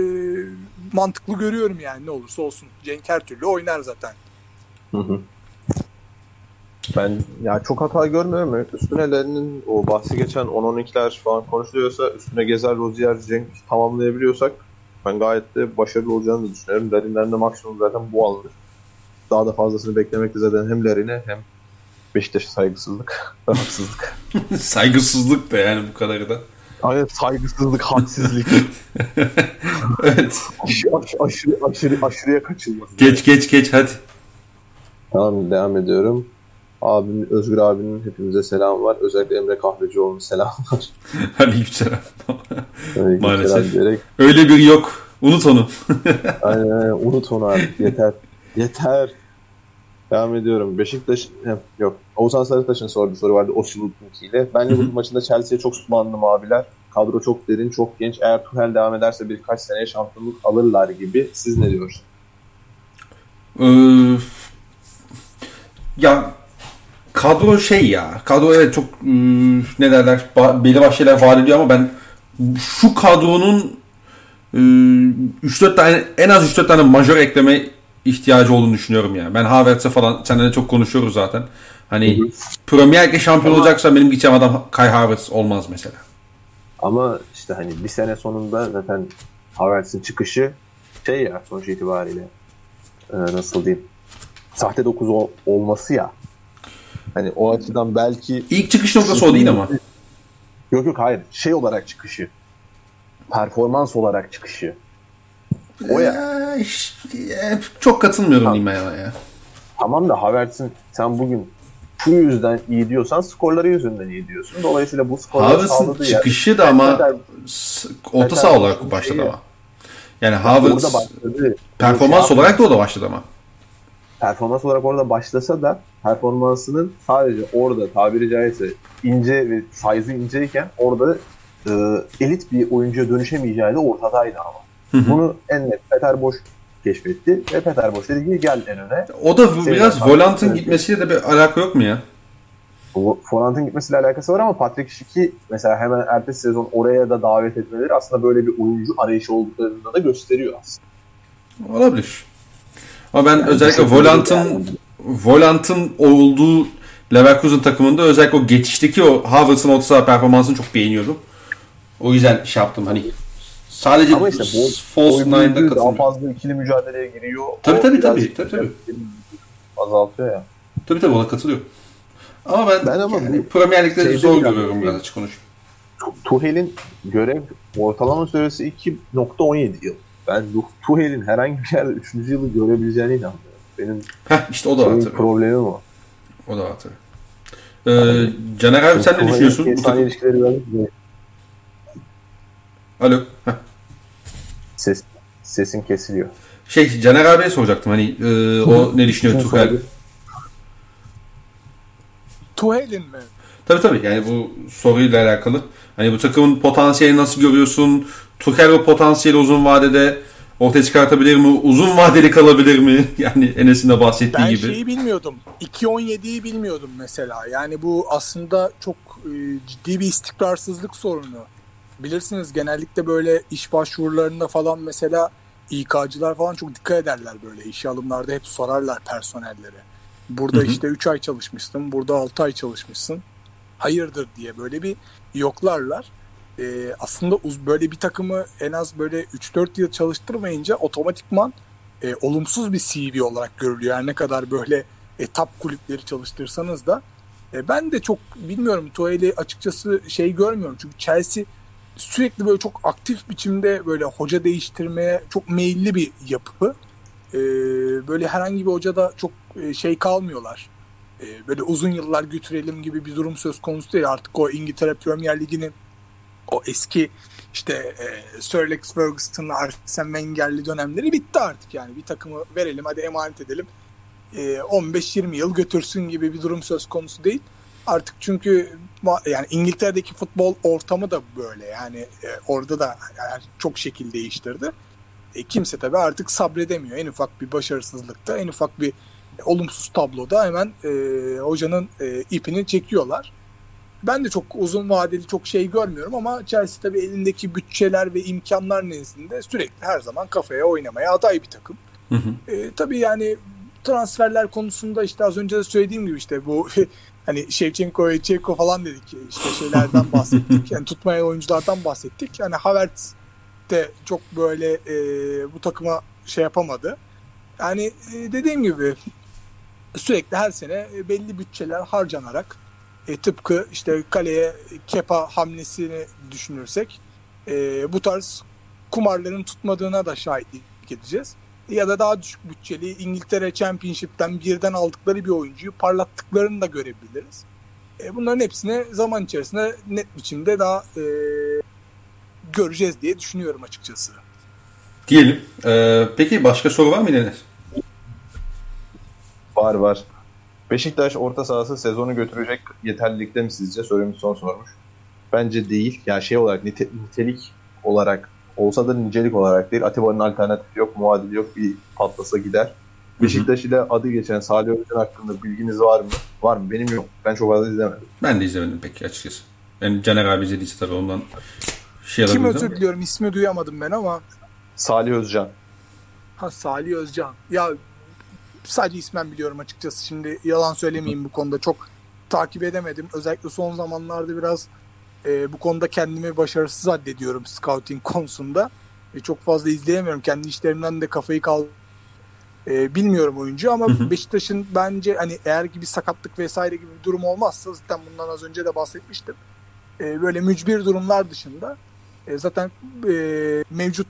mantıklı görüyorum yani ne olursa olsun. Cenk her türlü oynar zaten. Hı hı. Ben ya çok hata görmüyorum. Üstüne Larin'in o bahsi geçen 10-12'ler falan konuşuluyorsa üstüne Gezer, Rozier, Cenk tamamlayabiliyorsak ben gayet de başarılı olacağını düşünüyorum. Larin'den de maksimum zaten bu alınır. Daha da fazlasını beklemek de zaten hem Larin'e hem Beşiktaş'a saygısızlık haksızlık. Saygısızlık da yani bu kadarı da. Aynen saygısızlık, hadsizlik. evet. Aş, aş, aşırı, aşırı, aşırıya kaçılması. Geç geç geç hadi. Tamam devam ediyorum. Abim, Özgür abinin hepimize selam var. Özellikle Emre Kahvecioğlu'na selam var. Aleykümselam. Aleyküm Maalesef. diyerek. Öyle bir yok. Unut onu. Aynen aynen unut onu artık yeter. Yeter. Devam ediyorum. Beşiktaş yok. Oğuzhan Sarıtaş'ın sorduğu soru vardı Osilut'unki ile. Ben Liverpool maçında Chelsea'ye çok sulandım abiler. Kadro çok derin, çok genç. Eğer Tuchel devam ederse birkaç seneye şampiyonluk alırlar gibi. Siz ne diyorsunuz? Ee, ya kadro şey ya. Kadro evet çok ıı, ne derler belli başlı şeyler vaat ediyor ama ben şu kadronun ıı, 3-4 tane en az 3-4 tane majör ekleme ihtiyacı olduğunu düşünüyorum yani. Ben Havertz'e falan seninle çok konuşuyoruz zaten. Hani Premier Lig'de şampiyon Ama- olacaksa benim gideceğim adam Kai Havertz olmaz mesela. Ama işte hani bir sene sonunda zaten Havertz'in çıkışı şey ya sonuç itibariyle e, nasıl diyeyim sahte 9 ol- olması ya. Hani o açıdan belki İlk çıkış noktası o değil ama. Yok yok hayır. Şey olarak çıkışı. Performans olarak çıkışı. O ya. Ee, işte, çok katılmıyorum ona ya. Tamam da Havertz'in sen bugün şu yüzden iyi diyorsan skorları yüzünden iyi diyorsun. Dolayısıyla bu skorları Havertz'in yer. çıkışı da ama s- orta saha olarak başladı ama. Yani Havertz performans olarak da o da başladı ama. Performans olarak orada başlasa da performansının sadece orada tabiri caizse ince ve size'ı inceyken orada e, elit bir oyuncuya dönüşemeyeceği de ortadaydı ama. Hı hı. Bunu en net Peter Boş keşfetti ve Peter Boş dedi ki gel en öne. O da biraz Şeyden- Volant'ın gitmesiyle de bir alaka yok mu ya? Bu Forant'ın gitmesiyle alakası var ama Patrick Schick'i mesela hemen ertesi sezon oraya da davet etmeleri aslında böyle bir oyuncu arayışı olduklarını da gösteriyor aslında. Olabilir. Ama ben Yani özellikle Volant'ın yani. Volant'ın olduğu Leverkusen takımında özellikle o geçişteki o Havertz'ın orta saha performansını çok beğeniyordum. O yüzden şey yaptım hani sadece Ama işte bu false nine'da büyüdüğü daha fazla ikili mücadeleye giriyor. Tabii, tabii, tabii, tabii, tabii. Azaltıyor ya. Tabii tabii ona katılıyorum. Ama ben, Ben ama yani Premier Lig'de şeyde zor görüyorum biraz açık konuşayım. Tuhel'in görev ortalama süresi 2.17 yıl. Ben Tuhel'in herhangi bir yerde 3. yılı görebileceğine inanmıyorum. Benim Heh işte o da var tabii. problemim o. O da var tabii. Ee, Caner abi sen ne düşünüyorsun? Bu insani takım... ilişkileri biraz Alo. Heh. ses, sesin kesiliyor. Şey Caner abiye soracaktım hani e, o ne düşünüyor sordu? Tuhel'in mi? Tabii tabii yani bu soruyla alakalı. Hani bu takımın potansiyeli nasıl görüyorsun? Tuchel o potansiyeli uzun vadede ortaya çıkartabilir mi? Uzun vadeli kalabilir mi? Yani Enes'in de bahsettiği Ben gibi. şeyi bilmiyordum. 2.17'yi bilmiyordum mesela. Yani bu aslında çok e, ciddi bir istikrarsızlık sorunu. Bilirsiniz genellikle böyle iş başvurularında falan mesela İK'cılar falan çok dikkat ederler böyle işe alımlarda hep sorarlar personellere. Burada Hı hı. işte 3 ay çalışmışsın, burada 6 ay çalışmışsın. Hayırdır diye böyle bir yoklarlar. Ee, aslında uz- böyle bir takımı en az böyle 3-4 yıl çalıştırmayınca otomatikman e, olumsuz bir CV olarak görülüyor. Yani ne kadar böyle e, top kulüpleri çalıştırsanız da. E, ben de çok bilmiyorum Tuhel'i açıkçası şey görmüyorum. Çünkü Chelsea sürekli böyle çok aktif biçimde böyle hoca değiştirmeye çok meyilli bir yapı. E, böyle herhangi bir hocada çok e, şey kalmıyorlar. E, böyle uzun yıllar götürelim gibi bir durum söz konusu değil. Artık o İngiltere Premier Ligi'nin o eski işte e, Sir Alex Ferguson'la Arsene Wenger'li dönemleri bitti artık yani. Bir takımı verelim hadi emanet edelim. E, 15-20 yıl götürsün gibi bir durum söz konusu değil. Artık çünkü yani İngiltere'deki futbol ortamı da böyle yani e, orada da yani çok şekil değiştirdi. E, kimse tabii artık sabredemiyor. En ufak bir başarısızlıkta, en ufak bir olumsuz tabloda hemen e, hocanın e, ipini çekiyorlar. Ben de çok uzun vadeli çok şey görmüyorum ama Chelsea tabii elindeki bütçeler ve imkanlar nezdinde sürekli her zaman kafaya oynamaya aday bir takım. Hı hı. E, tabii yani transferler konusunda işte az önce de söylediğim gibi işte bu hani Shevchenko, Çeko falan dedik işte şeylerden bahsettik. Yani tutmayan oyunculardan bahsettik. Yani Havertz de çok böyle e, bu takıma şey yapamadı. Yani e, dediğim gibi sürekli her sene e, belli bütçeler harcanarak e, tıpkı işte kaleye Kepa hamlesini düşünürsek e, bu tarz kumarların tutmadığına da şahitlik edeceğiz. Ya da daha düşük bütçeli İngiltere Championship'ten birden aldıkları bir oyuncuyu parlattıklarını da görebiliriz. E, bunların hepsini zaman içerisinde net biçimde daha e, göreceğiz diye düşünüyorum açıkçası. Diyelim. Ee, peki başka soru var mı Enes? Var var. Beşiktaş orta sahası sezonu götürecek yeterlilikte mi sizce? Sorumuz son sormuş. Bence değil. Yani şey olarak nite- nitelik olarak olsa da nicelik olarak değil. Atiba'nın alternatifi yok, muadili yok. Bir patlasa gider. Beşiktaş ile adı geçen Salih Özcan hakkında bilginiz var mı? Var mı? Benim yok. Ben çok fazla izlemedim. Ben de izlemedim peki açıkçası. Yani Caner abi izlediyse tabii ondan şey Kim özür diliyorum ismi duyamadım ben ama Salih Özcan. ha Salih Özcan. Ya sadece ismen biliyorum açıkçası. Şimdi yalan söylemeyeyim bu konuda. Çok takip edemedim. Özellikle son zamanlarda biraz e, bu konuda kendimi başarısız addediyorum scouting konusunda. E, çok fazla izleyemiyorum. Kendi işlerimden de kafayı kal e, bilmiyorum oyuncu ama. Beşiktaş'ın bence hani eğer ki bir sakatlık vesaire gibi bir durum olmazsa zaten bundan az önce de bahsetmiştim. E, böyle mücbir durumlar dışında e, zaten e, mevcut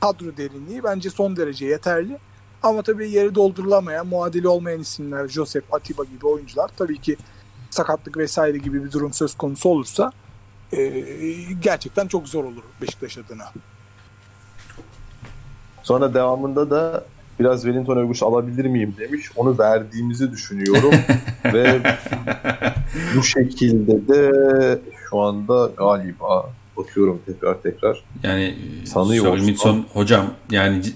kadro derinliği bence son derece yeterli. Ama tabii yeri doldurulamayan, muadili olmayan isimler, Joseph, Atiba gibi oyuncular tabii ki sakatlık vesaire gibi bir durum söz konusu olursa e, gerçekten çok zor olur Beşiktaş adına. Sonra devamında da biraz Wellington övgüsü alabilir miyim demiş. Onu verdiğimizi düşünüyorum. Ve bu şekilde de şu anda galiba bakıyorum tekrar tekrar. Yani Sanıyor Sir olsun. Wilson hocam yani c-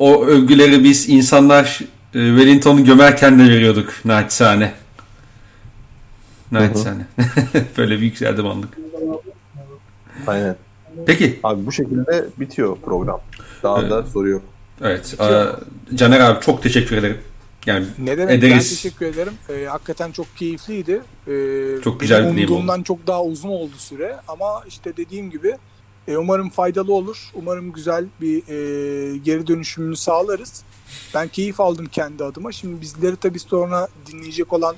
o övgüleri biz insanlar e, Wellington'u gömerken de veriyorduk naçizane. Naçizane. Böyle bir yükseldim anlık. Aynen. Peki. Abi bu şekilde bitiyor program. Daha Evet. da soru yok. Evet. e, Caner abi çok teşekkür ederim. Yani Ne demek ben Ederiz. teşekkür ederim. Ee, hakikaten çok keyifliydi. Ee, Çok güzel bir deneyim umduğumdan çok daha uzun oldu süre ama işte dediğim gibi e, umarım faydalı olur. Umarım güzel bir e, geri dönüşümünü sağlarız. Ben keyif aldım kendi adıma. Şimdi bizleri tabii sonra dinleyecek olan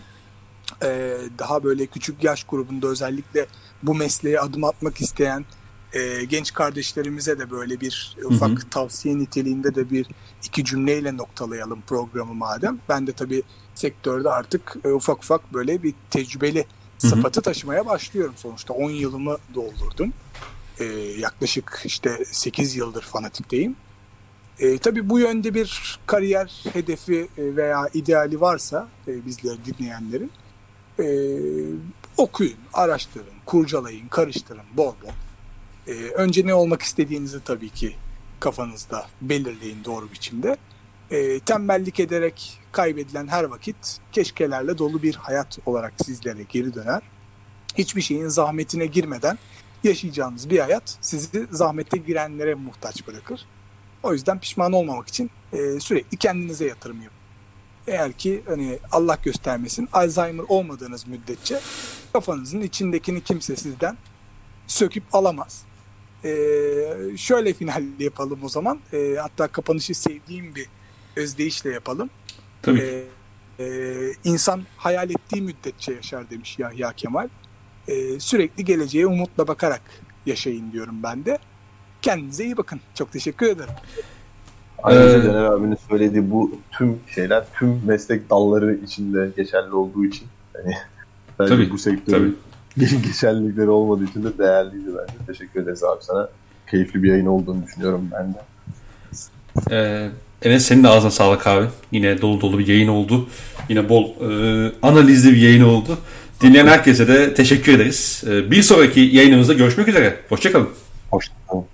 e, daha böyle küçük yaş grubunda özellikle bu mesleğe adım atmak isteyen e, genç kardeşlerimize de böyle bir ufak tavsiye niteliğinde de bir iki cümleyle noktalayalım programı madem. Ben de tabii sektörde artık e, ufak ufak böyle bir tecrübeli Hı hı. sıfatı taşımaya başlıyorum sonuçta. 10 yılımı doldurdum. E, yaklaşık işte 8 yıldır fanatikteyim. E, tabii bu yönde bir kariyer hedefi e, veya ideali varsa e, bizleri dinleyenlerin e, okuyun, araştırın, kurcalayın, karıştırın bol bol. E, önce ne olmak istediğinizi tabii ki kafanızda belirleyin doğru biçimde. E, tembellik ederek kaybedilen her vakit keşkelerle dolu bir hayat olarak sizlere geri döner. Hiçbir şeyin zahmetine girmeden yaşayacağınız bir hayat sizi zahmete girenlere muhtaç bırakır. O yüzden pişman olmamak için e, sürekli kendinize yatırım yapın. Eğer ki hani Allah göstermesin Alzheimer olmadığınız müddetçe kafanızın içindekini kimse sizden söküp alamaz. Ee, şöyle final yapalım o zaman. Ee, hatta kapanışı sevdiğim bir özdeyişle yapalım. tabii. Ee, e, insan hayal ettiği müddetçe yaşar demiş Yahya Kemal. Ee, sürekli geleceğe umutla bakarak yaşayın diyorum ben de. Kendinize iyi bakın. Çok teşekkür ederim. Ayrıca Ee, Caner abinin söylediği bu tüm şeyler tüm meslek dalları içinde geçerli olduğu için hani bence Tabii, bu sektörün geçerlilikleri olmadığı için de değerliydi bence. Teşekkür ederiz abi sana. Keyifli bir yayın olduğunu düşünüyorum ben de. Ee, Enes senin de ağzına sağlık abi. Yine dolu dolu bir yayın oldu. Yine bol e, analizli bir yayın oldu. Dinleyen herkese de teşekkür ederiz. Ee, bir sonraki yayınımızda görüşmek üzere. Hoşçakalın. Hoşçakalın.